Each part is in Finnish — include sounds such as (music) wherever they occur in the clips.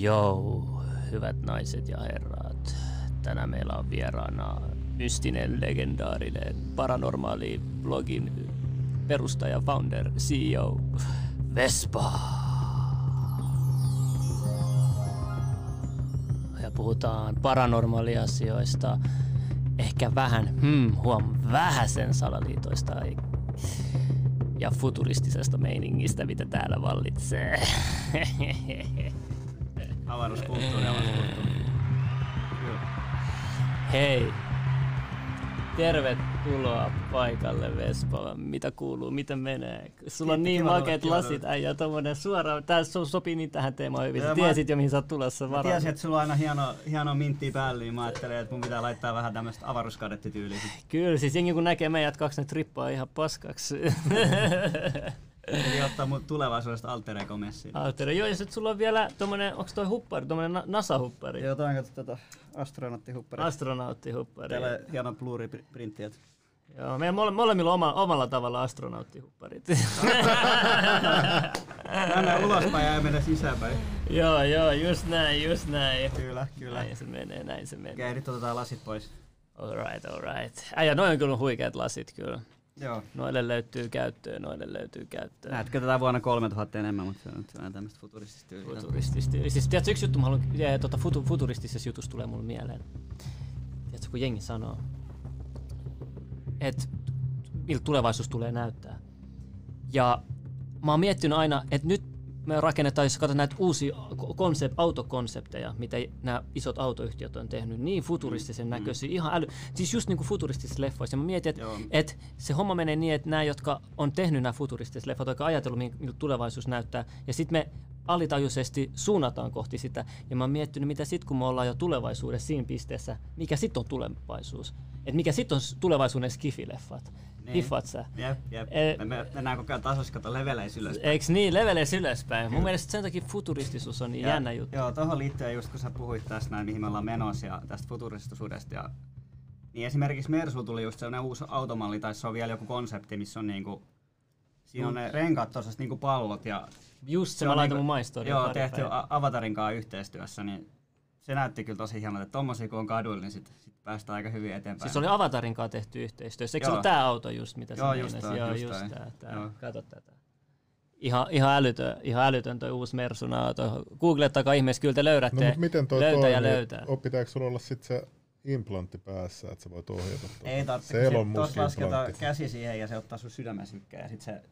Joo, hyvät naiset ja herrat. Tänään meillä on vieraana mystinen, legendaarinen, paranormaali blogin perustaja, founder, CEO, Vespa. Ja puhutaan paranormaaliasioista, ehkä vähän, hmm, huom, vähäsen salaliitoista ja futuristisesta meiningistä, mitä täällä vallitsee. (laughs) Avaruuskulttuuri, avaruuskulttuuri. Hei, tervetuloa paikalle Vespa. Mitä kuuluu, miten menee? Sulla on niin kiva lasit, äijä, tommonen suora. Tää so- sopii niin tähän teemaan hyvin. Sä tiesit jo, mihin sä oot tulossa Mä varaan. tiesin, että sulla on aina hieno, hieno mintti päällä, niin mä ajattelin, että mun pitää laittaa vähän tämmöistä avaruuskadettityyliä. Kyllä, siis jengi kun näkee meidät kaksi, ne trippaa ihan paskaksi. (laughs) Eli ottaa mun tulevaisuudesta alter ego messiin. Aattele, joo, ja sit sulla on vielä tommonen, onks toi huppari, tommonen na- NASA-huppari? Joo, toi on kato tota astronauttihuppari. Astronauttihuppari. Täällä on hieno pluriprintti. että- Joo, meidän mole- molemmilla on oma, omalla tavalla astronauttihupparit. (laughs) Mennään ulospäin ja mennä sisäänpäin. joo, joo, just näin, just näin. Kyllä, kyllä. Näin se menee, näin se menee. Okei, nyt otetaan lasit pois. Alright, alright. Äijä, noin on kyllä huikeat lasit kyllä. Joo. Noille löytyy käyttöön, noille löytyy käyttöön. Näetkö tätä vuonna 3000 enemmän, mutta se on vähän tämmöistä futuristista tyyliä. Futuristista. Siis tiedätkö, yksi juttu, mä haluan, ja, tota, futu, futuristisessa jutussa tulee mulle mieleen. Tiedätkö, kun jengi sanoo, että miltä tulevaisuus tulee näyttää. Ja mä oon miettinyt aina, että nyt me rakennetaan, jos katsotaan näitä uusia konsept, autokonsepteja, mitä nämä isot autoyhtiöt on tehnyt, niin futuristisen Mm. näköisiä, ihan äly, siis just niin kuin futuristisissa leffoissa. Ja mä mietin, että et se homma menee niin, että nämä, jotka on tehnyt nämä futuristiset leffat, on ajatellut, miltä miltä tulevaisuus näyttää, ja sitten me alitajuisesti suunnataan kohti sitä. Ja mä oon miettinyt, mitä sitten, kun me ollaan jo tulevaisuudessa siinä pisteessä, mikä sitten on tulevaisuus. Että mikä sitten on tulevaisuuden skifileffat. Niin. Hiffaat sä? Jep, jep. Eh, Me, me mennään koko ajan tasossa, kato leveleissä ylös. Eiks niin, leveleis ylöspäin. Mun mielestä sen takia futuristisuus on niin Ja- jännä juttu. Joo, tuohon liittyen just kun sä puhuit tästä näin, mihin me ollaan menossa ja tästä futuristisuudesta ja niin esimerkiksi Mersu tuli just sellainen uusi automalli, tai se on vielä joku konsepti, missä on niinku, siinä on ne renkaat tosiaan niinku pallot ja Just se, on mä laitan niinku- mun maistoria. Joo, tehty päivää. A- Avatarin kanssa yhteistyössä, niin se näytti kyllä tosi hienolta, että tommosia kun on kaduilla, niin sit, sit päästään aika hyvin eteenpäin. Siis oli Avatarin kanssa tehty yhteistyössä. Eikö se ollut tää auto just, mitä Joo, just toi, Joo, just just toi. tää. tää. Joo. Kato tätä. Ihan, ihan, älytön, ihan älytön toi uusi Mersuna. Toi Googlettakaa ihmeessä, kyllä te löydätte. No mutta miten toi löytää toimii? ja löytää. O, pitääkö sulla olla sit se implantti päässä, että sä voit ohjata tuota? Ei tarvitse, Se kun tuossa lasketaan käsi siihen ja se ottaa sun sydämen sykkeen ja sit se,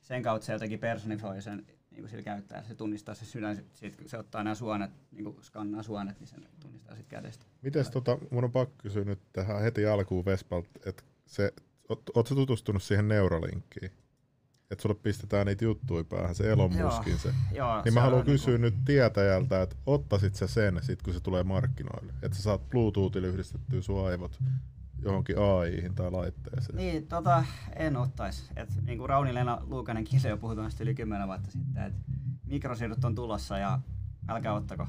sen kautta se jotenkin personifoi sen niin kuin sillä käyttää. Se tunnistaa se sydän, sit, sit, kun se ottaa nämä suonet, niin kuin skannaa suonet, niin se tunnistaa sit kädestä. Mites tota, mun on pakko kysyä nyt tähän heti alkuun Vespalta, että se, oot, oot tutustunut siihen Neuralinkkiin? Että sulle pistetään niitä juttuja päähän, se Elon. Muskin se. Joo, Niin mä haluan on kysyä nyt tietäjältä, että ottaisit sä sen, sit kun se tulee markkinoille? Että sä saat Bluetoothilla yhdistettyä sun aivot johonkin AIhin tai laitteeseen. Niin, tota, en ottais. Et, niin kuin Rauni-Leena Luukanen kisa jo puhui tuosta yli 10 vuotta sitten, että mikrosiirrot on tulossa ja älkää ottako.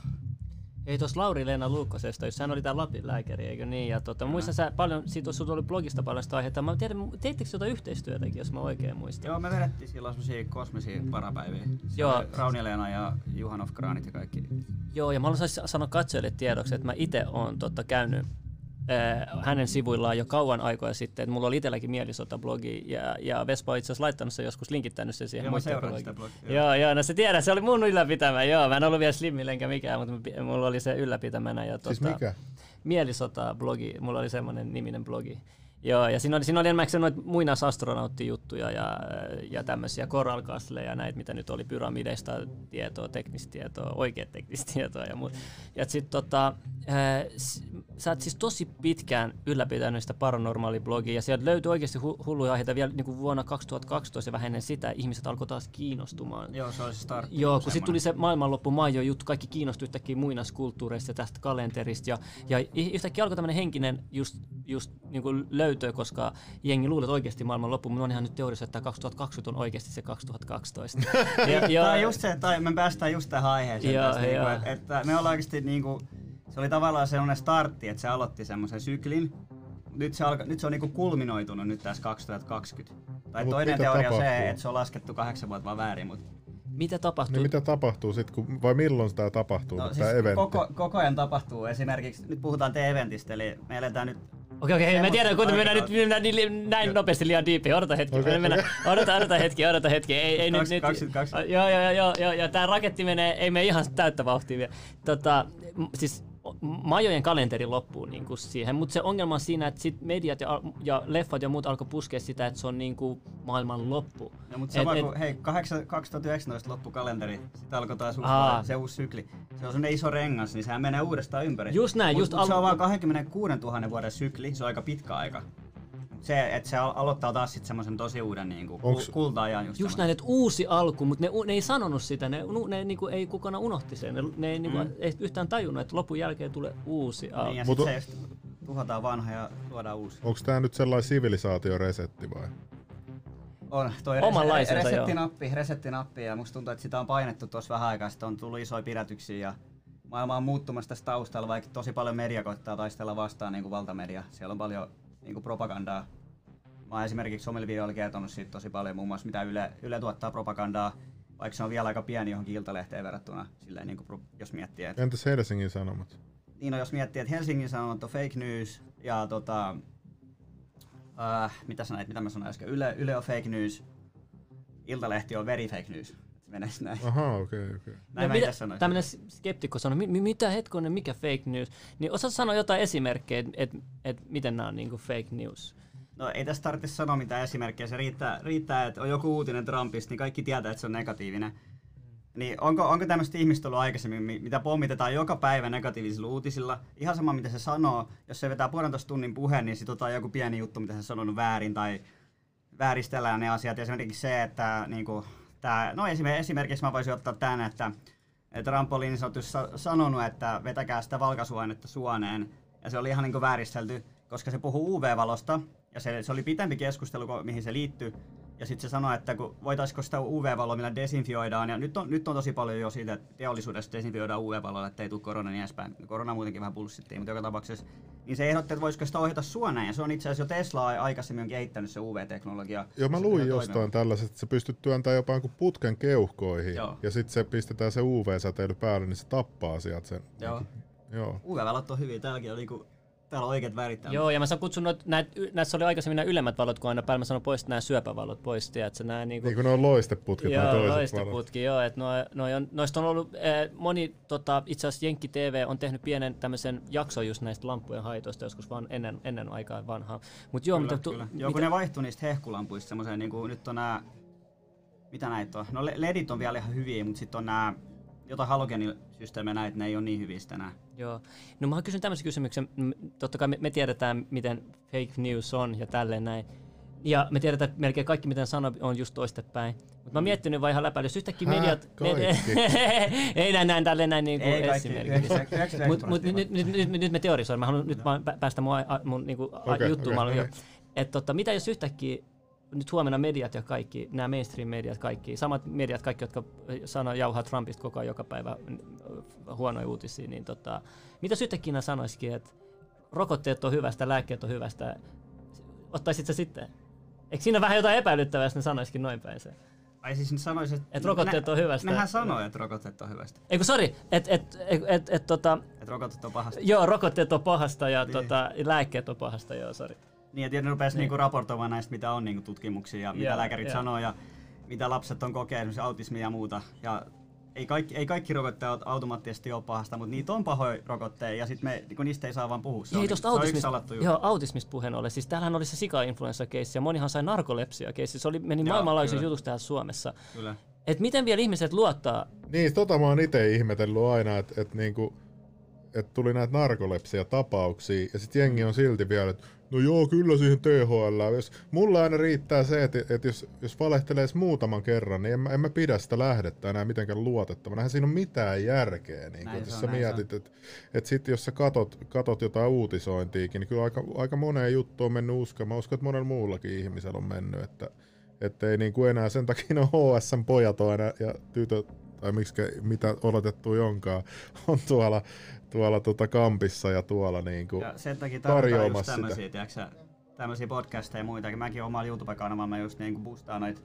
Ei tuossa Lauri-Leena Luukkosesta, jos hän oli tää Lapin lääkäri, eikö niin? Ja tota, muistan sä paljon, siitä sulla oli blogista paljon sitä aihetta. Mä tiedän, teittekö jotain yhteistyötäkin, jos mä oikein muistan? Joo, me vedettiin silloin semmosia kosmisia parapäiviä. Joo. Rauni-Leena ja Juhanov Kranit ja kaikki. Joo, ja mä haluaisin sanoa katsojille tiedoksi, että mä itse oon tota, käynyt äh, hänen sivuillaan jo kauan aikoja sitten, että mulla oli itselläkin mielisota-blogi, ja, ja Vespa on itse asiassa laittanut sen joskus linkittänyt sen siihen Joo, mä seuraan blogiin. sitä blogia. Joo, joo, no se tiedät, se oli mun ylläpitämä, joo, mä en ollut vielä slimmillä enkä mikään, mutta mulla oli se ylläpitämänä. Ja, Siis tota, mikä? Mielisota-blogi, mulla oli semmoinen niminen blogi. Joo, ja siinä oli, siinä oli enemmän noita muinaisastronauttijuttuja ja, ja tämmöisiä Coral Castle ja näitä, mitä nyt oli pyramideista tietoa, teknistä tietoa, oikeat teknistä tietoa ja muut. Ja sit tota, ää, s- sä oot siis tosi pitkään ylläpitänyt sitä paranormaaliblogia ja sieltä löytyi oikeasti hu- hulluja aiheita vielä niin kuin vuonna 2012 ja vähän ennen sitä ihmiset alkoi taas kiinnostumaan. Joo, se oli se. Joo, kun sitten tuli se maailmanloppu Maijo juttu, kaikki kiinnostui yhtäkkiä muinaiskulttuureista ja tästä kalenterista. Ja, ja yhtäkkiä alkoi tämmöinen henkinen just, just niin kuin löytö, koska jengi luulee, että oikeasti maailman loppu. Mulla on ihan nyt teoriassa, että 2020 on oikeasti se 2012. (laughs) ja, Tämä on just se, tai me päästään just tähän aiheeseen. Joo, tästä, joo. Niinku, että, että me ollaan oikeasti niinku, se oli tavallaan sellainen startti, että se aloitti semmoisen syklin. Nyt se, alka, nyt se on niinku kulminoitunut nyt tässä 2020. Tai Mut toinen teoria on se, että se on laskettu kahdeksan vuotta vaan väärin, mutta Mitä tapahtuu? Niin mitä tapahtuu sitten, kun, vai milloin tämä tapahtuu, No, no, siis tämä eventti? koko, koko ajan tapahtuu. Esimerkiksi nyt puhutaan te-eventistä, eli me eletään nyt Okei, okei, mä Semmosta tiedän, kun me mennään nyt mennään niin- näin nopeasti liian diipiin. Odota hetki, okay, mennään, odota, odota hetki, odota hetki. Ei, ei nyt, Kaksi- nyt, 22. Joo, joo, joo, joo, ja tää raketti menee, ei mene ihan täyttä vauhtia vielä. Tota, siis majojen kalenteri loppuu niin kuin siihen, mutta se ongelma on siinä, että sit mediat ja, ja leffat ja muut alkoi puskea sitä, että se on niin kuin maailman loppu. No, mutta Et- sama et- kuin, hei, 8, 2019 loppu kalenteri, sitten alkoi taas uusi, Aa. se uusi sykli. Se on semmonen iso rengas, niin sehän menee uudestaan ympäri. Just näin, Mut, just mut se al- on vaan 26 000 vuoden sykli, se on aika pitkä aika. Se, että se al- aloittaa taas sitten semmoisen tosi uuden niin Onks- ku, kulta-ajan. Just, Just näin, että uusi alku, mutta ne, ne ei sanonut sitä, ne, ne, ne niinku, ei kukaan unohti sen, ne, ne ei, niinku, Mm. ei yhtään tajunnut, että lopun jälkeen tulee uusi alku. Niin, ja Mut se just tuhotaan vanha ja luodaan uusi. Onko tämä nyt sellainen sivilisaatioresetti vai? On, toi joo. resettinappi, resettinappi, ja musta tuntuu, että sitä on painettu tuossa vähän aikaa, sitten on tullut isoja pidätyksiä ja maailma on muuttumassa tässä taustalla, vaikka tosi paljon media koittaa taistella vastaan niin kuin valtamedia. Siellä on paljon niin kuin propagandaa. Mä oon esimerkiksi omilla videoilla kertonut siitä tosi paljon, muun muassa mitä Yle, Yle tuottaa propagandaa, vaikka se on vielä aika pieni johonkin iltalehteen verrattuna, silleen, niin kuin, jos miettii. Että, Entäs Helsingin Sanomat? niin no, jos miettii, että Helsingin Sanomat on fake news ja tota, äh, mitä sanoit, mitä mä sanoin äsken, Yle, Yle on fake news, Iltalehti on very fake news. Sit (laughs) näin. Ahaa, okei, okay, okei. Okay. Näin mä itse sanoisin. Tämmöinen skeptikko sanoi, mi, mi- mitä hetkonen, mikä fake news? Niin osaat sanoa jotain esimerkkejä, että et, et miten nämä on niinku fake news? No ei tästä tarvitse sanoa mitään esimerkkejä. Se riittää, riittää, että on joku uutinen Trumpista, niin kaikki tietää, että se on negatiivinen. Niin onko, onko tämmöistä ihmistä ollut aikaisemmin, mi- mitä pommitetaan joka päivä negatiivisilla uutisilla? Ihan sama, mitä se sanoo. Jos se vetää puolentoista tunnin puheen, niin sitten otetaan joku pieni juttu, mitä se on sanonut väärin tai vääristellään ne asiat. Esimerkiksi se, että niin kuin, tää, no esimer- esimerkiksi mä voisin ottaa tämän, että että Trump oli niin sanotusti sa- sanonut, että vetäkää sitä valkaisuainetta suoneen. Ja se oli ihan niin kuin vääristelty, koska se puhuu UV-valosta. Ja se, se oli pitempi keskustelu, mihin se liittyy. Ja sitten se sanoi, että kun voitaisiko sitä UV-valoa, millä desinfioidaan. Ja nyt on, nyt on tosi paljon jo siitä, että teollisuudessa desinfioidaan UV-valolla, että ei tule korona niin edespäin. Korona muutenkin vähän pulssittiin, mutta joka tapauksessa. Niin se ehdotti, että voisiko sitä ohjata suoneen. Ja se on itse asiassa jo Tesla aikaisemmin on kehittänyt se UV-teknologia. Joo, mä luin jostain toimimaan. tällaiset, että se pystyt työntämään jopa jonkun putken keuhkoihin. Joo. Ja sitten se pistetään se UV-säteily päälle, niin se tappaa sieltä sen. Joo. Joo. UV-valot on hyviä. Täälläkin on, niinku, täällä on oikeat värit. täällä. Joo, ja mä saan kutsunut, näitä, näissä oli aikaisemmin nämä ylemmät valot, kun aina päällä mä sanoin pois nämä syöpävalot pois, tiedätkö, nämä niinku, Niin kuin ne on loisteputket, Joo, toiset valot. loistoputki, joo. Et noi, noi on, noista on ollut, eh, moni, tota, itse asiassa Jenkki TV on tehnyt pienen tämmöisen jakson just näistä lampujen haitoista joskus vaan ennen, ennen aikaa vanhaa. Mut joo, Kyllä, mitä, tu, kyllä. mitä, Joo, kun ne vaihtui niistä hehkulampuista semmoiseen, niin kuin nyt on nämä, mitä näitä on? No le- ledit on vielä ihan hyviä, mutta sitten on nämä, jotain halogenisysteemejä näitä, ne ei ole niin hyviä sitten enää. Joo. No mä kysyn tämmöisen kysymyksen. Totta kai me, me tiedetään, miten fake news on ja tälleen näin. Ja me tiedetään, että melkein kaikki, mitä sanoo, on just toistepäin. Mutta mä oon miettinyt vaan ihan läpäin, jos yhtäkkiä Häh? mediat... Kaikki? (laughs) ei näin, näin tälleen näin niin kuin Ei esimerkiksi. 99 Mutta mut, nyt, nyt, nyt, nyt, nyt me teorisoimme. Mä haluan nyt vaan pä- päästä mun, mun niinku, a- Okei, juttuun. okei, Mä haluan okei. jo- Et tota, mitä jos yhtäkkiä nyt huomenna mediat ja kaikki, nämä mainstream-mediat kaikki, samat mediat kaikki, jotka sanoo jauhaa Trumpista koko ajan joka päivä mm, huonoja uutisia, niin tota, mitä yhtäkkiä ne sanoisikin, että rokotteet on hyvästä, lääkkeet on hyvästä, ottaisit sä sitten? Eikö siinä vähän jotain epäilyttävää, jos ne sanoisikin noin päin se? Ai siis nyt sanoisin, että... Et rokotteet on hyvästä. Nehän sanoo, että rokotteet on hyvästä. Eikö sori, että et, et, et, et, tota, Että rokotteet on pahasta. joo, rokotteet on pahasta ja Niin. tota, lääkkeet on pahasta, joo, sori. Niin, että ne rupesi niinku raportoimaan näistä, mitä on niinku tutkimuksia ja mitä Joo, lääkärit joo. sanoo ja mitä lapset on kokenut, esimerkiksi autismia ja muuta. Ja ei kaikki, ei kaikki rokotteet automaattisesti ole pahasta, mutta niitä on pahoja rokotteita ja sit me, niin niistä ei saa vaan puhua. Se, Hei, on, tosta se on yksi joo, autismista puheen ollen. Siis täällähän oli se sika-influenssa-keissi ja monihan sai narkolepsia-keissi. Se oli, meni kyllä. jutuksi täällä Suomessa. Kyllä. Et miten vielä ihmiset luottaa? Niin, tota mä oon itse ihmetellyt aina, että et niinku, et tuli näitä narkolepsia-tapauksia, ja sitten jengi on silti vielä, että no joo, kyllä siihen THL. Jos, mulla aina riittää se, että et jos, jos valehtelee edes muutaman kerran, niin en mä, en mä pidä sitä lähdettä enää mitenkään luotettavana. Eihän siinä ole mitään järkeä. Niin kun, jos on, sä mietit, että et sitten jos sä katot, katot jotain uutisointiikin, niin kyllä aika, aika moneen juttuun on mennyt uskoon. Mä uskon, että monella muullakin ihmisellä on mennyt, että että ei niin kuin enää sen takia ne HSN pojat on aina, ja tytöt, tai miksi, mitä oletettu jonkaan, on tuolla, tuolla tota kampissa ja tuolla niin kuin Ja sen takia tarvitaan just tarjoamassa tämmöisiä, tiedätkö, tämmöisiä podcasteja ja muita. Mäkin omalla YouTube-kanavalla mä just niinku boostaan noita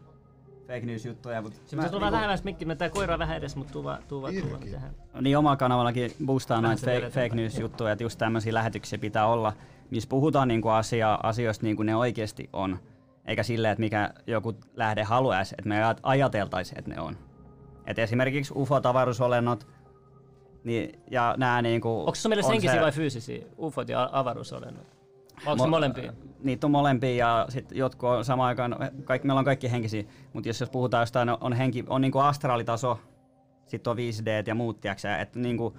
fake news juttuja. Mutta Se tulee vähän lähemmäs mikki, mä tää koira vähän edes, mutta tuu vaan, tuu vaan, tuu vaan Irki. tähän. Niin omalla kanavallakin boostaa Vähän näitä se fake, fake news juttuja, että just tämmöisiä lähetyksiä pitää olla, missä puhutaan niinku asia, asioista niin kuin ne oikeasti on. Eikä silleen, että mikä joku lähde haluaisi, että me ajat- ajateltaisiin, että ne on. Et esimerkiksi UFO, avaruusolennot, niin, ja nämä niinku... Onko se sun mielestä on henkisiä se- vai fyysisiä? UFOt ja avaruusolennot? Onko se Mo- molempia? Niitä on molempia ja sit jotkut on samaan aikaan, kaikki, meillä on kaikki henkisiä, mutta jos, jos puhutaan jostain, on, henki, on niinku astraalitaso, sitten on 5D ja muut, tiiäksä, että niinku,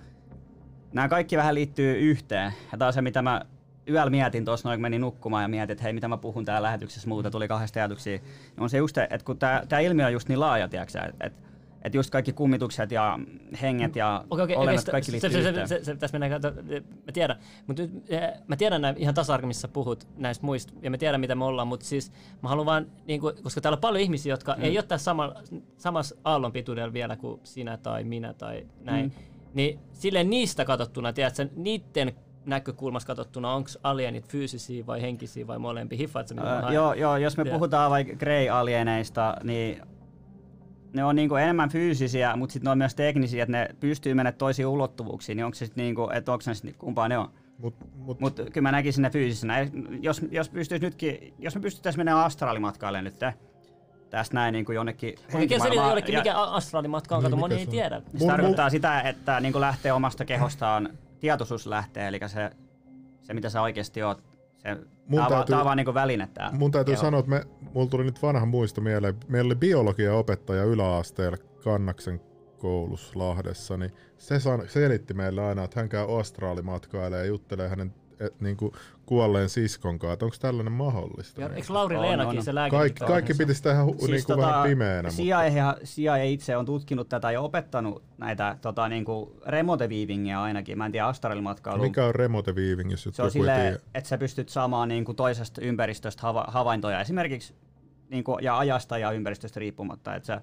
nämä kaikki vähän liittyy yhteen. Ja tämä on se, mitä mä yöllä mietin tuossa, noin kun menin nukkumaan ja mietin, että hei, mitä mä puhun täällä lähetyksessä muuta, tuli kahdesta ajatuksia. Niin on se just, että kun tämä ilmiö on just niin laaja, tiiäksä, että et, et just kaikki kummitukset ja henget ja Okei, okei, olennot, okei, kaikki se, liittyy se, se, yhteen. se, se, tässä mennään, mä tiedän, mutta nyt, eh, mä tiedän näin ihan tasa missä puhut näistä muista, ja mä tiedän mitä me ollaan, mutta siis mä haluan vaan, niin kuin, koska täällä on paljon ihmisiä, jotka mm. ei ole tässä sama, samassa aallon pituudella vielä kuin sinä tai minä tai näin, mm. niin silleen niistä katsottuna, tiedätkö, niiden näkökulmasta katsottuna, onko alienit fyysisiä vai henkisiä vai molempia, hiffaat sä Öö, haen? joo, joo, jos me Tiedät. puhutaan vaikka grey alieneista, niin ne on niinku enemmän fyysisiä, mutta sitten ne on myös teknisiä, että ne pystyy mennä toisiin ulottuvuuksiin, niin onko se sitten niinku, että onko ne sit, kumpaa ne on. Mut, mut, Mutta kyllä mä näkisin ne fyysisenä. Eh, Jos, jos, pystyis nytkin, jos me pystyttäisiin menemään astraalimatkaille nyt tästä näin niin kuin jonnekin Mikä selitä henkimaailmaan, jollekin, mikä astraalimatka on, kato, Niin, moni ei se on? tiedä. se Mun- tarkoittaa sitä, että niin kuin lähtee omasta kehostaan, tietoisuus lähtee, eli se, se mitä sä oikeasti oot. Se, Mun on, täytyy- on vaan niin väline tää. Mun täytyy keho. sanoa, että me, mulla tuli nyt vanha muisto mieleen. Meillä oli biologia-opettaja yläasteella Kannaksen koulussa Lahdessa, niin se san, selitti meille aina, että hän käy astraalimatkailemaan ja juttelee hänen et, niin kuin kuolleen siskon kanssa, että onko tällainen mahdollista. Ja niin eikö Lauri On, Leenakin se lääkäri? kaikki, kaikki pitäisi tehdä hu, siis niin kuin tota, vähän pimeänä. Mutta, CIA, CIA itse on tutkinut tätä ja opettanut näitä tota, niin kuin remote weavingia ainakin. Mä en tiedä astraalimatkailu. mikä on remote weaving, jos Se on joku ei silleen, tiedä? että sä pystyt saamaan niin kuin toisesta ympäristöstä hava- havaintoja esimerkiksi niin kuin, ja ajasta ja ympäristöstä riippumatta. Että sä,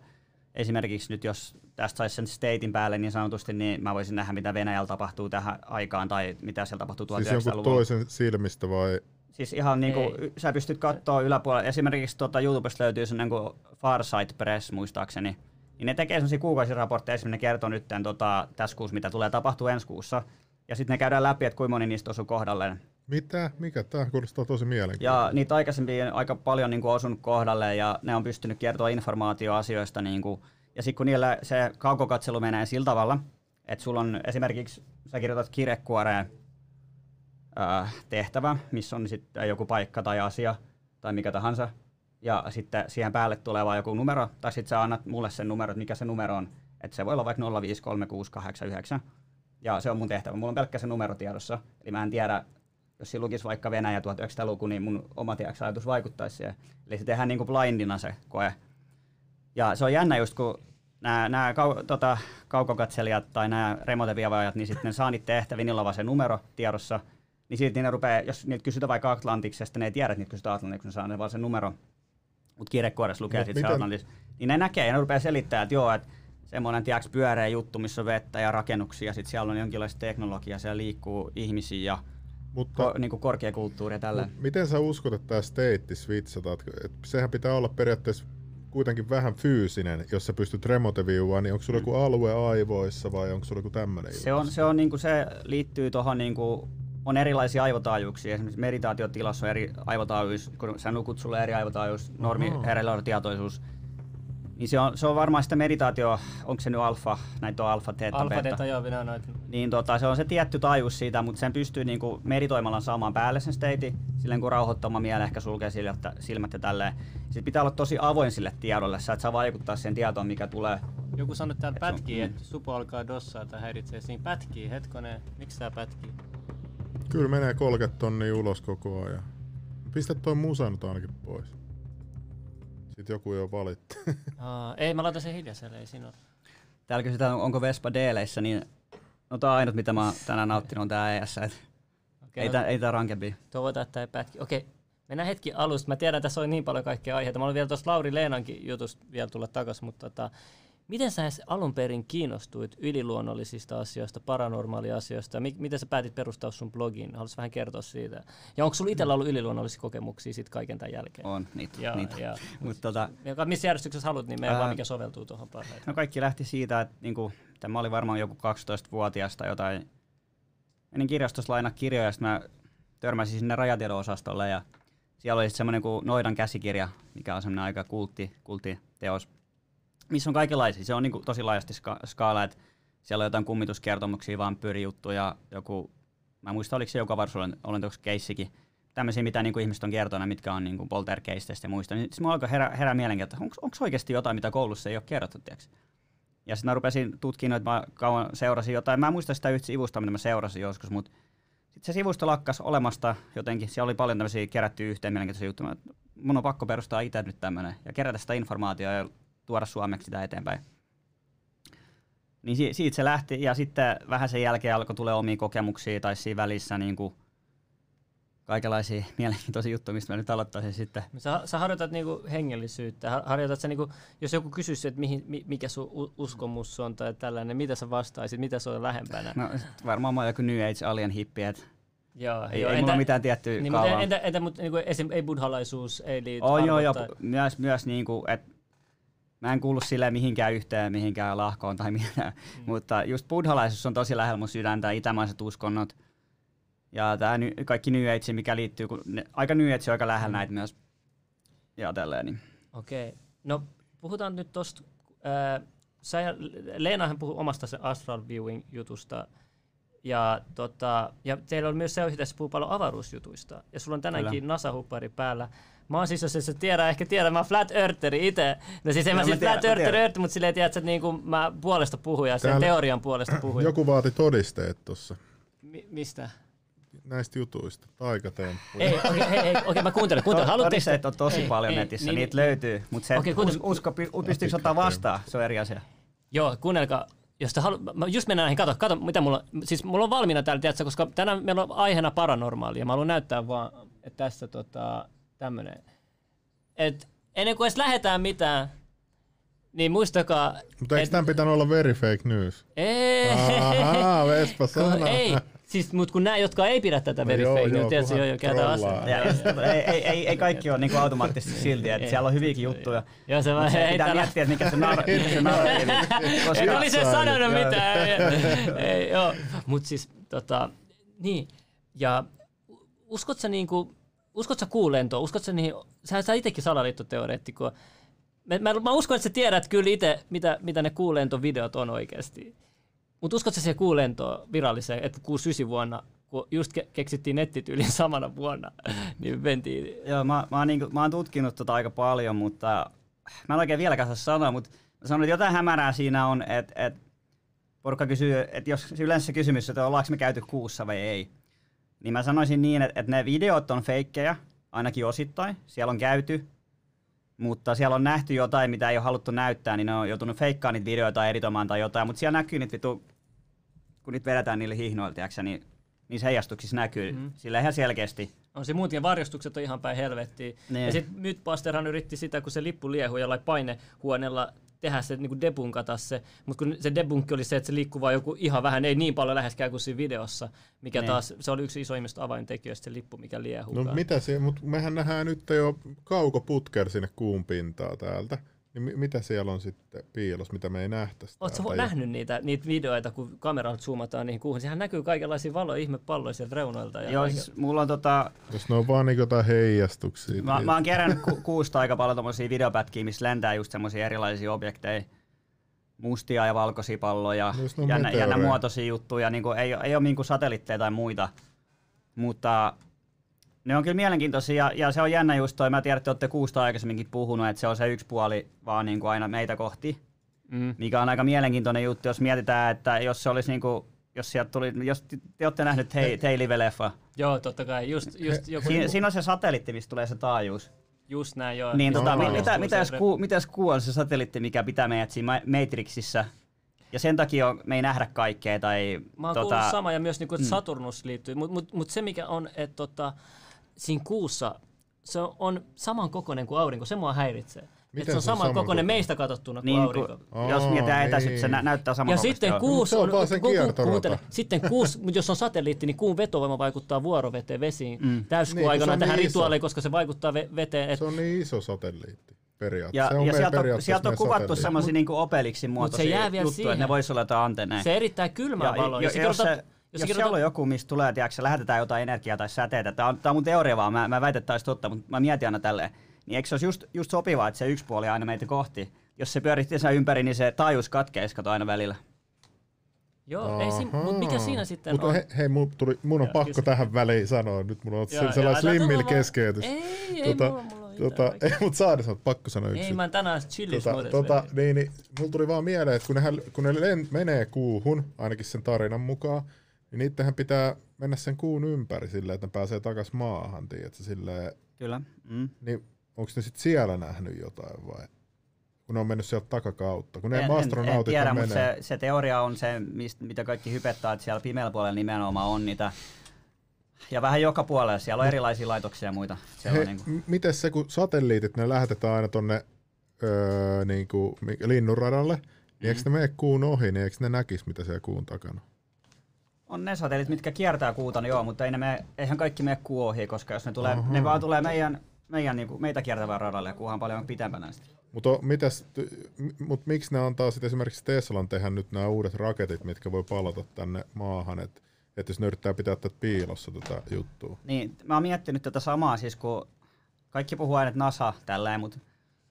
esimerkiksi nyt jos tästä saisi sen statein päälle niin sanotusti, niin mä voisin nähdä, mitä Venäjällä tapahtuu tähän aikaan tai mitä siellä tapahtuu Siis jonkun 1900-luvulla. toisen silmistä vai? Siis ihan niin kuin, sä pystyt katsoa yläpuolella. Esimerkiksi tuota YouTubesta löytyy sellainen kuin Farsight Press muistaakseni. Niin ne tekee sellaisia kuukausiraportteja, esimerkiksi ne kertoo nyt tota, tässä kuussa, mitä tulee tapahtuu ensi kuussa. Ja sitten ne käydään läpi, että kuinka moni niistä osuu kohdalleen. Mitä? Mikä? Tämä kuulostaa tosi Ja mielenkiintoista. niitä aikaisempia on aika paljon niin kuin osunut kohdalle ja ne on pystynyt kertoa informaatio asioista. Niin kuin, ja sitten kun niillä se kaukokatselu menee sillä tavalla, että sulla on esimerkiksi, sä kirjoitat kirjekuoreen äh, tehtävä, missä on sitten joku paikka tai asia tai mikä tahansa, ja sitten siihen päälle tulee vaan joku numero, tai sitten sä annat mulle sen numero, että mikä se numero on. Että se voi olla vaikka 0536889, ja se on mun tehtävä. Mulla on pelkkä se numero tiedossa, eli mä en tiedä, jos siinä lukisi vaikka Venäjä 1900-luku, niin mun oma tiedäks, ajatus vaikuttaisi siihen. Eli se tehdään niinku blindina se koe. Ja se on jännä just, kun nämä, nämä kau, tota, kaukokatselijat tai nämä remoteviavaajat, niin sitten ne saa niitä tehtäviä, niillä on vaan se numero tiedossa, niin sitten ne rupeaa, jos niitä kysytään vaikka Atlantiksesta, ne ei tiedä, että niitä kysytään Atlantiksi, ne saa ne vaan se numero. Mutta kirjekuoressa lukee sitten se Atlantis. Niin ne näkee ja ne rupeaa selittämään, että joo, että semmoinen tiedäks, pyöreä juttu, missä on vettä ja rakennuksia, ja sitten siellä on jonkinlaista teknologiaa, siellä liikkuu ihmisiä ja Mutta ko, niinku korkeakulttuuria tällä. Mut miten sä uskot, että tämä state switchata? Et- et Sehän pitää olla periaatteessa kuitenkin vähän fyysinen, jos sä pystyt remote viewaan, niin onko sulla joku alue aivoissa vai onko sulla joku tämmöinen? Se, on, se, on, niinku, se liittyy tuohon, niinku, on erilaisia aivotaajuuksia. Esimerkiksi meditaatiotilassa on eri aivotaajuus, kun sä nukut sulle eri aivotaajuus, normi, Ahaa. herellä tietoisuus. Niin se on, se on varmaan sitä meditaatio, onko se nyt alfa, näitä on alfa, theta, Alfa, beta. Theta, joo, minä noita. Niin tota, se on se tietty taajuus siitä, mutta sen pystyy niinku meditoimalla saamaan päälle sen state, silleen kun rauhoittama mieli ehkä sulkee silmät, silmät ja tälleen. Sitten pitää olla tosi avoin sille tiedolle, sä et saa vaikuttaa siihen tietoon, mikä tulee. Joku sanoi, Et on- pätkii, mm. että supo alkaa dossaa tai häiritsee. Siinä pätkii, hetkonen. Miksi tää pätkii? Kyllä menee 30 tonnia ulos koko ajan. Pistä toi musa nyt ainakin pois. Sitten joku jo valitti. (laughs) Aa, ei, mä laitan sen hiljaiselle, ei siinä ole. Täällä kysytään, onko Vespa Deeleissä, niin no tää on ainut, mitä mä oon tänään nauttinut, on tää ES. Et Okei, ei, no, tää, ei tää rankempi. toivotaan, että ei pätki. Okei, mennään hetki alusta. Mä tiedän, että tässä on niin paljon kaikkea aiheita. Mä olin vielä tuossa Lauri Leenankin jutusta vielä tulla takas, mutta tota, miten sä edes alun perin kiinnostuit yliluonnollisista asioista, paranormaaliasioista? Mi- miten sä päätit perustaa sun blogiin? Haluaisit vähän kertoa siitä? Ja onko sulla itsellä ollut yliluonnollisia kokemuksia sit kaiken tämän jälkeen? On, niitä. Ja, niitä. ja, (laughs) Mut tota, joka, missä järjestyksessä haluat, niin meidän Ää, vaan mikä soveltuu tuohon parhaiten. no kaikki lähti siitä, että niinku, tämä oli varmaan joku 12-vuotias tai jotain. Menin kirjastossa lainaa kirjoja, ja sitten mä törmäsin sinne rajatiedon-osastolle ja siellä oli semmoinen kuin Noidan käsikirja, mikä on semmoinen aika kultti, kulttiteos, missä on kaikenlaisia. Se on niinku tosi laajasti ska- skaala, että siellä on jotain kummituskertomuksia, vampyyrijuttuja, joku, mä en muista oliko se joka varsuuden keissikin, tämmöisiä, mitä niinku ihmiset on kertonut, mitkä on niinku poltergeisteistä ja muista. Niin sitten mulla alkoi herää, herää mielenkiintoista, että onko oikeasti jotain, mitä koulussa ei ole kerrottu, tiiäks? Ja sitten mä rupesin tutkimaan, että mä kauan seurasin jotain. Mä en muista sitä yhtä sivusta, mitä mä seurasin joskus, mutta sitten se sivusto lakkas olemasta jotenkin. Siellä oli paljon tämmöisiä kerättyä yhteen mielenkiintoisia juttuja. Mä- Mun on pakko perustaa itse nyt tämmöinen ja kerätä sitä informaatiota ja tuoda suomeksi sitä eteenpäin. Niin si- siitä se lähti ja sitten vähän sen jälkeen alkoi tulla omia kokemuksia tai siinä välissä niin kuin kaikenlaisia (laughs) mielenkiintoisia juttuja, mistä mä nyt aloittaisin sitten. Sä, sä harjoitat niinku hengellisyyttä. Har- Harjoitat sä niinku, jos joku kysyisi, että mihin, mi, mikä sun uskomus on tai tällainen, mitä sä vastaisit, mitä se on lähempänä? No varmaan mä oon joku New Age alien hippi, että Joo, ei, joo, ei mulla ole mitään tiettyä niin, kaavaa. mutta entä, entä mutta niinku esim, ei buddhalaisuus, ei liity On joo, joo, tai- myös, myös niinku, että mä en kuulu silleen mihinkään yhteen, mihinkään lahkoon tai mitään, mm. mutta just buddhalaisuus on tosi lähellä mun sydäntä, itämaiset uskonnot ja tää ny, kaikki New Age, mikä liittyy, kun ne, aika New Age on aika lähellä mm. näitä myös ja tälleen. Niin. Okei. No puhutaan nyt tosta, ää, sä ja Leenahan puhui omasta se astral viewing jutusta, ja, tota, ja teillä on myös se, että puhuu paljon avaruusjutuista, ja sulla on tänäänkin NASA-huppari päällä. Mä oon siis, jos et sä tiedä, ehkä tiedä, mä oon flat eartheri itse. No siis en mä mä siis tiedän, flat tiedän. earth, mutta silleen tiedät, että niinku mä puolesta puhuja, sen teorian puolesta (clears throat) puhuja. Joku vaati todisteet tuossa Mi- mistä? näistä jutuista, taikatemppuja. Ei, okei, okay, hei, hei, okei, mä kuuntelen, kuuntelen. Haluatteko te- Todisteet on tosi Ei, paljon ei, netissä, niin, niitä niin, löytyy, mutta se, Okei, okay, kuuntele- us, usko, py- pystyykö ottaa vastaan, se on eri asia. Joo, kuunnelkaa. Jos te halu... mä just mennään näihin, kato, kato, mitä mulla, siis mulla on valmiina täällä, tiedätkö, koska tänään meillä on aiheena paranormaali, ja mä haluan näyttää vaan, että tässä tota, tämmönen. Et ennen kuin edes lähdetään mitään, niin muistakaa, Mutta eikö et- tämän pitänyt olla very fake news? ei, Ahaa, Vespa kun, sana. ei, siis, mutta kun nämä, jotka ei pidä tätä No very joo, fake, niin joo, tiedätkö, kunhan jo, jo käytetään trollaa. asiaa. Ei, ei, ei, ei, kaikki ole niinku automaattisesti silti, että Ei. siellä on hyviäkin juttuja. Joo, se vaan ei pitää miettiä, että mikä se, narratiivi. En olisi sanonut Joo. mitään. ei, ei, joo. Mut siis, tota, niin, ja uskot sä niinku, uskot sä kuulentoon, uskot sä niihin, sä, sä itekin salaliittoteoreettikko. Mä, mä, mä, uskon, että sä tiedät kyllä itse, mitä, mitä ne kuulentovideot on oikeasti. Mutta uskot sä siihen kuulentoon viralliseen, että 69 vuonna, kun just ke- keksittiin nettityylin (laughs) samana vuonna, niin mentiin Joo, mä, mä, oon niinku, mä oon tutkinut tota aika paljon, mutta mä en oikein vieläkään saa sanoa, mutta mä sanon, että jotain hämärää siinä on, että, että porukka kysyy, että jos yleensä kysymys, että ollaanko me käyty kuussa vai ei, niin mä sanoisin niin, että, että ne videot on feikkejä, ainakin osittain, siellä on käyty, mutta siellä on nähty jotain, mitä ei ole haluttu näyttää, niin ne on joutunut feikkaamaan niitä videoita tai editoimaan tai jotain, mutta siellä näkyy niitä vitu, kun niitä vedetään niille hihnoille, tiiäksä, niin niissä heijastuksissa näkyy mm. sillä ihan selkeästi. On se muuten varjostukset on ihan päin helvettiä. Niin. Ja sitten Mythbusterhan yritti sitä, kun se lippu liehuu jollain painehuoneella tehdä se, niin debunkata se, mutta kun se debunkki oli se, että se liikkuu vaan joku ihan vähän, ei niin paljon läheskään kuin siinä videossa, mikä Niin. taas, se oli yksi isoimmista avaintekijöistä, se lippu, mikä liehuu. No mitä se, mutta mehän nähdään nyt jo kaukoputker sinne kuun pintaa täältä. Niin mi- mitä siellä on sitten piilos, mitä me ei nähtäisi Oletko täältä? nähnyt niitä, niitä videoita, kun kameralla zoomataan niihin kuuhun? Sehän näkyy kaikenlaisia valoja, ihmepalloja sieltä reunoilta. Ja Joo, siis mulla on tota, Jos ne on vaan niin jotain heijastuksia. Mä, niin- mä oon kerännyt ku, kuusta aika paljon tommosia videopätkiä, missä lentää just semmosia erilaisia objekteja. Mustia ja valkoisia palloja, on jännä, jännä muotoisia juttuja. Niin kuin, ei, ei ole niin satelliitteja tai muita. Mutta ne on kyllä mielenkiintoisia ja, ja se on jännä just toi. Mä tiedän, että te olette kuusta aikaisemminkin puhunut, että se on se yksi puoli vaan niin kuin aina meitä kohti. Mm. Mikä on aika mielenkiintoinen juttu, jos mietitään, että jos se olisi niin kuin, jos sieltä tuli, jos te- te olette nähneet Tei, Tei Live-leffa, Joo, totta kai. Just, just, joku, siinä, siinä on se satelliitti, mistä tulee se taajuus. just näin, joo. Niin, tota, no, mi- mitä, mitä, jos kuu, mitä jos kuu on se satelliitti, mikä pitää meidät siinä Ma- Matrixissa, ja sen takia on, me ei nähdä kaikkea, tai Mä oon tota, kuullut sama ja myös niinku, että mm. Saturnus liittyy, mutta mut, mut se mikä on, että tota, siinä kuussa se on saman kokoinen kuin aurinko, se mua häiritsee. Että se on saman kokoinen meistä katsottuna kuin Niin, aurinko. kun, jos mietitään etäisyyttä, se niin. nä- näyttää saman Ja sitten kuus Se on vaan sen ku- ku- kuuntele, sitten kuus, mutta jos on satelliitti, niin kuun vetovoima vaikuttaa vuoroveteen vesiin mm. Niin, täyskuun se aikana on tähän niin rituaaliin, koska se vaikuttaa ve- veteen. Et, Se on niin iso satelliitti periaatteessa. ja, se on ja sieltä, on, sieltä on kuvattu satelliitti. semmoisia niinku Obelixin muotoisia jää vielä juttuja, siihen. että ne voisi olla jotain antenneja. se erittää kylmää ja, valoa. ja, se ja jos, se, jos jos se siellä on joku, mistä tulee, tiedätkö, se lähetetään jotain energiaa tai säteitä, tämä on, tää on mun teoria vaan, mä, mä väitän, että tämä olisi totta, mutta mä mietin aina tälleen, niin eikö se olisi just, just sopivaa, että se yksi puoli aina meitä kohti, jos se pyöritti sen ympäri, niin se taajuus katkeisi kato aina välillä. Joo, ei si- mut mikä siinä sitten Mutta on? he, hei, mun, tuli, mun on Joo, pakko kysy. tähän väliin sanoa. Nyt mulla on Joo, se, sellainen vaan. keskeytys. Ei, ei, tota, mulla- mulla on tota, ei, mutta saada sanoa, pakko sanoa yksi. Ei, mä tänään chillis tota, tota, niin, niin, mulla tuli vaan mieleen, että kun, nehän, kun ne len, menee kuuhun, ainakin sen tarinan mukaan, niin niittenhän pitää mennä sen kuun ympäri silleen, että ne pääsee takas maahan, tiedätkö, silleen, Kyllä. Mm. niin onko ne sitten siellä nähnyt jotain vai? Kun ne on mennyt sieltä takakautta. Kun ne En, en, en astronautit tiedä, mutta menee. se, se, teoria on se, mistä, mitä kaikki hypettää, että siellä pimeällä puolella nimenomaan on niitä. Ja vähän joka puolella, siellä on erilaisia laitoksia ja muita. He, on niin kuin, miten se, kun satelliitit, ne lähetetään aina tonne öö, niin kuin, linnunradalle, niin Mm. eikö ne mene kuun ohi, niin eikö ne näkisi, mitä siellä kuun takana? On ne satelliit, mitkä kiertää kuuta, niin joo, mutta ei ne mene, eihän kaikki mene kuu ohi, koska jos ne, tulee, ne vaan tulee meidän, meidän niin kuin, meitä kiertävään radalle ja kuuhan paljon pitempänä sitten. Mutta mut miksi ne antaa sitten esimerkiksi Teslan tehdä nyt nämä uudet raketit, mitkä voi palata tänne maahan, että et jos ne yrittää pitää tätä piilossa tätä juttua. Niin, mä oon miettinyt tätä samaa, siis kun kaikki puhuu aina, että NASA tälleen, mutta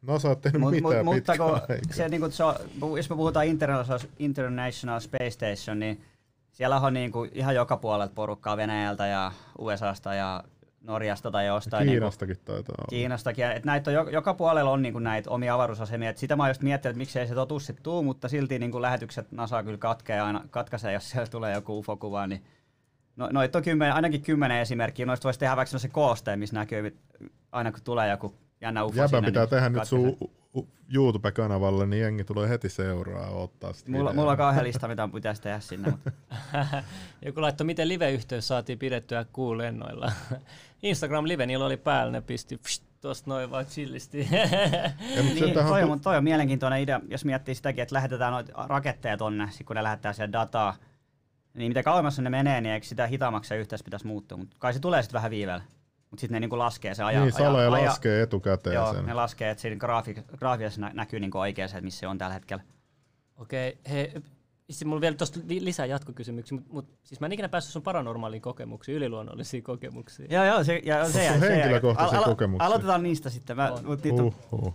NASA ei tehnyt Mut, mitään mut, mutta kun aikaa. se, niin kuin, se on, jos me puhutaan International, International Space Station, niin siellä on niin kuin, ihan joka puolelta porukkaa Venäjältä ja USAsta ja Norjasta tai jostain. Niin kuin, Kiinastakin taitaa olla. Kiinastakin. Et näitä on, jo- joka puolella on niin kuin, näitä omia avaruusasemia. Et sitä mä oon just miettinyt, että miksei se totuus sit tuu, mutta silti niin kuin, lähetykset NASA kyllä katkee aina, katkaisee, jos siellä tulee joku UFO-kuva. Niin no, noita on kymmenen, ainakin kymmenen esimerkkiä. Noista voisi tehdä vaikka se koosteen, missä näkyy aina kun tulee joku jännä UFO Jäbä sinne, pitää niin tehdä nyt sun YouTube-kanavalle, niin jengi tulee heti seuraa ottaa sitä Mulla, mulla on (laughs) kauhean lista, mitä pitäisi tehdä sinne. Mutta (laughs) Joku laittoi, miten live-yhteys saatiin pidettyä kuun lennoilla. (laughs) Instagram live, niillä oli päällä, ne pisti pst, tosta noin vaan chillisti. Niin, toi, on, toi on mielenkiintoinen idea, jos miettii sitäkin, että lähetetään noita raketteja tonne, sit kun ne lähettää siellä dataa. Niin mitä kauemmas ne menee, niin eikö sitä hitaammaksi se yhteys pitäisi muuttua. Mutta kai se tulee sitten vähän viiveellä. Mutta sitten ne niinku laskee se ajan. niin, Sale aja, laskee etukäteen Joo, sen. ne laskee, että siinä graafi, graafiassa nä- näkyy niinku oikein se, että missä se on tällä hetkellä. Okei, hei, sitten mulla on vielä tuosta li- lisää jatkokysymyksiä, mutta mut, siis mä en ikinä päässyt sun paranormaaliin kokemuksiin, yliluonnollisia kokemuksia. Joo, joo, se, ja se, se, sun henkilökohtaisia kokemuksia? Aloitetaan niistä sitten. Mä, On. mut niitä Uhuh.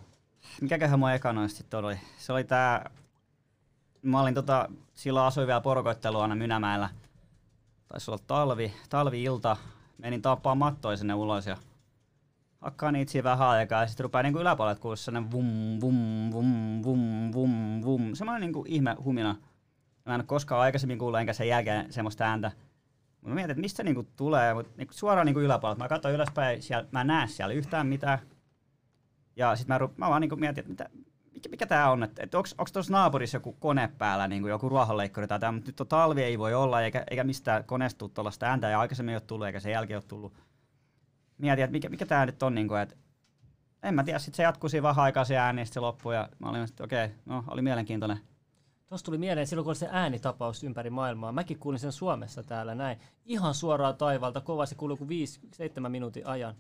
Mikäköhän mun eka noista sitten oli? Se oli tää... Mä olin tota, silloin asuin vielä porukoitteluana Mynämäellä. Taisi olla talvi, talvi-ilta. Menin tappaa mattoja sinne ulos ja hakkaa niitä siinä vähän aikaa ja sitten rupeaa niinku yläpuolelta kuulua sellainen vum, vum, vum, vum, vum, vum. Semmoinen niinku ihme humina. Mä en ole koskaan aikaisemmin kuullut enkä sen jälkeen semmoista ääntä. Mä mietin, että mistä se niinku tulee, mutta niinku suoraan niinku yläpuolelta. Mä katsoin ylöspäin, siellä, mä en näe siellä yhtään mitään. Ja sitten mä, mä vaan niinku mietin, että mitä, mikä, mikä tää on, että, että onko tuossa naapurissa joku kone päällä, niinku joku ruohonleikkuri tai tämä, mutta nyt on talvi ei voi olla, eikä, eikä mistään koneesta tule tuollaista ääntä, ja aikaisemmin ei ole tullut, eikä sen jälkeen ole tullut. Mietin, että mikä, mikä tää nyt on, niinku, että en mä tiedä, sitten se jatkui siinä vähän aikaa se ääni, ja sit se loppui, ja mä olin, että okei, no oli mielenkiintoinen. Tuossa tuli mieleen silloin, kun oli se äänitapaus ympäri maailmaa. Mäkin kuulin sen Suomessa täällä näin. Ihan suoraan taivalta, kova. Se kuului kuin 5-7 minuutin ajan.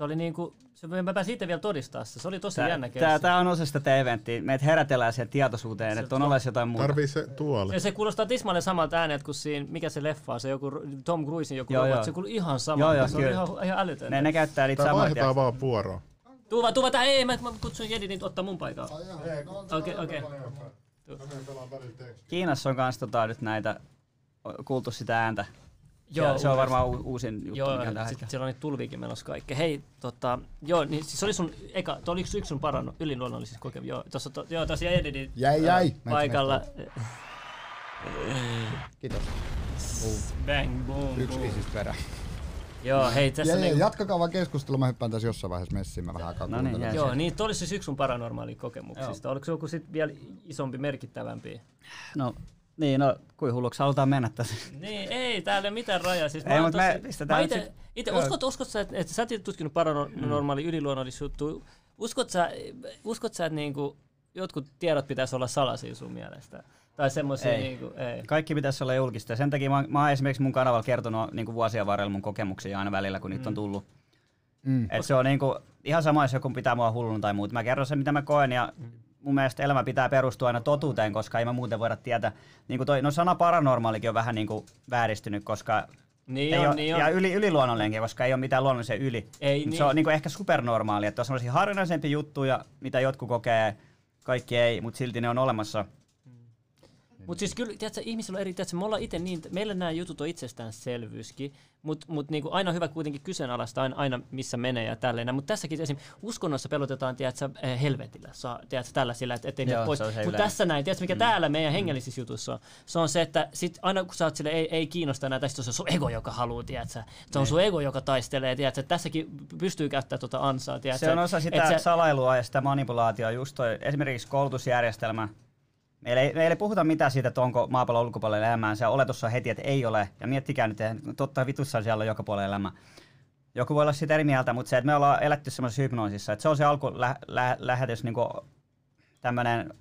Se oli niinku, se, mä pääsin itse vielä todistaa se. Se oli tosi jännä Tää, tää, tää on osa sitä eventtiä, meitä herätellään siihen tietoisuuteen, Se- että on olemassa jotain muuta. Tarvii se tuoli. Ja se kuulostaa tismalleen samalta äänet kuin siinä, mikä se leffa on, se joku Tom Cruisein joku Joo, robot. joo. Se kuului ihan sama. Joo, joo, se oli kyllä. ihan, ihan älytöntä. Ne, ne käyttää niitä Tää samoja. vaihdetaan vaan vuoroa. Tuu vaan, tuu vaan, tää, ei, mä, mä kutsun Jedi niin ottaa mun paikan. Okei, okei. Kiinassa on kans tota, nyt näitä, kuultu sitä ääntä. Joo, Joo, se on varmaan u- uusin juttu, Joo, mikä tällä sit siellä on niitä tulviikin menossa kaikkea. Hei, tota, joo, niin siis se oli sun eka, toi oli yksi, sun parano, yliluonnollisista kokemuksia. Joo, tossa, to, joo, tossa jäi Edinin Jäi, jäi. Meitä paikalla. Kiitos. Bang, boom, Yksi boom. isis perä. Joo, hei, tässä ja, niinku, jatkakaa vaan keskustelua, mä hyppään tässä jossain vaiheessa messiin, mä vähän aikaa No niin, jää. Joo, niin toi oli siis yksi sun paranormaalia kokemuksista. Oliko se joku sit vielä isompi, merkittävämpi? No, niin, no, kuin hulluksi halutaan mennä tässä. Niin, ei täällä ole mitään rajaa. Siis Ei, oon mut me pistetään nyt ite, sit- ite, uskot, uskot sä, että, että sä et tutkinut paranormaali mm. yliluonnollisia juttuja. uskot sä, uskot sä että niinku, jotkut tiedot pitäisi olla salaisia sun mielestä? Tai semmoisia Ei. niinku, ei. Kaikki pitäisi olla julkista. Sen takia mä, mä oon esimerkiksi mun kanavalla kertonut niin kuin vuosien varrella mun kokemuksia aina välillä, kun niitä on tullut. Mm. Et se on niin kuin, ihan sama, jos joku pitää mua hulluna tai muuta. Mä kerron sen, mitä mä koen ja mun mielestä elämä pitää perustua aina totuuteen, koska ei mä muuten voida tietää. Niin kuin toi, no sana paranormaalikin on vähän niin kuin vääristynyt, koska Niin ei on, ole, niin on. ja yli, yliluonnollinenkin, koska ei ole mitään luonnollisen yli. Ei Mut niin. Se on niin kuin ehkä supernormaali, että on sellaisia harvinaisempia juttuja, mitä jotkut kokee, kaikki ei, mutta silti ne on olemassa. Mutta siis kyllä, tiedätkö, ihmisillä on eri, tiedätkö, me ollaan itse niin, meillä nämä jutut on itsestäänselvyyskin, mutta mut niinku aina on hyvä kuitenkin kyseenalaistaa aina, aina missä menee ja tälleen. Mutta tässäkin esim. uskonnossa pelotetaan, tiedätkö, eh, helvetillä, saa, tiedätkö, tällaisilla, että ettei Joo, ne pois. Mutta tässä näin, tiedätkö, mikä mm. täällä meidän hengellisissä jutuissa on, se on se, että sit aina kun sä oot sille, ei, ei kiinnosta näitä, se on sun ego, joka haluaa, tiedätkö, se Niin. on sun ego, joka taistelee, tiedätkö, tässäkin pystyy käyttämään tuota ansaa, tiedätkö, Se on osa et sitä sä- salailua ja sitä manipulaatiota, just toi, esimerkiksi koulutusjärjestelmä. Meillä ei, meillä ei puhuta mitään siitä, että onko maapallon ulkopuolella elämää. Se oletus on heti, että ei ole. Ja miettikää nyt, että totta vitussa siellä on joka puolella elämää. Joku voi olla siitä eri mieltä, mutta se, että me ollaan eletty semmoisessa hypnoosissa, että se on se alku lä, lä, lähetys, niin tämmöinen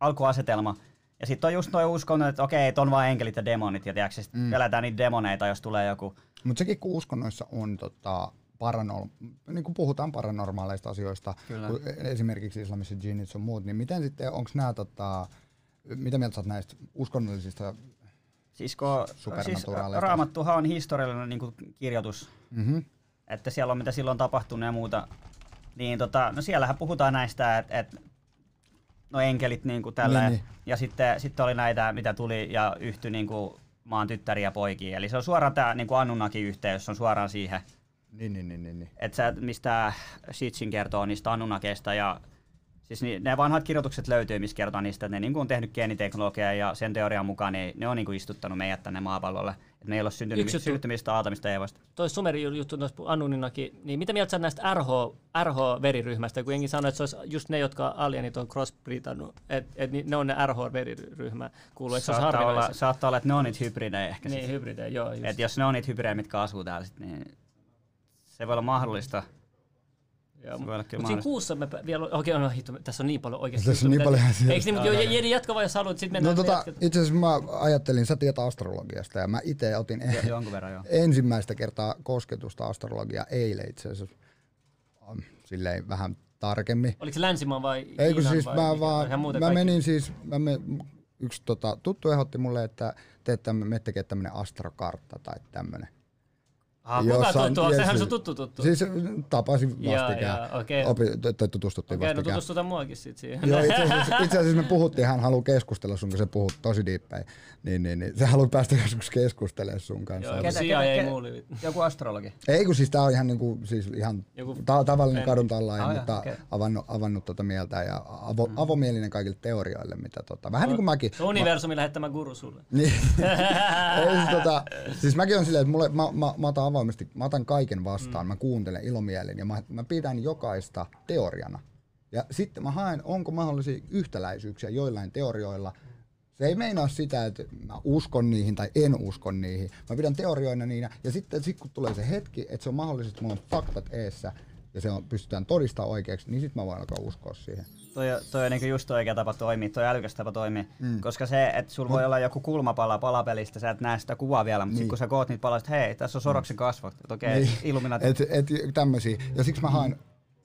alkuasetelma. Ja sitten on just toi uskonnon, että okei, että on vain enkelit ja demonit, ja tiedätkö, sit mm. pelätään niitä demoneita, jos tulee joku. Mutta sekin kun uskonnoissa on tota, paranol, niin kuin puhutaan paranormaaleista asioista, Kyllä. kun esimerkiksi islamissa djinnit sun muut, niin miten sitten, onko nämä, tota, mitä mieltä sä oot näistä uskonnollisista, Siis, kun, siis raamattuhan on historiallinen niin kirjoitus, mm-hmm. että siellä on mitä silloin tapahtunut ja muuta. Niin tota, no siellähän puhutaan näistä, että et, no enkelit niin kuin tällä. Niin, Niin. Ja sitten, sitten oli näitä, mitä tuli ja yhtyi niin kuin maan tyttäriä ja poikia. Eli se on suoraan tämä niin Anunnaki-yhteys, on suoraan siihen. Niin, niin, niin, niin, niin. Että sä, mistä Sitchin kertoo niistä Anunnakeista ja Siis ni- ne vanhat kirjoitukset löytyy, missä kertoo niistä, että ne niin on tehnyt geeniteknologiaa ja sen teorian mukaan niin ne on niin istuttanut meidät tänne maapallolle. Että me ei ole syntynyt Yksi juttu. syntymistä Aatamista Eevasta. toi Sumerin juttu tuossa Anuninakin, niin mitä mieltä sä näistä RH, RH-veriryhmästä, kun jengi sanoo, että se olisi just ne, jotka alienit on crossbreedannut, että et ne on ne RH-veriryhmä, kuuluu, se olisi Saattaa olla, saattaa olla, että ne on niitä hybridejä ehkä. Niin, Niin. hybridejä, joo. Just. Et jos ne on niitä hybridejä, mitkä asuu täällä, sit, niin se voi olla mahdollista. Joo, Mutta siinä kuussa me vielä, okei, okay, no, hitto, tässä on niin paljon oikeasti. Tässä on niin paljon asioita. Eikö niin, mutta jo, Jedi, jatka vaan, jos haluat, sitten No mennään. tota, jatketaan. itse asiassa mä ajattelin, sä tiedät astrologiasta ja mä itse otin Jo- Jonkun verran ensimmäistä kertaa kosketusta astrologiaa eilen itse asiassa silleen vähän tarkemmin. Oliko se länsimaan vai Ei kun siis vai mä vaan, mä kaikki. menin siis, mä me, yksi tota, tuttu ehdotti mulle, että teet tämmönen, me tekee tämmönen astrokartta tai tämmönen. Ah, kuka on- tuttu? ja Sehän on tuttu tuttu. Siis tapasin Jaa, vastikään, okei. Opi, tai tutustuttiin Okei, no vastikään. tutustutaan muakin sit siihen. Joo, itse asiassa, itse asiassa me (laughs) puhuttiin, hän haluaa keskustella sun kanssa, se puhut tosi diippäin. Niin, niin, niin, se haluaa päästä (laughs) joskus keskustelemaan sun kanssa. Joo, Ketä- ketä- ei ketä- muuli. Joku astrologi. Ei kun siis tää on ihan, niinku, siis ihan Joku ta- tavallinen kadun tallaaja, Ah, mutta joo, okei. avannut, avannut tota mieltä ja avo, avomielinen kaikille teorioille, mitä tota, vähän niin kuin mäkin. Se universumi lähettämä guru sulle. Niin. (laughs) Ei, siis, tota, siis mäkin on silleen, että mulle, mä, mä, mä, otan avoimesti, mä otan kaiken vastaan, mm. mä kuuntelen ilomielin ja mä, mä pidän jokaista teoriana. Ja sitten mä haen, onko mahdollisia yhtäläisyyksiä joillain teorioilla. Se ei meinaa sitä, että mä uskon niihin tai en usko niihin. Mä pidän teorioina niinä. Ja sitten sit kun tulee se hetki, että se on mahdollisesti, että mulla on faktat eessä ja se on, pystytään todistamaan oikeaksi, niin sitten mä voin alkaa uskoa siihen. Toi, on- toi on niinku just oikea tapa toimia, toi älykäs tapa toimia. Mm. Koska se, että sulla voi olla joku kulmapala palapelistä, sä et näe sitä kuvaa vielä, mutta niin. sit kun sä koot niitä palaista, hei, tässä on Soroksen kasvot. Että okei, okay, Niin. Illuminati. Et, et tämmösiä. Ja siksi mä haen...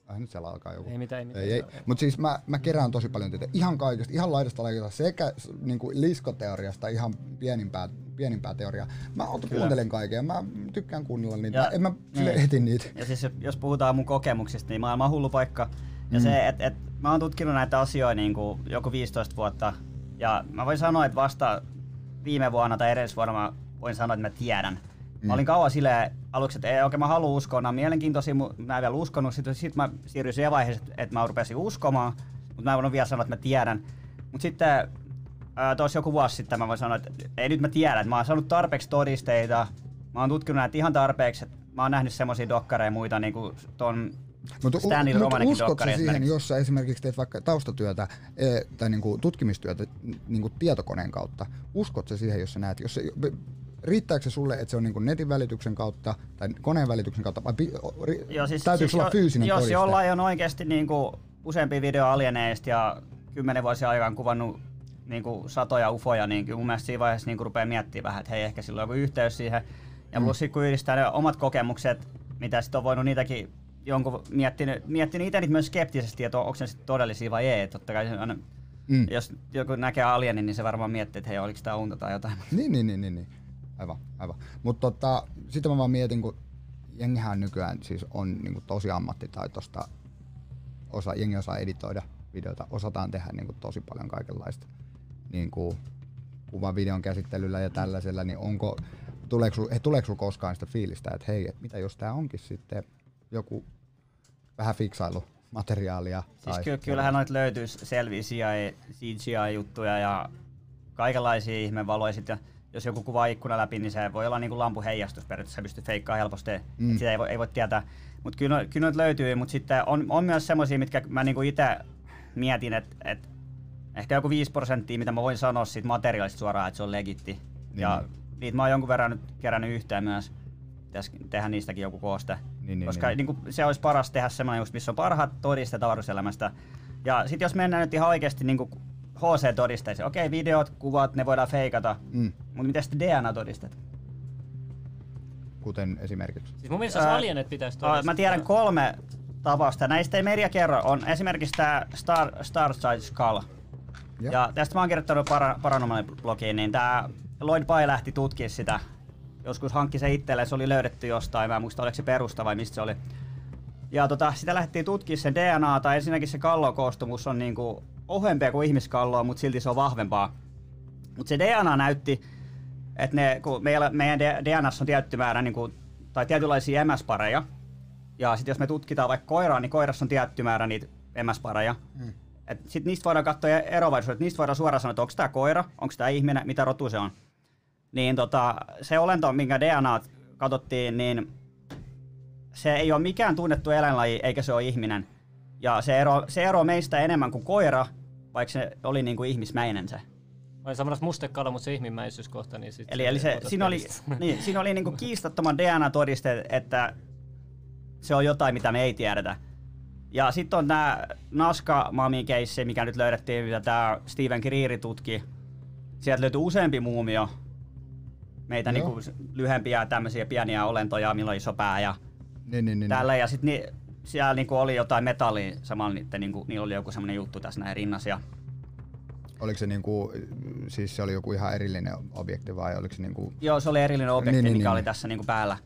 Ai nyt siellä alkaa joku. Ei mitään, ei mitään. Ei, ei. Mutta siis mä, mä kerään tosi paljon tätä ihan kaikesta, ihan laidasta laidasta, sekä s- niinku liskoteoriasta ihan pienimpää, pienimpää teoriaa. Mä ot, kuuntelen kaiken ja mä tykkään kuunnella niitä. Ja- Mä, en mä sille niin. etin niitä. Ja siis jos- jos puhutaan mun kokemuksista, niin maailma on hullu paikka. Ja mm. se, että et, mä oon tutkinut näitä asioita niin kuin joku 15 vuotta. Ja mä voin sanoa, että vasta viime vuonna tai edellisvuonna mä voin sanoa, että mä tiedän. Mm. Mä olin kauan silleen aluksi, että ei, okei mä haluan uskoa, nämä on mielenkiintoisia, mä en vielä uskonut. Sitten sit mä siirryin siihen vaiheeseen, että mä rupesin uskomaan, mutta mä en voinut vielä sanoa, että mä tiedän. Mutta sitten tuossa joku vuosi sitten mä voin sanoa, että ei nyt mä tiedän, että mä oon saanut tarpeeksi todisteita, mä oon tutkinut näitä ihan tarpeeksi, että mä oon nähnyt semmosia dokkareja ja muita niinku ton Mutta Stanley Romanekin uskotko siihen, esimerkiksi. jos sä esimerkiksi teet vaikka taustatyötä e, tai niinku tutkimistyötä niinku tietokoneen kautta, uskot sä siihen, jos sä näet, jos se, riittääkö se sulle, että se on niinku netin välityksen kautta tai koneen välityksen kautta, vai pi, ri, Joo, siis, täytyykö siis olla jo- fyysinen Jos todiste? jollain on oikeasti niinku useampi video alieneista ja kymmenen vuosia aikaan kuvannut niinku satoja ufoja, niin kyllä mun mielestä siinä vaiheessa niinku rupeaa miettimään vähän, että hei ehkä sillä on joku yhteys siihen. Ja plus sit kun yhdistää ne omat kokemukset, mitä sitten on voinut niitäkin jonkun miettinyt, miettinyt itse myös skeptisesti, että onko ne sitten todellisia vai ei. Totta kai se aina, Mm. jos joku näkee alienin, niin se varmaan miettii, että hei, oliko tämä unta tai jotain. (laughs) Niin, niin, niin, niin, niin. Aivan, aivan. Mutta tota, sitten mä vaan mietin, kun jengihän nykyään siis on niinku tosi ammattitaitoista. Osa, jengi osaa editoida videota, osataan tehdä niinku tosi paljon kaikenlaista niinku kuvan videon käsittelyllä ja tällaisella, niin onko, tuleeko, tuleeko koskaan sitä fiilistä, että hei, et mitä jos tämä onkin sitten joku vähän fiksailu materiaalia? Siis ky- kyllähän noita löytyy selviä CGI, CGI-juttuja ja kaikenlaisia ihmevaloja. Ja jos joku kuvaa ikkuna läpi, niin se voi olla niinku lampun heijastus periaatteessa, pystyy feikkaamaan helposti. Mm. Mm. Sitä ei voi, ei voi tietää. Mutta kyllä, no- kyllä noita löytyy, mutta sitten on, on myös semmoisia, mitkä mä niinku itse mietin, että et ehkä joku 5 prosenttia, mitä mä voin sanoa siitä materiaalista suoraan, että se on legitti. Niin. Ja niitä mä oon jonkun verran nyt kerännyt yhteen myös. Pitäisi tehdä niistäkin joku kooste. Niin, niin, Koska niin. niin. Niin se olisi paras tehdä semmoinen just, missä on parhaat todisteet avaruuselämästä. Ja sitten jos mennään nyt ihan oikeasti niin HC-todisteisiin, okei, videot, kuvat, ne voidaan feikata, Mm, mutta miten sitten DNA-todisteet? kuten esimerkiksi. Siis mun mielestä Ää, alienet pitäisi Aa, todistaa. Mä tiedän kolme tapausta. Näistä ei media kerro. On esimerkiksi tämä Star, Starside Skull. Ja. Ja tästä mä oon kirjoittanut para, Paranormal-blogiin, niin tää Lloyd Pye lähti tutkimaan sitä. Joskus hankki se itselleen, se oli löydetty jostain, mä en muista oliko se perusta vai mistä se oli. Ja tota, sitä lähdettiin tutkimaan sen DNAta, ensinnäkin se kallokoostumus on niinku ohuempia kuin ihmiskalloa, mutta silti se on vahvempaa. Mutta se DNA näytti, että ne, kun meillä, meidän DNAssa on tietty määrä, niin kuin, tai tietynlaisia MS-pareja, ja sitten jos me tutkitaan vaikka koiraa, niin koirassa on tietty määrä niitä MS-pareja. Mm. Sitten niistä voidaan katsoa eroavaisuudet, niistä voidaan suoraan sanoa, että onko tämä koira, onko tämä ihminen, mitä rotu se on. Niin tota, se olento, minkä DNA katsottiin, niin se ei ole mikään tunnettu eläinlaji, eikä se ole ihminen. Ja se ero, se ero meistä enemmän kuin koira, vaikka se oli niin kuin ihmismäinen se. Vai samalla mustekala, mutta se ihmimäisyyskohta, niin sit Eli, eli se, siinä oli, (laughs) niin, siinä oli niinku kiistattoman DNA-todiste, että se on jotain, mitä me ei tiedetä. Ja sitten on tämä Naska Mami keissi, mikä nyt löydettiin, mitä tämä Steven Greeri tutki. Sieltä löytyi useampi muumio. Meitä Joo. niinku lyhempiä tämmöisiä pieniä olentoja, millä on iso pää ja Niin, niin, niin. tällä. Ja sitten ni, siellä niinku oli jotain metallia, samalla niitten, niinku, niillä oli joku semmoinen juttu tässä näin rinnassa. Ja Oliko se niinku, siis se oli joku ihan erillinen objekti vai oliko se niinku... Joo, se oli erillinen objekti, Niin, niin, niin, mikä niin. oli tässä niinku päällä.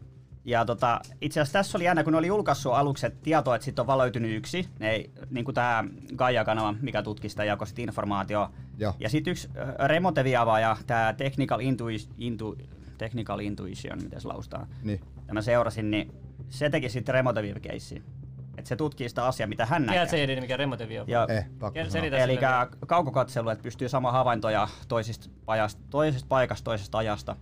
Ja tota, itse asiassa tässä oli jännä, kun ne oli julkaissut aluksi että tietoa, että sitten on vaan löytynyt yksi. Ne ei, niin kuin tämä Gaia-kanava, mikä tutki sitä, jakoi sit informaatiota. Joo. Ja sitten yksi remote-viavaaja, tämä Technical, Intui, Intu, Technical Intuition, miten se laustaa. Niin. Ja mä seurasin, niin se teki sitten remote keissi Että se tutkii sitä asiaa, mitä hän Tiedätkö näkee. Edi, mikä remote on? Ja, Eh, Eli kaukokatselu, että pystyy sama havaintoja toisista, pajasta, toisesta paikasta, toisesta ajasta.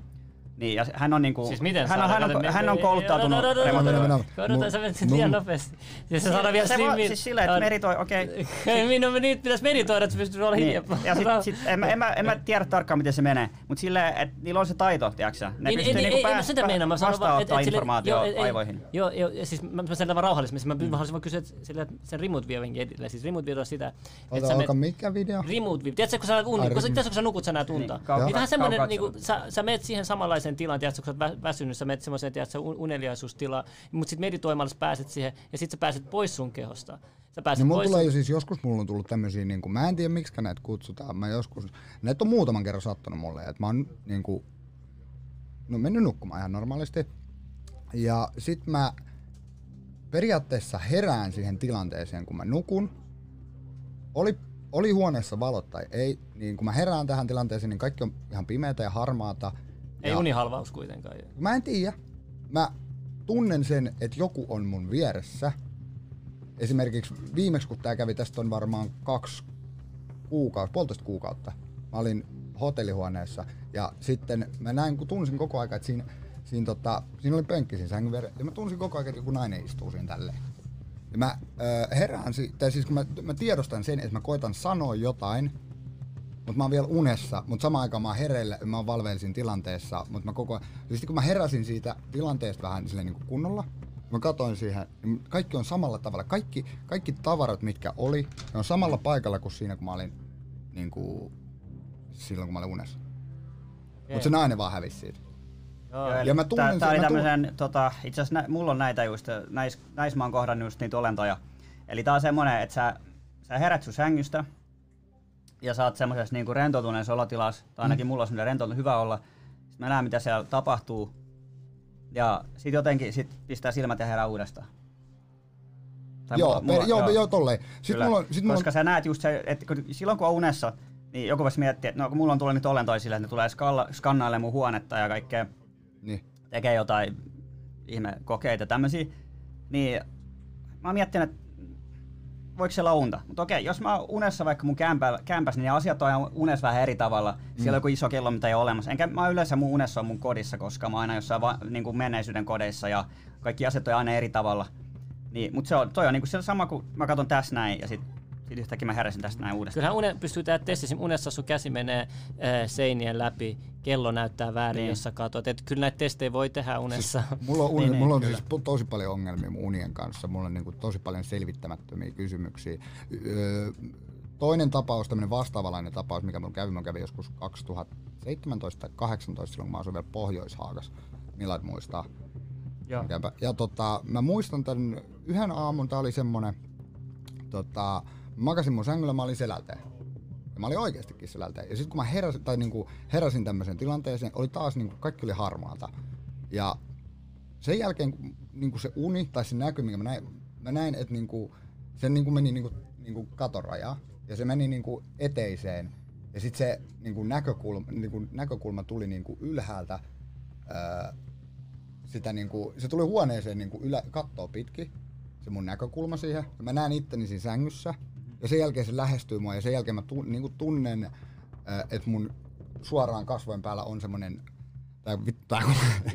Niin, ja hän on niinku, Siis miten hän, on, hän, on, hän on kouluttautunut No, no, no, no, no, no, no. Odotan, sä menet liian nopeasti. Ja se saadaan vielä slimmin. siis silleen, että meritoi, okei. Ei minun niitä pitäisi meditoida, että pystyy olla Niin. hiljaa. Ja sit, sit, en, mä, en, mä, en mä tiedä tarkkaan miten se menee, mutta silleen, että niillä on se taito, tiedätkö Ne pystyy niinku ei, ei, mä pääs- sitä meinaan, mä sanon vaan, vastaanottaa informaatio aivoihin. Joo, joo, ja siis mä, sanon vaan rauhallisemmin, mä, mm. haluaisin vaan kysyä että sille, että sen remote viewingin edelle, siis remote view on sitä, Ota, mikä video? Remote view. Tiedätkö, kun sä, nukut, sä näet unta. Niin, Niin vähän semmoinen, niin sä, sä menet siihen samanlaiseen tilaan, tiedätkö, kun sä oot vä- väsynyt, sä menet semmoiseen, tiedätkö, un- uneliaisuustilaan, mutta sitten meditoimalla sä pääset siihen, ja sitten sä pääset pois sun kehosta. Sä pääset No mulla pois tulee jo siis joskus mulla on tullut tämmösiä, niin kuin, mä en tiedä miksi näitä kutsutaan, mä joskus, näitä on muutaman kerran sattunut mulle, että mä oon niin kuin, no mennyt nukkumaan ihan normaalisti. Ja sit mä periaatteessa herään siihen tilanteeseen, kun mä nukun. Oli, oli huoneessa valot tai ei, niin kun mä herään tähän tilanteeseen, niin kaikki on ihan pimeätä ja harmaata. Ei ja unihalvaus kuitenkaan. Mä en tiedä. Mä tunnen sen, että joku on mun vieressä. Esimerkiksi viimeksi, kun tää kävi, tästä on varmaan kaksi kuukautta, puolitoista kuukautta. Mä olin hotellihuoneessa ja sitten mä näin, kun tunsin koko ajan, että siinä, siinä, tota, siinä oli penkki siinä sängyn vieressä, ja mä tunsin koko ajan, että joku nainen istuu siinä tälleen. Ja mä ö, herään, tai siis kun mä, mä tiedostan sen, että mä koitan sanoa jotain, mutta mä oon vielä unessa, mutta samaan aikaan mä oon hereillä, mä oon valveellisin tilanteessa, mutta mä koko ajan, ja sitten kun mä heräsin siitä tilanteesta vähän silleen niin kuin kunnolla, mä katsoin siihen, niin kaikki on samalla tavalla, kaikki, kaikki tavarat, mitkä oli, ne on samalla paikalla kuin siinä, kun mä olin niin kuin, silloin, kun mä olin unessa. Mutta se nainen vaan hävisi siitä. Joo. Ja mä tunnen tää, tää sen- oli mä tunnen- tämmösen, tota, itse asiassa nä, mulla on näitä just, näis, näis mä oon kohdannut just niitä olentoja. Eli tää on semmonen, että sä, sä herät sun sängystä, ja sä oot semmosessa niinku rentoutuneessa olotilassa, tai ainakin mulla on semmoinen rentoutunut hyvä olla. Sitten mä näen mitä siellä tapahtuu, ja sit jotenkin sit pistää silmät ja herää uudestaan. Tai Joo, per, joo, joo, tolleen. Sitten Kyllä. mulla on, sit mulla Koska sä näet just se, että kun, silloin kun on unessa, niin joku voisi miettiä, että no kun mulla on tullut nyt olentoja sille, että ne tulee skalla, skannailemaan mun huonetta ja kaikkea, niin. tekee jotain ihme kokeita tämmöisiä, niin mä oon miettinyt, että voiko siellä unta. Mutta okei, jos mä oon unessa vaikka mun kämpä, kämpässä, niin asiat on unessa vähän eri tavalla. Mm. Siellä on joku iso kello, mitä ei ole olemassa. Enkä mä yleensä mun unessa on mun kodissa, koska mä oon aina jossain va, niin kuin menneisyyden kodeissa ja kaikki asiat on aina eri tavalla. Niin, mutta se on, toi on niin kuin se sama kuin mä katson tässä näin ja sit, sit yhtäkkiä mä heräsin tästä näin uudestaan. Kyllähän une, pystyy tehdä testi, unessa sun käsi menee äh, seinien läpi, kello näyttää väärin, Niin. niin. jos sä katsot. Et kyllä näitä testejä voi tehdä unessa. Mulla on, uni, (laughs) Niin, niin, mulla on kyllä. siis tosi paljon ongelmia mun unien kanssa. Mulla on niinku tosi paljon selvittämättömiä kysymyksiä. Öö, toinen tapaus, tämmöinen vastaavalainen tapaus, mikä mulla kävi, mä kävin joskus 2017 tai 2018 silloin, kun mä asuin vielä Pohjois-Haagas. Millard muistaa. Käypä. Ja tota, mä muistan tän yhden aamun, tää oli semmonen, tota, makasin mun sängyllä, mä olin selälteen. Ja mä olin oikeastikin selälteen. Ja sitten kun mä heräsin, tai niinku heräsin tämmöiseen tilanteeseen, oli taas niinku, kaikki oli harmaata. Ja sen jälkeen kun niinku se uni tai se näky, minkä mä näin, mä näin että niinku, se niinku meni niinku, niinku katorajaa. Ja se meni niinku eteiseen. Ja sitten se niinku näkökulma, niinku näkökulma tuli niinku ylhäältä öö, sitä niinku, se tuli huoneeseen niinku ylä, kattoo pitkin, se mun näkökulma siihen. Ja mä näen itteni siinä sängyssä. Ja sen jälkeen se lähestyy mua ja sen jälkeen mä tun, niinku tunnen, äh, että mun suoraan kasvojen päällä on semmonen (laughs) Tää, tää,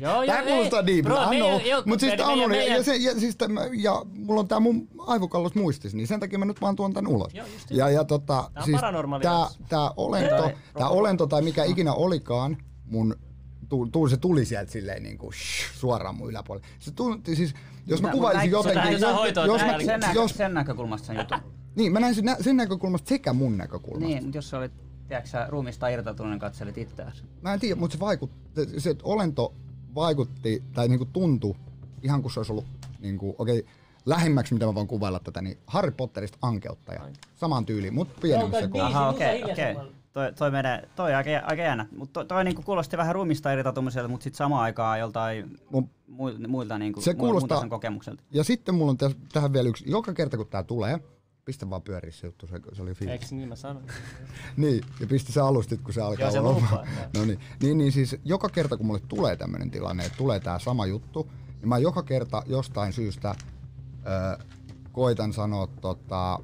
Joo, tää joo, kuulostaa ei. deep, Bro, I meidän- know. joo, Mut siis tää on meidän- ja, meidän- se, ja, siis tämä, ja mulla on tää mun aivokallos muistis, niin sen takia mä nyt vaan tuon tän ulos. Joo, just ja, ja tota, Tää on siis paranormaali tää, tää olento, Tai- tää olento tai mikä ikinä olikaan, mun tu, tu, se tuli sieltä silleen niin kuin shh, suoraan mun yläpuolelle. Se tunti, siis, jos mä Nä- kuvailisin jotenkin, näin saa hoitoon jos, tähän mä, sen, nä- jos, sen näkökulmasta sen jutun. Niin, mä näin sen, nä- sen näkökulmasta sekä mun näkökulmasta. Niin, mutta jos sä olit, tiedätkö sä, ruumista irtautunut, niin katselit itseäsi. Mä en tiedä, mutta se vaikutti, se, se että olento vaikutti tai niinku tuntui ihan kuin se olisi ollut niinku, okei, okay, lähimmäksi mitä mä voin kuvailla tätä, niin Harry Potterista ankeuttaja. Samaan tyyliin, mutta pienemmässä kohdassa. Aha, musa okei, okei. Toi, toi, menee, toi aika, aika jännä. Mutta toi, toi niinku kuulosti vähän ruumista irtautumiselta, mutta sitten samaan aikaan joltain Mun- mu- muilta niinku, Se kuulostaa- tason kokemukselta. Ja sitten mulla on täs, tähän vielä yksi, joka kerta kun tää tulee, pistä vaan pyöriä se juttu, se, se oli fiilis. Eikö niin mä sanoin? (laughs) Niin, ja pisti se alustit, kun se alkaa Joo, se olla- lupaa, No niin, niin, niin siis joka kerta kun mulle tulee tämmönen tilanne, että tulee tää sama juttu, niin mä joka kerta jostain syystä ö, koitan sanoa tota,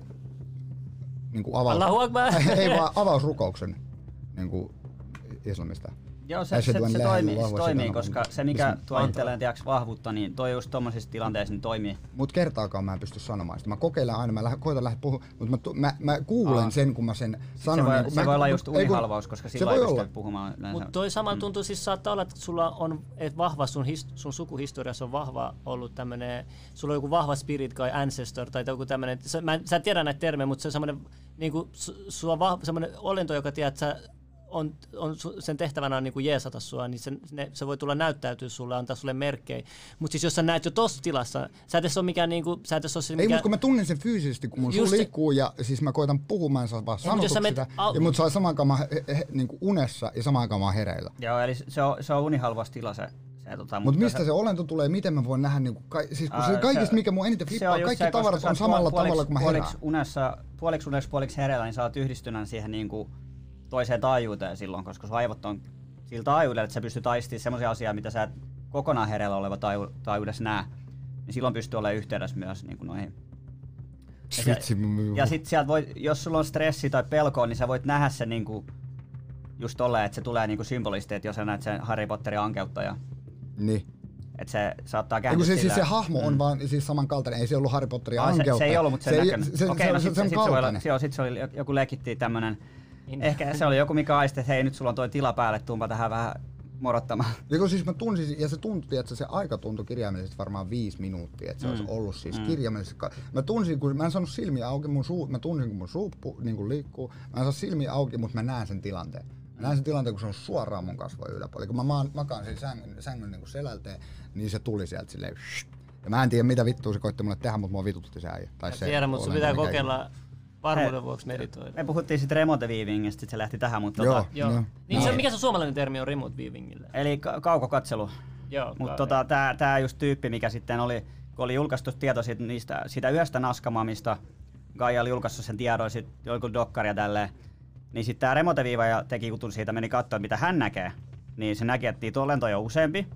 niin kuin avaus, (laughs) ei vaan avausrukouksen niin kuin islamista. Joo, se, se, se, toimii, se toimii koska se mikä tuo itselleen tiiäks, vahvuutta, niin toi just tommosissa tilanteissa niin toimii. Mut kertaakaan mä en pysty sanomaan sitä. Mä kokeilen aina, mä lähden, koitan lähteä puhumaan, mutta mä, mä, mä kuulen Aa. sen, kun mä sen Se sanon. voi, niin kun se mä, voi olla mut- just unihalvaus, koska se voi ei pysty puhumaan. Mutta toi sama tuntuu siis saattaa olla, että sulla on et vahva sun, his, sun sukuhistoriassa on vahva ollut tämmönen, sulla on joku vahva spirit guy ancestor tai joku tämmönen, sä, mä, en- sä en tiedä näitä termejä, mutta se on semmoinen niinku, su, sulla on vahva, semmoinen olento, joka tiedät, että sä on, on, sen tehtävänä on niinku jeesata sua, niin sen, ne, se voi tulla näyttäytyä sulle, antaa sulle merkkejä. Mutta siis jos sä näet jo tossa tilassa, sä et edes ole mikään niinku, sä et edes ole se Ei, mutta kun mä tunnen sen fyysisesti, kun mun suu se- liikkuu ja siis mä koitan puhumaan, mä en saa vaan mut sanotuksi sitä. au- Ja mut saa samaan aikaan mä he, he, niin kuin unessa ja samaan aikaan mä oon hereillä. Joo, eli se on, se on unihalvaus tila se. se tota, Mutta mistä se olento tulee, miten mä voin nähdä, niin kuin, ka, siis kun se se- kaikista mikä mun eniten se flippaa, kaikki se, tavarat on samalla puoliksi- tavalla kuin mä herään. puoliksi unessa, puoliksi unessa, puoliksi hereillä, niin sä oot yhdistyneen siihen niinku toiseen taajuuteen silloin, koska sun aivot on sillä taajuudella, että sä pystyt aistimaan semmoisia asioita, mitä sä et kokonaan hereillä oleva taaju, taajuudessa näe. Niin silloin pystyy olemaan yhteydessä myös niin kuin noihin. Ja, se- Vitsi, ja sit sieltä voi, jos sulla on stressi tai pelkoa, niin sä voit nähdä sen niinku just tolleen, että se tulee niinku symbolisti, että jos sä näet sen Harry Potterin ankeuttaja, Niin. että se saattaa kääntyä se, siis se hahmo on vaan siis samankaltainen, ei se ollut Harry Potterin Aa, se, se ei ollut, mutta se, se, näköinen. se, se, Okei, se, no se, sit, se, on sit, se voi olla, kaltainen. joo, sit se oli joku lekitti tämmönen Ehkä se oli joku, mikä aisti, että hei nyt sulla on toi tila päälle, tuumpa tähän vähän morottamaan. Ja kun siis mä tunsin, ja se tuntui, että se aika tuntui kirjaimellisesti varmaan viisi minuuttia, että se mm. olisi ollut siis mm. kirjaimellisesti. Mä tunsin, kun mä en saanut silmiä auki, mun suu, mä tunsin, kun mun suu niin kuin liikkuu. Mä en saa silmiä auki, mutta mä näen sen tilanteen. Mä näen sen tilanteen, kun se on suoraan mun kasvojen yläpuolella. Kun mä maan, makaan siinä sängyn, sängyn niin selälteen, niin se tuli sieltä silleen. Ja mä en tiedä mitä vittua se koitti mulle tehdä, mutta mua vitutti se äijä. Tai se tiedän, mutta sun pitää kokeilla varmuuden vuoksi meditoida. Me puhuttiin sitten remote weavingista, sit se lähti tähän, mutta Joo, tota, Joo. joo. Niin se, mikä se suomalainen termi on remote weavingille? eli ka- kaukokatselu. Joo, Mutta tota, tää, tää just tyyppi, mikä sitten oli, kun oli julkaistu tieto siitä, niistä, siitä yhdestä naskamamista, Gaia oli julkaissut sen tiedon, sit joku dokkari ja tälleen, niin sitten tämä remoteviiva ja teki jutun siitä, meni katsoa, mitä hän näkee. Niin se näki, että niitä olentoja on useampi,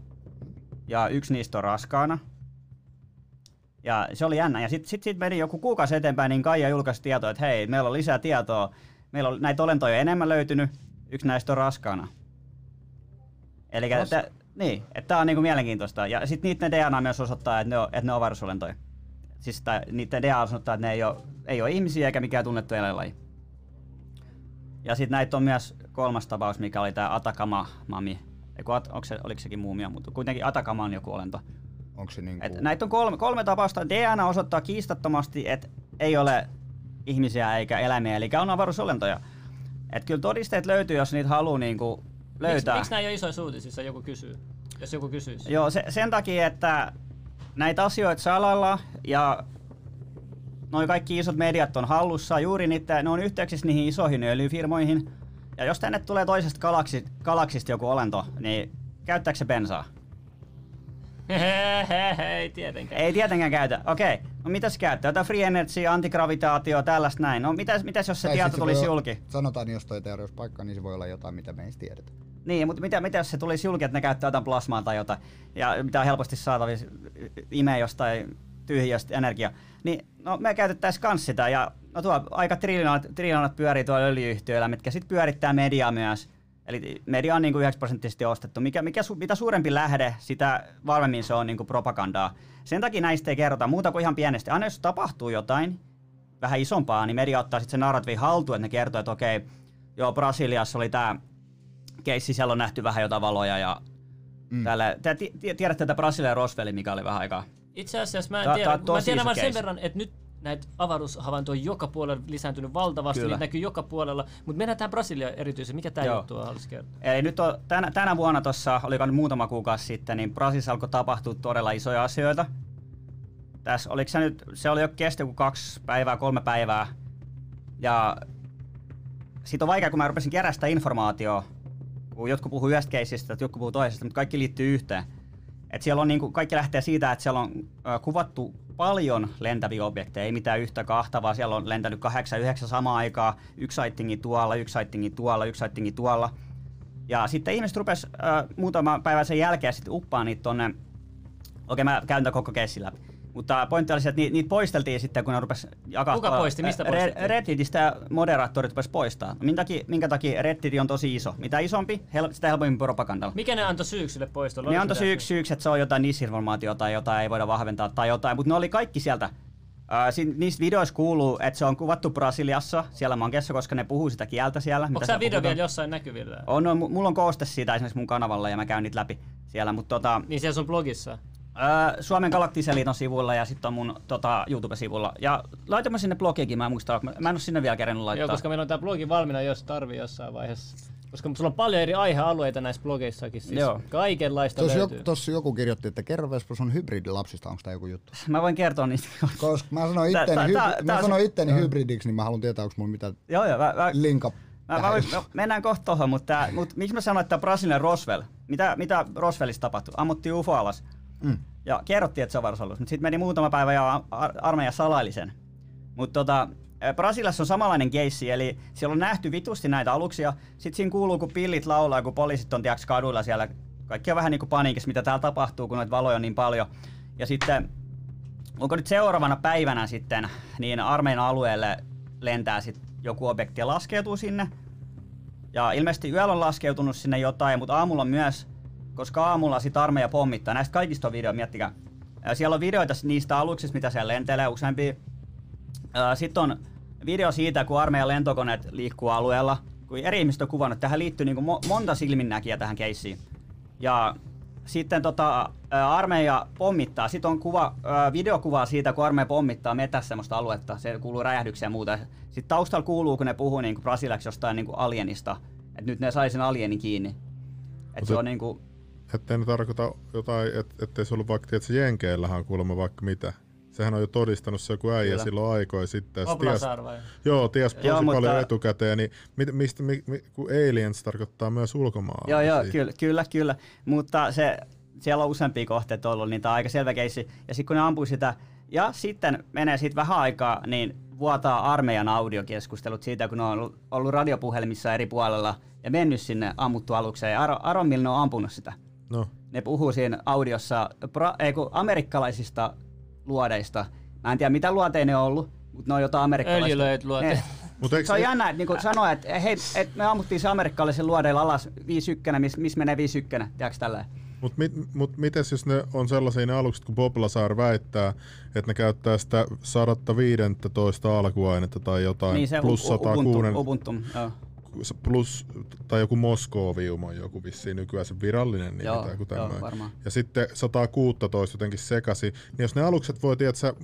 ja yksi niistä on raskaana. Ja se oli jännä. Ja sitten sit, sit meni joku kuukausi eteenpäin, niin Kaija julkaisi tietoa, että hei, meillä on lisää tietoa. Meillä on näitä olentoja enemmän löytynyt, yksi näistä on raskaana. Eli Ras- niin, että tämä on niinku mielenkiintoista. Ja sitten niiden DNA myös osoittaa, että ne on, että ne on avaruusolentoja. Siis tai, niiden DNA osoittaa, että ne ei ole, ei ole ihmisiä eikä mikään tunnettu eläinlaji. Ja sitten näitä on myös kolmas tapaus, mikä oli tämä Atakama-mami. Eiku, onko se, oliko sekin muumia, mutta kuitenkin Atakama on joku olento. Onko se niinku... Et näitä on kolme, kolme tapausta. DNA osoittaa kiistattomasti, että ei ole ihmisiä eikä eläimiä, eli on avaruusolentoja. Et kyllä todisteet löytyy, jos niitä haluaa niinku löytää. Miksi, miksi nämä ei ole isoissa uutisissa, joku kysyy? Jos joku kysyisi. Joo, se, sen takia, että näitä asioita salalla ja noin kaikki isot mediat on hallussa, juuri niitä, ne on yhteyksissä niihin isoihin öljyfirmoihin. Ja jos tänne tulee toisesta galaksi, galaksista joku olento, niin käyttääkö se bensaa? Ei tietenkään. Ei tietenkään käytä. Okei, no mitä se käyttää? Jotain free energy, antigravitaatio, tällaista näin. No mitäs, mitäs jos se Tai tieto tulisi voi olla- julki? Sanotaan, jos toi teoria olisi paikka, niin se voi olla jotain, mitä me ei tiedetä. Niin, mutta mitä, mitä jos se tulisi julki, että ne käyttää jotain plasmaa tai jotain, ja mitä on helposti saatavissa imee jostain tyhjiöstä energiaa, niin no me käytettäisiin kans sitä, ja no tuo aika triljoonat, triljoonat pyörii tuolla öljyyhtiöillä, mitkä sitten pyörittää mediaa myös. Eli media on niin kuin 9 prosenttisesti ostettu. Mikä, mikä su, mitä suurempi lähde, sitä varmemmin se on niin kuin propagandaa. Sen takia näistä ei kerrota muuta kuin ihan pienesti. Aina jos tapahtuu jotain vähän isompaa, niin media ottaa sitten sen narratiivin haltuun, että ne kertoo, että okei, joo, Brasiliassa oli tämä keissi, siellä on nähty vähän jotain valoja ja mm. täällä, te ti- ti- tiedätte tätä Brasilian Roswellin, mikä oli vähän aikaa. Itse asiassa mä en tiedä, tää mä tiedän vaan sen verran, että nyt näitä avaruushavaintoja on joka puolella lisääntynyt valtavasti, Kyllä. niitä näkyy joka puolella, mutta mennään tähän Brasiliaan erityisesti. Mikä tämä juttu on, haluaisin kertoa? Eli nyt on, tänä, tänä vuonna tuossa, oliko nyt muutama kuukausi sitten, niin Brasiliassa alkoi tapahtua todella isoja asioita. Tässä, oliko se nyt, se oli jo kesti joku kaksi päivää, kolme päivää. Ja siitä on vaikea, kun mä rupesin kerää sitä informaatiota, kun jotkut puhuu yhdestä keisistä, jotkut puhuu toisesta, mutta kaikki liittyy yhteen. Et siellä on niinku, kaikki lähtee siitä, että siellä on ö, kuvattu paljon lentäviä objekteja, ei mitään yhtä kahta, vaan siellä on lentänyt kahdeksan, yhdeksän samaan aikaan, yksi sightingi tuolla, yksi sightingi tuolla, yksi sightingi tuolla. Ja sitten ihmiset rupes äh, muutaman päivän sen jälkeen sitten uppaa niitä tonne, okei mä käyn tämän koko keissin läpi. Mutta pointti oli se, että niitä, niitä poisteltiin sitten, kun ne rupes jakaa... Kuka poisti? Mistä poistettiin? Redditistä moderaattorit rupes poistaa. Minkä takia, minkä takia Reddit on tosi iso? Mitä isompi, hel- sitä helpommin propagandalla. Mikä ne antoi syyksi sille poistolle? Ne antoi syyksi, syyksi, että se on jotain disinformaatiota tai jotain ei voida vahventaa tai jotain, mutta ne oli kaikki sieltä. Ää, si- niistä videoissa kuuluu, että se on kuvattu Brasiliassa, siellä Mankessa, koska ne puhuu sitä kieltä siellä. Onko tämä siellä video vielä jossain näkyvillä? On, on, mulla on kooste siitä esimerkiksi mun kanavalla ja mä käyn niitä läpi siellä, mutta tota, Niin siellä sun blogissa. Suomen Galaktisen liiton sivuilla ja sitten on mun tota, YouTube-sivulla. Ja laitoin mä sinne blogiinkin, mä en muista, mä, mä en ole sinne vielä kerännyt laittaa. Joo, koska meillä on tämä blogi valmiina, jos tarvii jossain vaiheessa. Koska sulla on paljon eri aihealueita näissä blogeissakin. Siis Joo. Kaikenlaista Tuossa löytyy. joku, tossa joku kirjoitti, että kerro Vespa sun hybridilapsista, onko tämä joku juttu? Mä voin kertoa niistä. Koska mä sanoin Tää- itteni, tää- mä on sanoin se- itteni hybridiksi, niin mä haluan tietää, onko mulla mitään joo, joo, mä, mä, linka. Mä, mä, voin- no, mennään kohta tuohon, mutta, tää, mut miksi mä sanoin, että Brasilian Roswell, mitä, mitä Roswellissa tapahtui? Ammuttiin UFO alas Mm. ja kerrottiin, että se on avaruusalus, mutta sitten meni muutama päivä ja ar- armeija salaili sen. Mutta tota, ä, Brasiliassa on samanlainen keissi, eli siellä on nähty vitusti näitä aluksia. Sitten siinä kuuluu, kun pillit laulaa, kun poliisit on tiiäks, kaduilla siellä. Kaikki on vähän niin kuin paniikissa, mitä täällä tapahtuu, kun noita valoja on niin paljon. Ja sitten, onko nyt seuraavana päivänä sitten, niin armeijan alueelle lentää sitten joku objekti ja laskeutuu sinne. Ja ilmeisesti yöllä on laskeutunut sinne jotain, mutta aamulla myös, koska aamulla sit armeija pommittaa. Näistä kaikista on video, miettikää. Ää, Siellä on videoita niistä aluksista, mitä siellä lentelee useampia. Sitten on video siitä, kun armeijan lentokoneet liikkuu alueella, kun eri ihmiset on kuvannut, tähän liittyy niin mo- monta silminnäkijää tähän keissiin. Ja sitten tota, armeija pommittaa. Sitten on kuva, ä, videokuva siitä, kun armeija pommittaa metässä semmoista aluetta. Se kuuluu räjähdyksiä ja muuta. Sitten taustalla kuuluu, kun ne puhuu niin kuin brasilaksi jostain niin kuin alienista. Että nyt ne sai sen alienin kiinni. Että se on niin kuin, Ettei ne tarkoita jotain, et, ettei se ollut vaikka, että se Jenkeillähän on kuulemma vaikka mitä. Sehän on jo todistanut se joku äijä Kyllä. silloin aikoja sitten. ties, joo, ties tosi Joo, paljon mutta- etukäteen. Niin mit, mistä, mi, mi, kun aliens tarkoittaa myös ulkomaalaisia. Joo, joo, kyllä, kyllä, kyllä. Mutta se, siellä on useampia kohteita ollut, niin tämä on aika selvä keissi. Ja sitten kun ne ampuu sitä, ja sitten menee siitä vähän aikaa, niin vuotaa armeijan audiokeskustelut siitä, kun ne on ollut, ollut radiopuhelimissa eri puolella ja mennyt sinne ammuttu alukseen. Ja Aro, Aron ne on ampunut sitä. No, Ne puhuu siinä audiossa pra, ei, kun amerikkalaisista luodeista. Mä en tiedä, mitä luoteja ne on ollut, mutta ne on jotain amerikkalaista. Öljylöit luoteet. Ne- Mutta eikö se on ne- jännä, että niinku sanoa, että hei, et me ammuttiin se amerikkalaisen luodeilla alas 5-1, missä mis menee 5-1, tiedätkö tällä? Mutta mit, mut mites jos ne on sellaisia ne alukset, kun Bob Lazar väittää, että ne käyttää sitä 115 alkuainetta tai jotain Niin se plus U- Ubuntu, 106, Ubuntu, joo. Plus, tai joku Moskovium on joku vissiin nykyään se virallinen nimi Joo, tai joku joo, tämmöinen. varmaan. Ja sitten 116 jotenkin sekasi. Niin jos ne alukset voi, tiedätkö,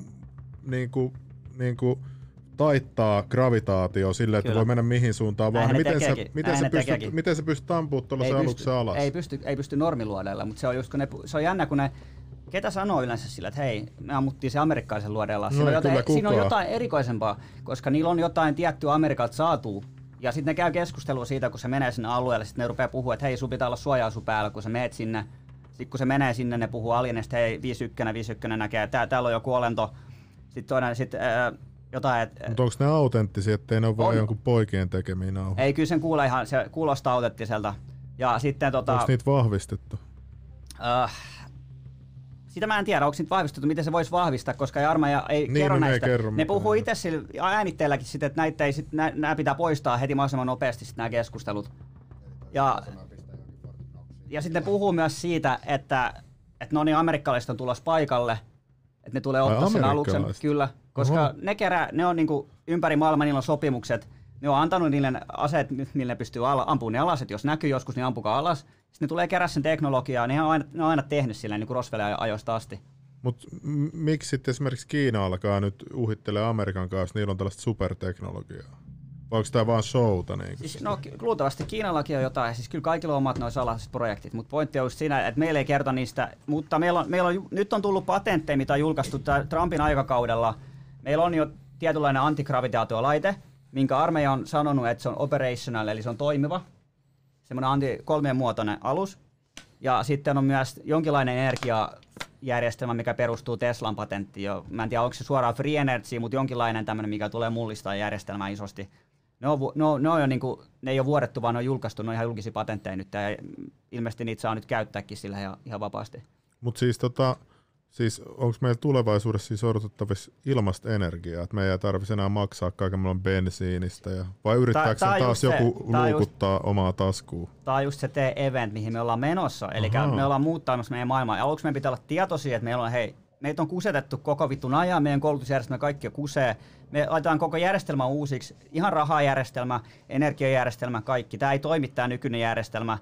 niin kuin, niin kuin taittaa gravitaatio silleen, että Kyllä. voi mennä mihin suuntaan vaan. Miten, sä, tekeekin. miten, sä ne pystyt, miten sä pystyt ampumaan tuollaisen Ei aluksen alas? Ei pysty, ei pysty normiluodeilla, mutta se on just kun ne, se on jännä, kun ne ketä sanoo yleensä sillä, että hei, me ammuttiin se amerikkalaisen luodeella. No Siinä, on ei jotain, siinä on jotain erikoisempaa, koska niillä on jotain tiettyä Amerikalta saatua. Ja sitten ne käy keskustelua siitä, kun se menee sinne alueelle, sitten ne rupeaa puhua, että hei, sun pitää olla suojausu päällä, kun sä meet sinne. Sitten kun se menee sinne, ne puhuu alienista, hei, 51, 51 näkee, tää, täällä on joku olento. Sitten toinen, sitten ää, jotain, että Mutta onko ne autenttisia, ettei ne ole vaan On. jonkun poikien tekemiä nauhoja? ei, kyllä sen kuulee ihan, se kuulostaa autenttiselta. Ja sitten tota... Onko niitä vahvistettu? Äh, sitä mä en tiedä, onko nyt vahvistettu, miten se voisi vahvistaa, koska ei armeija ei Niin, kerro no ne ei näistä. kerro ne puhuu itse sillä äänitteelläkin sitten, että näitä ei sit, nä, nää pitää poistaa heti mahdollisimman nopeasti sit nämä keskustelut. Ja, ja sitten ne puhuu myös siitä, että, että no niin, amerikkalaiset on tulossa paikalle, että ne tulee ottaa sen aluksen. Kyllä, koska Oho. ne, kerää, ne on niinku ympäri maailmaa, niillä on sopimukset. Ne on antanut niille aseet, millä ne pystyy ala, ampumaan ne alas, että jos näkyy joskus, niin ampukaa alas. Sitten ne tulee kerää sen teknologiaa, niin ne on aina, ne on aina tehnyt silleen niin kuin ajoista asti. Mutta miksi sitten esimerkiksi Kiina alkaa nyt uhittelee Amerikan kanssa, niillä on tällaista superteknologiaa? Vai onko tämä vaan showta? Niin Siis, no ki- luultavasti Kiinallakin on jotain, siis kyllä kaikilla on omat noin salaiset projektit, mutta pointti on just siinä, että meillä ei kerta niistä, mutta meillä on, meillä on, nyt on tullut patentteja, mitä on julkaistu Trumpin aikakaudella. Meillä on jo tietynlainen antigravitaatiolaite, minkä armeija on sanonut, että se on operational, eli se on toimiva. Semmoinen anti kolmien muotoinen alus. Ja sitten on myös jonkinlainen energiajärjestelmä, mikä perustuu Teslan patenttiin. Jo. Mä en tiedä, onko se suoraan free energy, mutta jonkinlainen tämmöinen, mikä tulee mullistaa järjestelmää isosti. Ne, on, ne, on, ne, on jo niinku, ne ei ole vuodettu, vaan ne on julkaistu, ne on ihan julkisia patentteja nyt, ja ilmeisesti niitä saa nyt käyttääkin sillä ihan, ihan vapaasti. Mutta siis, tota, siis onko meillä tulevaisuudessa siis odotettavissa ilmasta energiaa, että me ei tarvitsisi enää maksaa kaiken maailman bensiinistä, ja, vai yrittääkö tää taas se- joku tää on just- luukuttaa omaa taskuun? Tämä on just se T-event, mihin me ollaan menossa. Eli Ahaa. me ollaan muuttamassa meidän maailmaa. Ja aluksi meidän pitää olla tietoisia, että meillä on, hei, meitä on kusetettu koko vittun ajan, meidän koulutusjärjestelmä kaikki on kusee. Me laitetaan koko järjestelmä uusiksi, ihan rahajärjestelmä, energiajärjestelmä, kaikki. Tämä ei toimi tämä nykyinen järjestelmä.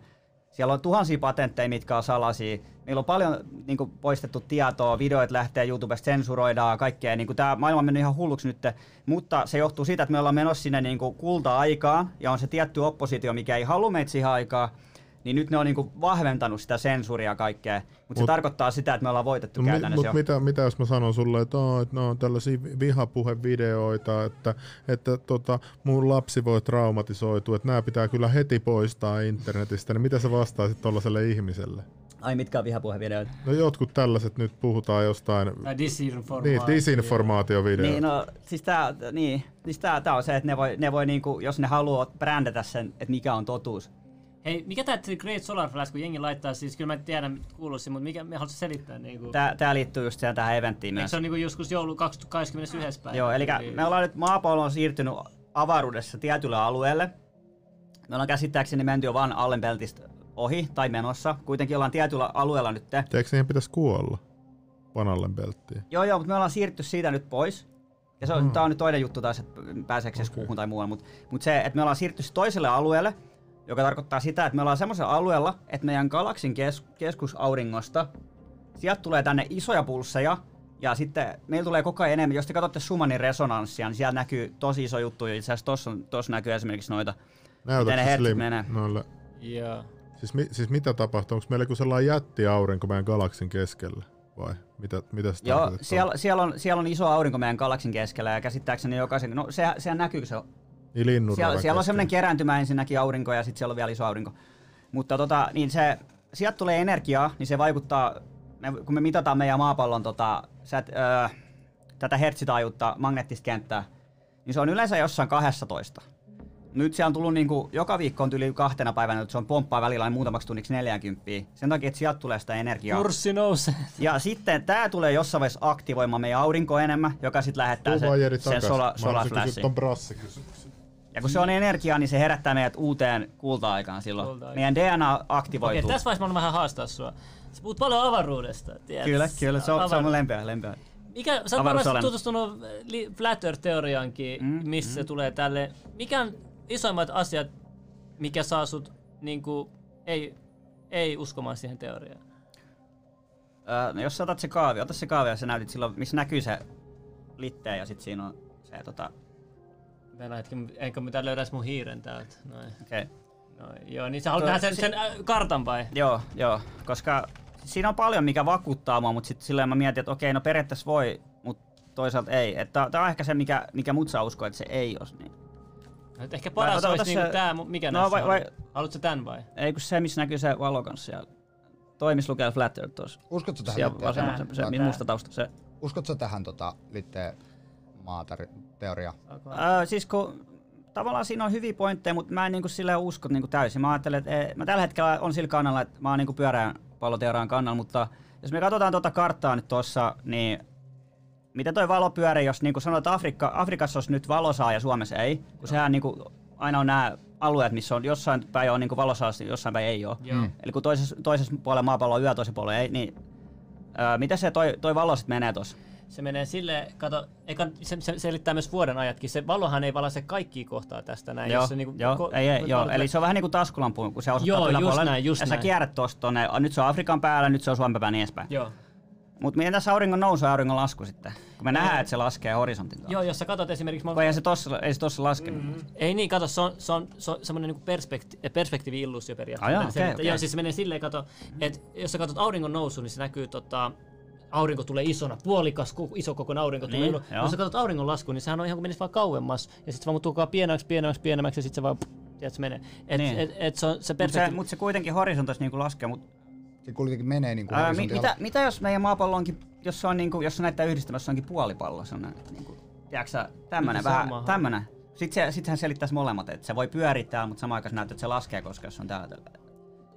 Siellä on tuhansia patentteja, mitkä on salaisia. Meillä on paljon niin kuin, poistettu tietoa, videoit lähtee YouTubesta, sensuroidaan kaikkea. Niin kuin, tämä maailma on mennyt ihan hulluksi nyt, mutta se johtuu siitä, että me ollaan menossa sinne niin kuin, kulta-aikaan ja on se tietty oppositio, mikä ei halua meitä siihen aikaan. Niin nyt ne on niin kuin, vahventanut sitä sensuuria kaikkea. Mutta se Mut- tarkoittaa sitä, että me ollaan voitettu No, mi- käytännössä mut jo. mitä, mitä jos mä sanon sulle, että, oo, että ne on tällaisia vi- vihapuhevideoita, että, että tota, mun lapsi voi traumatisoitua, että nämä pitää kyllä heti poistaa internetistä, niin mitä sä vastaisit tollaiselle ihmiselle? Ai mitkä on vihapuhevideoita? No jotkut tällaiset nyt puhutaan jostain Tai disinformaatio. niin, disinformaatiovideoita. Niin, no, siis tää, niin, siis tää, tää on se, että ne voi, ne voi niinku, jos ne haluaa brändätä sen, että mikä on totuus. Hei, mikä tää The Great Solar Flash, kun jengi laittaa, siis kyllä mä tiedän kuuluisin, mutta mikä, me haluaisin selittää niinku. Tää, tää liittyy just siihen tähän eventtiin Eikö myös. se on niinku joskus joulu 21. päivä? Joo, eli me ollaan nyt maapallo on siirtynyt avaruudessa tietylle alueelle. Me ollaan käsittääkseni menty jo vaan Allenbeltistä ohi tai menossa. Kuitenkin ollaan tietyllä alueella nyt. Eikö niihin pitäisi kuolla? Vanallen pelttiin. Joo, joo, mutta me ollaan siirtynyt siitä nyt pois. Ja se on, mm. tää on nyt toinen juttu taas, että pääseekö se okay. kuuhun tai muualle, mutta mut se, että me ollaan siirtynyt toiselle alueelle, joka tarkoittaa sitä, että me ollaan semmoisella alueella, että meidän galaksin kes- keskusauringosta, sieltä tulee tänne isoja pulsseja, ja sitten meillä tulee koko ajan enemmän, jos te katsotte Schumannin resonanssia, niin siellä näkyy tosi iso juttu, itse asiassa tossa, tossa näkyy esimerkiksi noita, Näytätkö miten ne slim menee. noille? Joo. Siis, mi, siis mitä tapahtuu? Onko meillä joku sellainen jättiaurinko meidän galaksin keskellä? Vai mitä, mitä se Joo, siellä, siellä, on, siellä on iso aurinko meidän galaksin keskellä ja käsittääkseni jokaisen, no se, sehän näkyy, se on Niin linnun siellä, siellä on semmoinen kerääntymä ensinnäkin aurinko ja sitten siellä on vielä iso aurinko. Mutta tota, niin se, sieltä tulee energiaa, niin se vaikuttaa, me, kun me mitataan meidän maapallon tota, sät, öö, tätä hertsitaajuutta, magneettista kenttää, niin se on yleensä jossain 12. Nyt siellä on tullut niinku, joka viikko on yli kahtena päivänä, että se on pomppaa välillä aina muutamaksi tunniksi 40. Sen takia, että sieltä tulee sitä energiaa. Kurssi nousee. Ja sitten tämä tulee jossain vaiheessa aktivoimaan meidän aurinko enemmän, joka sitten lähettää Tuu sen, sen sola, solar kysyä flashin. Ja kun se on energiaa, niin se herättää meidät uuteen kulta-aikaan silloin. Kulta-aikaan. Meidän DNA Okei, aktivoituu. tässä vaiheessa mä vähän haastaa sua. Sä puhut paljon avaruudesta. Tiedät? Kyllä, kyllä, se on, se on mun lempeä, lempeä. Mikä, sä oot tutustunut li- Flat Earth-teoriaankin, Mm, mm, missä mm. tulee tälle. Mikä on isoimmat asiat, mikä saa sut niinku, ei, ei uskomaan siihen teoriaan? Öö, no jos sä otat se kaavi, ota se kaavi ja sä näytit silloin, missä näkyy se litteä ja sit siinä on se tota, Mennään hetki, enkö mitä löydäis mun hiiren täältä. Noin. okei. Okay. Noin. Joo, niin sä haluat nähdä sen, sen äh, kartan vai? Joo, joo, koska siinä on paljon mikä vakuuttaa mua, mutta sitten silleen mä mietin, että okei, no periaatteessa voi, mutta toisaalta ei. Että tää on ehkä se, mikä, mikä mut saa uskoa, että se ei os niin. Et ehkä paras ota olisi niinku se- tää, mikä No, näissä vai- on. vai- Haluatko tän vai? Ei kun se, missä näkyy se valo kanssa siellä. Toi, missä lukee Flat Earth tuossa. Uskotko tähän? Siellä vasemmalla, se, se, musta tausta. Se. Uskotko tähän tota, litteen maatari-teoriaan? Öö, siis kun tavallaan siinä on hyviä pointteja, mutta mä en niinku silleen usko niinku täysin. Mä ajattelen, että ei, mä tällä hetkellä on sillä kannalla, että mä oon niinku pyöreän palloteorian kannalla, mutta jos me katsotaan tuota karttaa nyt tuossa, niin miten toi valo pyörii, jos niinku sanotaan, että Afrikka, Afrikassa olisi nyt valosaa ja Suomessa ei, kun sehän niinku aina on nämä alueet, missä on jossain päin on niinku valosaa, jossain päin ei ole. Joo. Eli kun toisessa, toisessa puolella maapalloa on yö, toisessa puolella ei, niin öö, miten se toi, toi valo sitten menee tuossa? Se menee sille, kato, eikä, se, se, selittää myös vuoden ajatkin. Se valohan ei valaise kaikkia kohtaa tästä näin. Joo, jos se niinku, joo, ko- ei, ei, ko- joo. ko- eli se on vähän niin kuin taskulampu, kun se osoittaa Joo, just näin, just ja sä näin. kierrät tosta tonne, nyt se on Afrikan päällä, nyt se on Suomen päällä niin edespäin. Joo. Mutta miten tässä auringon nousu ja auringon lasku sitten? Kun me nähdään, että se laskee horisontin kanssa. Joo, jos sä katsot esimerkiksi... Mä... Ei se tossa, ei se tossa laske? Mm. Ei niin, kato, se on, se on, se on semmoinen niinku perspekti- perspektiivi-illuusio periaatteessa. Ah, joo, Miten se- okei. Joo, siis se menee silleen, kato, että jos sä katsot auringon nousu, niin se näkyy tota, aurinko tulee isona, puolikas, iso kokoinen aurinko tulee. Niin, Niin, joo. jos sä katsot auringon lasku, niin sehän on ihan kuin menisi vaan kauemmas, ja sitten se vaan muuttuu koko pienemmäksi, pienemmäksi, pienemmäksi, ja sitten se vaan, tiedät, se menee. Et, Niin. et, et, se, on, se Mutta se, mut se kuitenkin horisontissa niinku laskee. Mut, Se kuitenkin menee niin kuin ää, mi, mitä, mitä, jos meidän maapallo onkin, jos se on niinku, jos se näyttää yhdistelmässä onkin puolipallo, se on niinku, tiedätkö sä, tämmönen Niin, vähän, tämmönen. Sitten se, sit hän selittäisi molemmat, että se voi pyörittää, mutta samaan aikaan näyttää, että se laskee, koska jos se on täällä.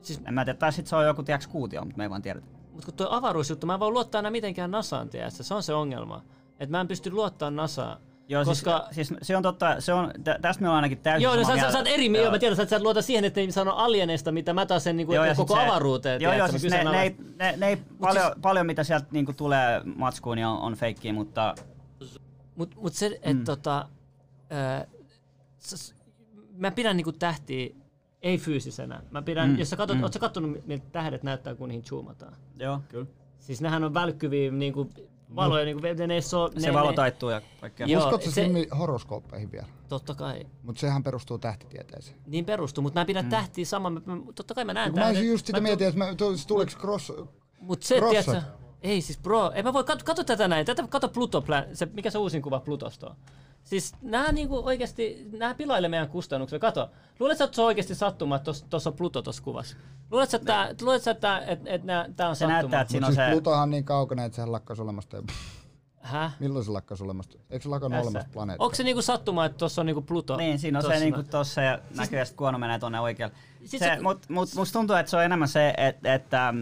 Siis, En mä tiedä, tai sitten se on joku tiedätkö, kuutio, mutta me ei vaan tiedetä. Mutta kun tuo avaruusjuttu, mä en voi luottaa enää mitenkään Nasaan, tiedätkö? Se on se ongelma. Että mä en pysty luottaa Nasaan. Joo, koska... siis, siis, se on totta, se on, tä, tästä me ollaan ainakin täysin Joo, no sä, sä, sä oot eri mieltä, mä tiedän, että sä et luota siihen, että ei sano alieneista, mitä mä taas sen niin kuin, Joo, koko se- avaruuteen. Joo, joo, siis ne, ne, ei, kyseenalaistan. ne, ne ei paljon, siis- paljon mitä sieltä niinku tulee matskuun, niin on, on feikkiä, mutta Mut, mut se, että Mm. tota, s- mä pidän niinku tähtiä ei fyysisenä. Mä pidän, Mm, jos sä katsot, mm. oot sä kattonut, miltä tähdet näyttää, kun niihin zoomataan? joo, kyllä. Siis nehän on välkkyviä niinku, valoja, niinku, ne ei so, ne, Se valo ne, taittuu ja kaikkea. Joo, Uskotko se- horoskooppeihin vielä? Totta kai. Mutta sehän perustuu tähtitieteeseen. Niin perustuu, mutta mä pidän mm. tähtiä sama. Mä, mä, totta kai mä näen Kun mä olisin just sitä mietin, että mä, tu- tuleeko cross... Mut se, tiedätkö, ei siis bro, ei mä voi, katso, katso tätä näin, tätä, katso Pluto, Plan- se, mikä se uusin kuva Plutosta on. Siis nää niinku oikeesti, nää pilailee meidän kustannuksia. Kato, luuletko, että se on oikeesti sattuma, että tossa on Pluto tossa kuvassa? Luuletko, että, tää, luuletko, että, että, että tää on Se sattuma? näyttää, että siinä on siis se... Plutohan on niin kaukana, että sehän lakkaisi olemasta. Häh? Milloin se lakkaisi olemasta? Eikö se lakannut olemasta planeetta? Onko se niinku sattuma, että tossa on niinku Pluto? Niin, siinä on tossa se niinku tossa ja näkyy, että kuono menee tonne oikealle. Siis Se, se- mut, mut, musta tuntuu, että se on enemmän se, että, että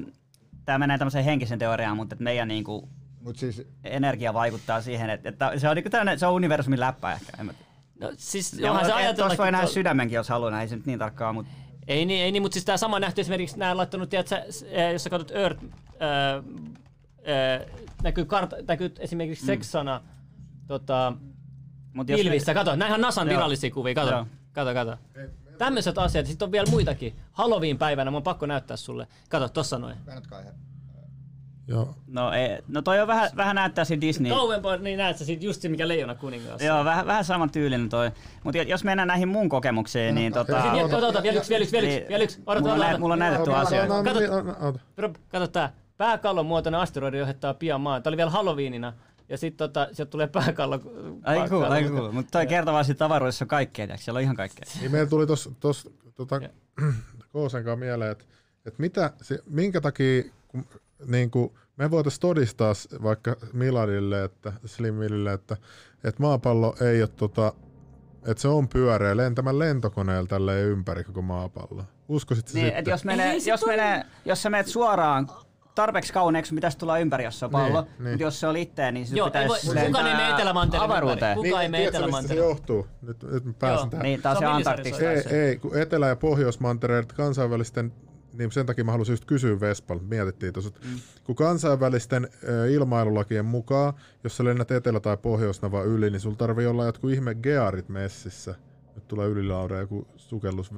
tämä menee tämmöiseen henkisen teoriaan, mutta että meidän niinku Mut siis energia vaikuttaa siihen, että, että se on niinku tämmönen, se on universumin läppä ehkä. En mä tiedä. No siis onhan se Tuossa ajatellakin... voi nähdä sydämenkin, jos haluaa, ei se nyt niin tarkkaa, mutta Ei niin, ei niin mutta siis tämä sama nähty esimerkiksi, nämä laittanut, tiedätkö, eh, jos sä katsot Earth, ää, ää, näkyy, karta, näkyy esimerkiksi Mm. sex-sana tota, Mut jos pilvissä. Kato, näinhän on NASAn Joo. virallisia kuvia. Kato, Joo. kato, kato. Tämmöiset asiat. Sitten on vielä muitakin. Halloween-päivänä, mun on pakko näyttää sulle. Kato, tossa noin. Joo. No, ei, no toi on vähän, vähän näyttää siinä Disney. Kauempaa, niin näet sä siitä just se, mikä leijona kuningas. Joo, vähän, vähän saman tyylinen toi. Mutta jos mennään näihin mun kokemuksiin, niin tota... Sitten, ota, ota, vielä yksi, vielä yksi, vielä yksi, Niin, vielä yksi. Odota, mulla, on odota, mulla on näytetty ota, Kato. tää. Pääkallon muotoinen asteroidi ohjattaa pian maan. Tää oli vielä Halloweenina. Ja sit tota, sieltä tulee pääkallo. Aika cool, aika cool. Mutta toi kertoo vaan siitä avaruudessa on kaikkea, tiiäks? siellä on ihan kaikkea. Niin meillä tuli tuossa tos, tota, Koosen (clears throat) kanssa mieleen, että, että mitä, se, minkä takia kun, niin kuin, me voitaisiin todistaa vaikka Miladille, että Slimille, että, että maapallo ei ole tota, että se on pyöreä lentämään lentokoneella tälleen ympäri koko maapallo. Uskoisit Niin, sitten? jos, menee, Ei se jos, menee, jos sä menet suoraan tarpeeksi kauneeksi, mitä tulla ympäri, jos se on pallo. Niin, Niin, niin. Mutta jos se on itteen, niin se Joo, ei pitäisi voi- kukaan ei mene Etelämantereen avaruuteen. Kukaan ei mene tiedätkö, mistä se johtuu? Nyt, nyt mä pääsen Joo. tähän. Niin, taas Se se on. Ei, ei, kun Etelä- ja Pohjoismantereet kansainvälisten, niin sen takia mä halusin just kysyä Vespal, mietittiin tuossa, mm. kun kansainvälisten ilmailulakien mukaan, jos sä lennät Etelä- tai Pohjoisnava yli, niin sulla tarvii olla jotkut ihme gearit messissä. Nyt tulee ylilaure joku sukellus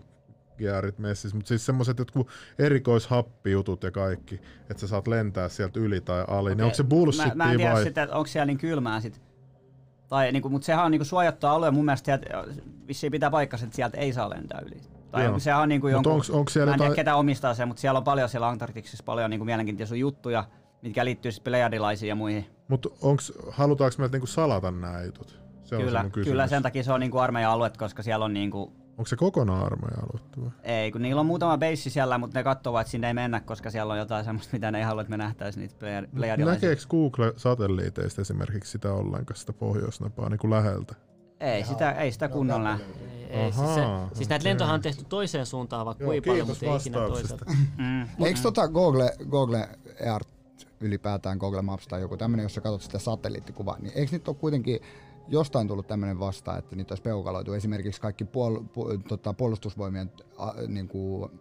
gearit messissä, mutta siis semmoiset jotkut erikoishappijutut ja kaikki, että sä saat lentää sieltä yli tai ali, niin onko se Mä, bullshittia mä en tiedä vai? sitä, että onko siellä niin kylmää sit. Tai, niinku, mutta sehän on niinku suojattu alue. Mun mielestä sieltä, vissiin pitää paikkansa, että sieltä ei saa lentää yli. Tai Joo. onko sehän on niinku Mut jonkun, onks- onks siellä mä en tiedä ketä omistaa sen, mutta siellä on paljon siellä Antarktiksessa paljon niinku mielenkiintoisia juttuja, mitkä liittyy sitten plejadilaisiin ja muihin. Mutta halutaanko me niinku salata nämä jutut? Se on se Kyllä, mun kysymys. kyllä sen takia se on niinku armeijan aluet, koska siellä on niinku, Onko se kokonaan armeijan aluetta vai? ei, kun niillä on muutama beissi siellä, mutta ne katsovat, että sinne ei mennä, koska siellä on jotain semmoista, mitä ne ei halua, että me nähtäisiin niitä pleja- plejadilaisia. Näkeekö Google-satelliiteista esimerkiksi sitä ollenkaan, sitä pohjoisnapaa niin kuin läheltä? Ei sitä, ei sitä kunnolla näe. Ei, siis, se, siis näitä lentohan on tehty toiseen suuntaan vaikka kuinka paljon, mutta ei ikinä toisaalta. Mm. Eikö tota Google, Google Earth ylipäätään Google Maps tai joku tämmöinen, jos sä katsot sitä satelliittikuvaa, niin eikö nyt ole kuitenkin jostain tullut tämmöinen vasta, että niitä olisi peukaloitu? Esimerkiksi kaikki puol, pu, tota, puolustusvoimien a, niin kuin,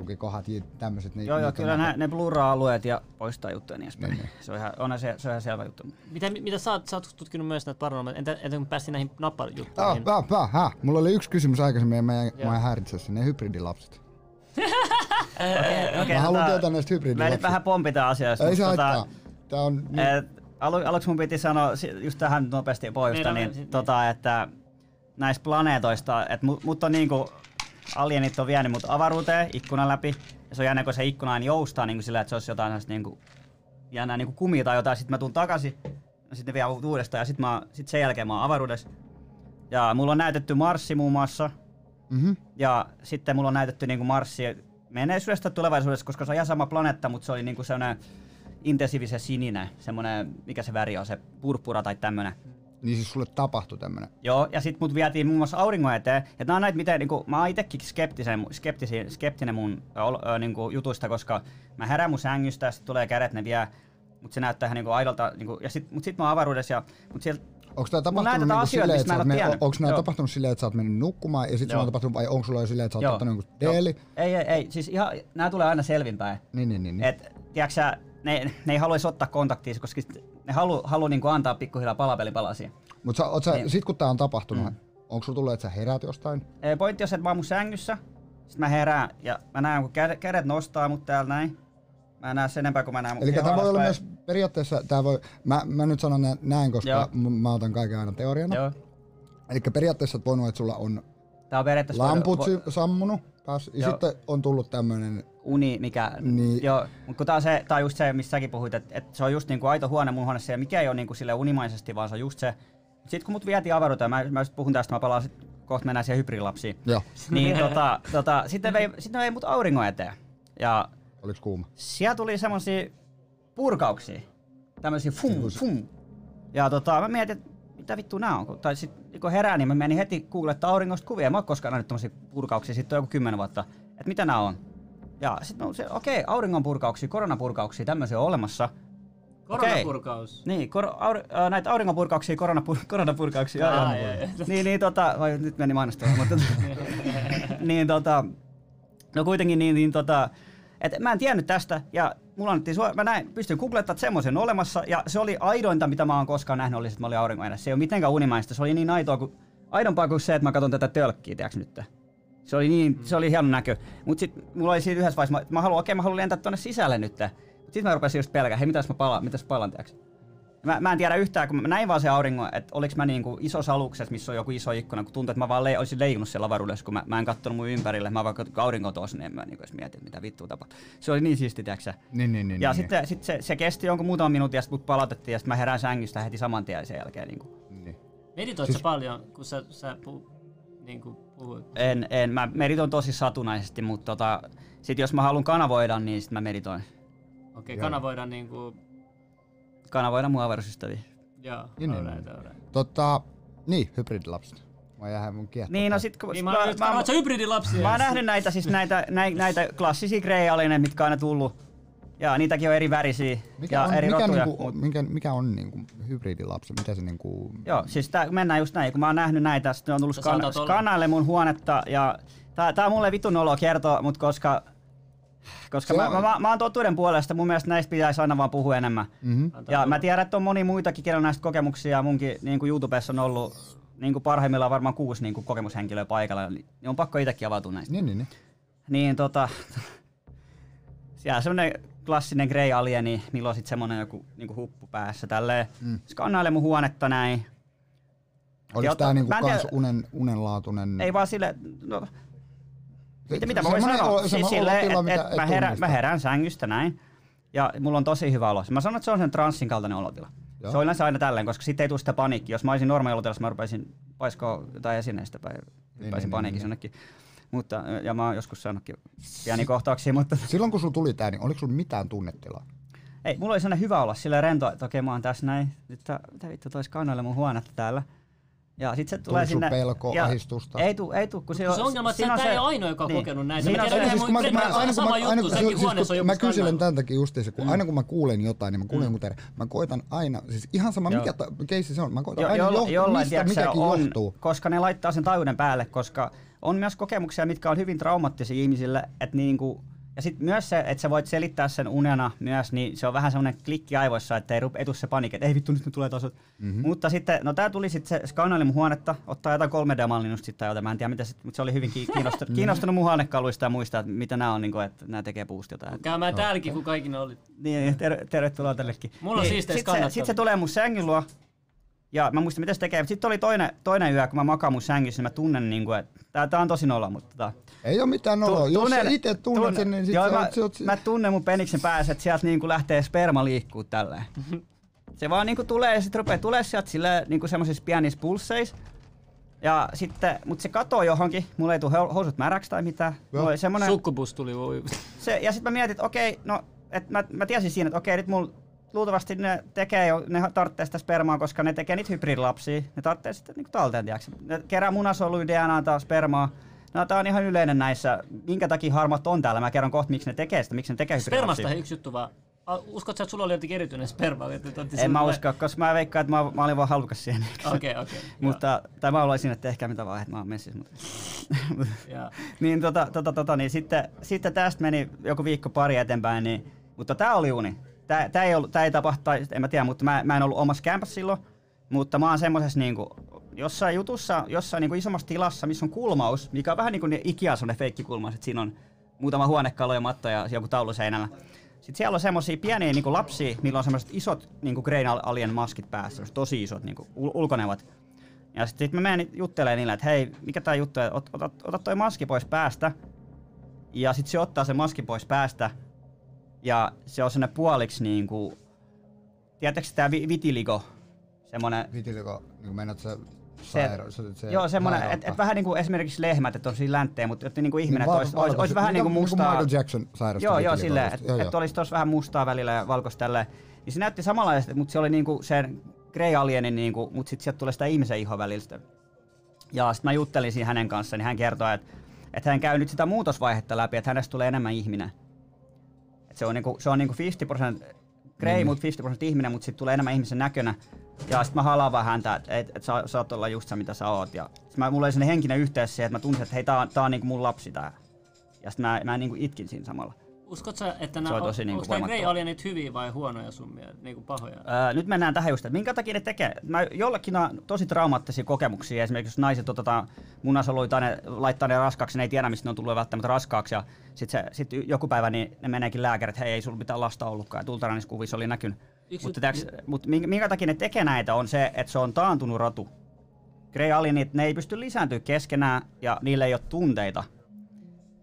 tukikohat ja tämmöiset. Niin, Joo, joo, kyllä ne, ne blurraa alueet ja poistaa juttuja niin edespäin. Niin, Se on ihan, on se, se on ihan selvä juttu. Mitä, mitä sä, oot, sä oot tutkinut myös näitä paranormaaleja, entä, entä kun päästiin näihin Ah, nappajuttuihin? pää, pää, hä? Mulla oli yksi kysymys aikaisemmin ja mä, mä en häiritse sen, ne hybridilapset. Okei, okay, Mä haluan tietää näistä Mä hybridilapsista. vähän pompitaan asiasta. Ei se haittaa. Tää on, niin, et, alu, aluksi mun piti sanoa just tähän nopeasti pohjusta, Meidän- niin, niin. tota, että näistä planeetoista, että mut, mut on niinku, alienit on vienyt mut avaruuteen ikkunan läpi. Ja se on jännä, kun se ikkuna aina joustaa niin sillä, että se olisi jotain sellaista niinku, jännää niinku kumia tai jotain. Sitten mä tuun takaisin, ja sitten vielä uudestaan, ja sitten sit sen jälkeen mä oon avaruudessa. Ja mulla on näytetty Marssi muun muassa, mhm. ja sitten mulla on näytetty niinku Marssi menneisyydestä tulevaisuudessa, koska se on ihan sama planeetta, mutta se oli niinku sellainen intensiivisen sininen, semmoinen, mikä se väri on, se purppura tai tämmönen. Niin siis sulle tapahtui tämmönen. Joo, ja sitten mut vietiin muun muassa auringon eteen. Ja nää on näitä, miten niinku, mä oon itekin skeptisen, skeptisi, skeptinen mun ol, ö, niinku, jutuista, koska mä herään mun sängystä ja sit tulee kädet, ne vie. Mut se näyttää ihan niinku aidolta, niinku, ja sit, mut sit mä oon avaruudessa ja mut sieltä Onko tämä tapahtunut niinku asioita, silleen, että men- onko nämä tapahtunut silleen, että sä oot mennyt nukkumaan ja sitten se on tapahtunut, vai onko sulla jo silleen, että sä oot Joo. ottanut jonkun Joo. teeli? Ei, ei, ei, siis ihan, nää tulee aina selvinpäin. Niin, niin, niin. niin. Et, tiedätkö sä, ne, ne ei haluaisi ottaa kontaktia, koska ne halu, halu niinku antaa pikkuhiljaa palapelipalasia. Mutta Niin. sit kun tää on tapahtunut, mm. onko sulla tullut, että sä heräät jostain? Ee, Pointti on se, että mä oon mun sängyssä, sit mä herään ja mä näen, kun kädet, kädet nostaa mut täällä näin. Mä en näe sen enempää, kun mä näen mun Eli tämä voi olla myös periaatteessa, tää voi, mä, mä nyt sanon nä- näin, koska Joo. m- mä otan kaiken aina teoriana. Joo. Eli periaatteessa oot voinut, että sulla on Tää on periaatteessa lamput sammunut taas, ja sitten on tullut tämmönen, uni, mikä... Niin. Joo, mutta kun tää on, se, tää on just se, missä säkin puhuit, että et se on just niinku aito huone mun huoneessa, ja mikä ei ole niinku sille unimaisesti, vaan se on just se. Sitten kun mut vietiin avaruuteen, mä, mä just puhun tästä, mä palaan sit, kohta mennään siihen hybridilapsiin. joo, (laughs) niin tota, tota, sitten, vei, sitten vei mut auringon eteen. Ja oliks kuuma? siellä tuli semmosia purkauksia. Tämmösiä fum, fum. Ja tota, mä mietin, että mitä vittu nää on. Tai sit kun herää, niin mä menin heti googlettaa auringosta kuvia. Mä oon koskaan nähnyt tämmösiä purkauksia, sitten on joku kymmenen vuotta. Että mitä nää on. Ja sitten mä se, okei, auringon purkauksia, koronapurkauksia, tämmöisiä on olemassa. Koronapurkaus. Niin, kor, auri, äh, näitä auringonpurkauksia, koronapur, koronapurkauksia. Aa, joo, joo. niin, niin tota, vai nyt meni mainostamaan, mutta (laughs) niin tota, no kuitenkin niin, niin tota, et mä en tiennyt tästä ja mulla annettiin, sua- mä näin, pystyn googlettaa, että semmoisen olemassa, ja se oli aidointa, mitä mä oon koskaan nähnyt, oli se, että mä olin auringon edessä. Se ei ole mitenkään unimaista, se oli niin aitoa kuin, aidompaa kuin se, että mä katson tätä tölkkiä, tiedätkö nyt? Se oli niin, se oli hieno näkö. Mut sit mulla oli siinä yhdessä vaiheessa, mä, mä haluan, okei, mä haluan lentää tonne sisälle nyt. Mut sit mä rupesin just pelkää, hei mitäs mä palaan, mitäs palaan, tiedätkö? Mä, mä, en tiedä yhtään, kun mä näin vaan se auringon, että oliks mä niinku isossa aluksessa, missä on joku iso ikkuna, kun tuntuu, että mä vaan le- olisin leijunut siellä avaruudessa, kun mä, mä en katsonut mun ympärille, mä vaan aurinko tuossa, niin en mä niinku edes mietin, mitä vittua tapahtuu. Se oli niin siisti, Niin, niin, niin. Ja niin, sitten sit se, se, kesti jonkun muutaman minuutin ja sitten mut palautettiin ja sitten mä herään sängystä heti saman tien sen jälkeen. Niinku. Niin. Meditoit Siis- sä paljon, kun sä, sä puh, niin kuin puhuit? En, en, mä meditoin tosi satunnaisesti, mutta tota, sit jos mä haluan kanavoida, niin sit mä meditoin. Okei, Joo. kanavoidaan niinku... Kanavoida mun avaruusystäviä. Joo, Niin, niin, alright, niin. alright. Tota, niin, hybridilapset. Mä jähän mun kiehtoa. Niin, no sit kun Niin mä, mä, mä, mä, hybridilapsia. Mä oon nähnyt näitä, siis näitä, näitä, näitä klassisia grey alienit, mitkä on aina tullut. Ja niitäkin on eri värisiä mikä ja on, eri mikä, rotuja. niinku, mikä, mikä on niinku hybridilapsi? Mitä se niinku... Joo, siis tää, mennään just näin, kun mä oon nähnyt näitä, sitten on tullut skan- skanaille mun huonetta ja tää, tää on mulle vitun olo kertoa, mut koska koska mä, on- mä, mä, mä, oon totuuden puolesta, mun mielestä näistä pitäisi aina vaan puhua enemmän. Mm-hmm. Ja mä tiedän, että on moni muitakin, kenellä näistä kokemuksia ja munkin niin kuin YouTubessa on ollut niin kuin parhaimmillaan varmaan kuusi niin kuin kokemushenkilöä paikalla, niin on pakko itsekin avautua näistä. Niin, niin, niin. Niin tota, (laughs) siellä on semmonen klassinen grey alieni, millä on sit semmonen joku niinku huppu päässä tälleen. Mm. Skannailee mun huonetta näin. Oliko ota- niinku kans unen, unenlaatuinen... Ei vaan sille, no, mitä, mitä mä voin semmonen sanoa? olo- Siis olotila, että mitä et et mä, herään, mä herään sängystä näin. Ja mulla on tosi hyvä olo. Mä sanon, että se on sen transsin kaltainen olotila. Joo. Se on yleensä aina tälleen, koska sitten ei tule sitä paniikkia. Jos mä olisin normaali olotilassa, mä rupaisin paiskoa jotain esineistä tai hyppäisin niin, paniikissa niin. jonnekin. Mutta, ja mä oon joskus saanutkin pieniä kohtauksia, mutta (laughs) Silloin kun sulla tuli tää, niin oliko sulla mitään tunnetilaa? ei, mulla oli sellainen hyvä olla sillä rento, että okei mä oon tässä näin. Nyt tää- mitä vittu tois kannoille mun huonetta täällä. Ja sit se tulee Tuli sun sinne. pelko, ja ahistusta? Ei tuu, ei tuu, kun se, Se ongelma, että on ei ole ainoa, joka on niin. kokenut näitä. Siinä Mä on se- Siis kun mun mä, mä, aina, kun sama mä, juttu, aina, kun- siis huoneessa on kun mä kyselen tämän takia justiinsa, kun aina kun mä kuulen jotain, niin mä kuulen Mm. terve. Mä koitan aina, siis ihan sama mikä keissi se on, mä koitan aina jo, jollain mistä mikäkin on, johtuu. koska ne laittaa sen taajuuden päälle, koska on myös kokemuksia, mitkä on hyvin traumaattisia ihmisille, että niinku, ja sitten myös se, että sä voit selittää sen unena myös, niin se on vähän semmoinen klikki aivoissa, että ei, rup- ei se paniikki, että ei vittu, nyt ne tulee taas. Mm-hmm. Mutta sitten, no tää tuli sitten, se skanaili mun huonetta, ottaa jotain 3D-mallinnusta sitten tai jotain, mä en tiedä mitä sit, mutta se oli hyvin ki- (laughs) kiinnostunut, kiinnostunut mun huonekaluista ja muista, että mitä nämä on, niin kuin, että nämä tekee puusta jotain. Käymään täälläkin, kun kaikki ne oli. Niin, ter- tervetuloa tällekin. Mulla on niin, siisteissä sit se, sit se tulee mun sängyn luo. Ja mä muistan, mitä se tekee. Sitten oli toinen, toinen yö, kun mä makaan mun sängyssä, niin mä tunnen, niin kuin, että tää, tää on tosi nolla, mutta tota, Ei oo mitään noloa. Jos sä itse tunnet sen, niin sit joo, sä mä, oot, sä oot, mä tunnen mun peniksen päässä, että sieltä niinku lähtee sperma liikkuu tälleen. (laughs) Se vaan niinku tulee ja sit rupeaa tulee sieltä silleen niinku semmosissa pienissä pulsseissa. Ja sitten, mut se katoo johonkin, mulla ei hou- housut märäksi tai mitään. Mulla semmonen, Sukkubus tuli voi. se, ja sitten mä mietin, että okei, no, et mä, mä tiesin siinä, että okei, nyt mulla luultavasti ne tekee jo, ne tarvitsee sitä spermaa, koska ne tekee niitä hybridilapsia. Ne tarvitsee sitten niinku talteen, tiiäks. Ne kerää munasoluja, DNAta, spermaa. No, tää on ihan yleinen näissä. Minkä takia harmat on täällä? Mä kerron kohta, miksi ne tekee sitä, miksi ne tekee. Spermasta yksi juttu vaan. A, Uskot sä, että sulla oli jotenkin erityinen sperma? Että En mä usko, koska mä veikkaan, että mä, mä olin vaan halukas siihen. Okei, okei. mutta, tai mä olisin, että ehkä mitä vaan, että mä oon messissä. Mutta. (laughs) Niin, tota, tota, tota, niin sitten, sitten tästä meni joku viikko pari eteenpäin, niin, mutta tää oli uni. Tää ei, ollut, tää ei tapahtu, en mä tiedä, mutta mä, mä en ollut omassa kämpässä silloin, mutta mä oon semmosessa niinku, jossain jutussa, jossain niinku isommassa tilassa, missä on kulmaus, mikä on vähän niin kuin Ikea semmonen feikkikulmaus, että siinä on muutama huonekalu ja matto ja joku taulu seinällä. Sitten siellä on semmosia pieniä niinku lapsia, millä on semmoiset isot niinku Grain Alien maskit päässä, tosi isot niinku ul- ulkonevat. Ja sitten sit mä menen juttelemaan niille, että hei, mikä tää juttu, on, ot, ota, ota toi maski pois päästä. Ja sitten se ottaa sen maski pois päästä. Ja se on sinne puoliksi niinku, tiedättekö tää vi- vitiligo? Semmonen, Vitiliko, niin meinaat sä se, saira, se, se joo, sairautta? että et vähän niinku esimerkiksi lehmät, että on siinä länttejä, mutta jotta niinku ihminen, Niin, että olisi, olisi, olisi vähän niinku mustaa. Michael Jackson sairasti Joo, joo, silleen, että et joo. olisi tuossa vähän mustaa välillä ja valkoista tälleen. Niin se näytti samanlaista, mutta se oli niinku sen Grey Alienin, niinku, mutta sitten sieltä tulee sitä ihmisen iho välistä. Ja sitten mä juttelin siinä hänen kanssaan, niin hän kertoi, että, että hän käy nyt sitä muutosvaihetta läpi, että hänestä tulee enemmän ihminen. Se on niinku, se on niinku 50% Grey, Mm. mutta 50% ihminen, mutta sitten tulee enemmän ihmisen näkönä. Ja sitten mä halaan vaan häntä, että et, et sä, saat olla just se, mitä sä oot. Ja sit mä, mulla oli sellainen henkinen yhteys siihen, että mä tunsin, että hei, tää on, tää on niinku mun lapsi tää. Ja sitten mä, mä niinku itkin siinä samalla. Uskotko sä, että Se nämä, on tosi niinku onko nämä Grey. Alienit hyviä vai huonoja sun mielestä, niinku pahoja? Öö, nyt mennään tähän just, että minkä takia ne tekee. Mä jollakin on tosi traumaattisia kokemuksia, esimerkiksi jos naiset otetaan munasoluita, ne laittaa ne raskaaksi, ne ei tiedä, mistä ne on tullut välttämättä raskaaksi, ja sitten sit joku päivä niin ne meneekin lääkärit, että hei, ei sulla mitään lasta ollutkaan, ja ultraäänissä kuvissa oli näkynyt. Yksi Mutta, jut- tiiäks, mut minkä, minkä takia ne tekee näitä on se, että se on taantunut rotu. Grey Alienit, ne ei pysty lisääntyä keskenään, ja niillä ei ole tunteita.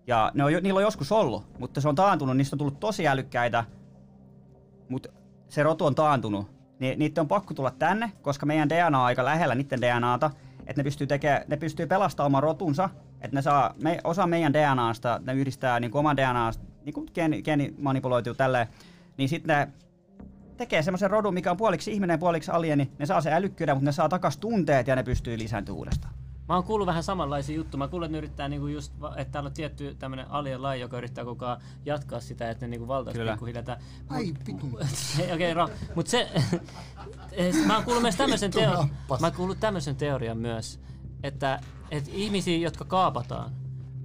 Ja ne on, niillä on joskus ollut, mutta se on taantunut, niistä on tullut tosi älykkäitä, mutta se rotu on taantunut. Ni, niiden on pakko tulla tänne, koska meidän DNA on aika lähellä niiden DNAta, että ne pystyy, tekee, ne pystyy pelastamaan oman rotunsa, että ne saa me, osa meidän DNAsta, ne yhdistää niin oman DNAsta, niin kuin geeni, geeni manipuloituu tälleen, niin sitten ne tekee semmoisen rodun, mikä on puoliksi ihminen puoliksi alieni, ne saa sen älykkyyden, mutta ne saa takas tunteet ja ne pystyy lisääntymään uudestaan. Mä oon kuullut vähän samanlaisia juttuja. Mä kuulin, että ne yrittää niinku just, että täällä on tietty tämmönen alien laji, joka yrittää koko ajan jatkaa sitä, että ne niinku valtaisi pikkuhiljaa. Ai vitun. (laughs) Okei, okay, ra- mut se, (laughs) mä oon kuullut myös tämmöisen Vittu teo- nappas. mä oon kuullut tämmöisen teorian myös, että, että ihmisiä, jotka kaapataan,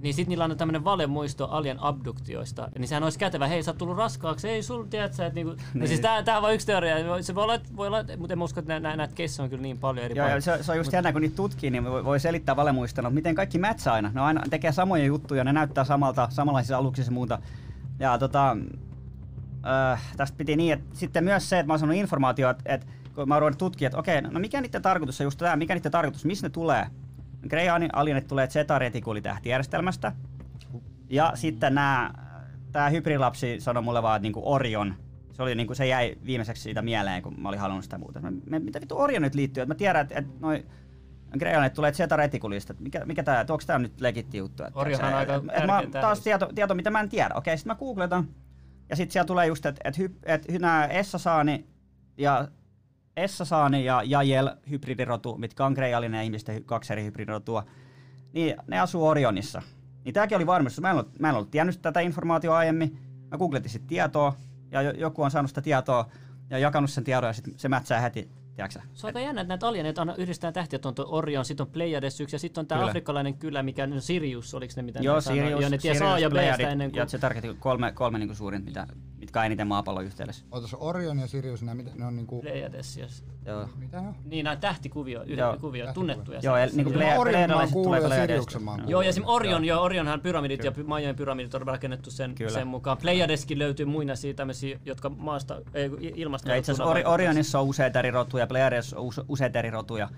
niin sit niillä on tämmönen valemuisto alien abduktioista. Niin sehän olisi kätevä, hei sä oot tullut raskaaksi, ei sul tiedät sä, että niinku, no Niin. siis tää, tää on vain yksi teoria, se voi olla, voi olla, mutta en mä usko, että nä, näitä keissejä on kyllä niin paljon eri Joo, paljon. ja se, se on just jännä, kun niitä tutkii, niin voi, voi selittää valemuistona, että miten kaikki mätsää aina. Ne aina tekee samoja juttuja, ne näyttää samalta, samanlaisissa aluksissa ja muuta. Ja tota, äh, tästä piti niin, että sitten myös se, että mä oon saanut informaatiota, että, että kun mä oon ruvennut tutkia, että okei, no mikä niiden tarkoitus on just tämä, mikä niiden tarkoitus, missä ne tulee. Grey Alienit tulee Zeta-retikulitähtijärjestelmästä. Ja sitten nämä, tämä hybridilapsi sanoi mulle vaan, että niinku Orion, se, oli niinku, se jäi viimeiseksi siitä mieleen, kun mä olin halunnut sitä muuta. Mä, mä, mitä vittu Orion nyt liittyy? Et mä tiedän, että, että noi Grey Alienit tulee Zeta-retikulista. Mikä, mikä tää, onko tää nyt legitti juttu? Että, Orionhan on se- aika et- et mä, taas tieto, tieto, mitä mä en tiedä. Okei, sitten mä googletan. Ja sitten siellä tulee just, että et, hy, et, hy, nämä Essasaani ja Essasaani ja Jajel hybridirotu, mitkä on Grey Alien ja ihmisten kaksi eri hybridirotua, niin ne asuu Orionissa. Niin tämäkin oli varmistus. Mä en ollut, mä en ollut tiennyt tätä informaatiota aiemmin. Mä googletin sitten tietoa ja jo- joku on saanut sitä tietoa ja jakanut sen tiedon ja sitten se mätsää heti, tiedätkö? Se on aika jännä, että näitä alieneita aina yhdistää tähtiä, on tuo Orion, sitten on Pleiades yksi ja sitten on tämä afrikkalainen kylä, mikä no Sirius, oliko ne mitä Joo, ne sanoi? Sirius, Joo, ne tiesi A ja Pleiadit, ennen kuin... Ja se tarkoitti kolme, kolme niinku suurinta, mitä, mitkä on eniten maapallon yhteydessä. Ootas Orion ja Sirius, nämä, mitä, ne on niinku... Pleiades, yes. Joo. Mitä ne on? Niin, nämä tähtikuvio, Joo. yhden kuvio, tunnettuja. Joo, eli niinku Joo. Plea- Orion mä oon Pleiadalaiset kuullut tulee oon Joo. Joo, ja esimerkiksi Orion, joo, Orionhan pyramidit ja Majojen pyramidit on rakennettu sen, Kyllä. sen mukaan. Pleiadeskin löytyy muinaisia tämmöisiä, jotka maasta, ei, ilmasta... Ja itse asiassa Ori- Orionissa on useita eri rotuja, Pleiades on use- useita eri rotuja.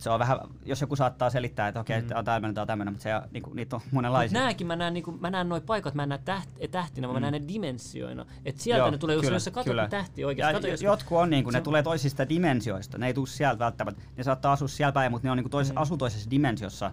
Et se on vähän, jos joku saattaa selittää, että okei, mm. tämä on tämmöinen, tämä on tämmöinen, mutta se, niinku, niitä on monenlaisia. Nääkin mä näen, niinku, mä näen noi paikat, mä en näe täht, tähtinä, vaan mä näen ne dimensioina. Et sieltä Mm. Joo, ne tulee, jos, kyllä, jos sä katsot kyllä. tähti Ja oikeasti. Jo- jos, jotkut on niinku, ne on- tulee toisista dimensioista, ne ei tule sieltä välttämättä. Ne saattaa asua siellä päin, mutta ne on niinku tois, mm. asu toisessa dimensiossa.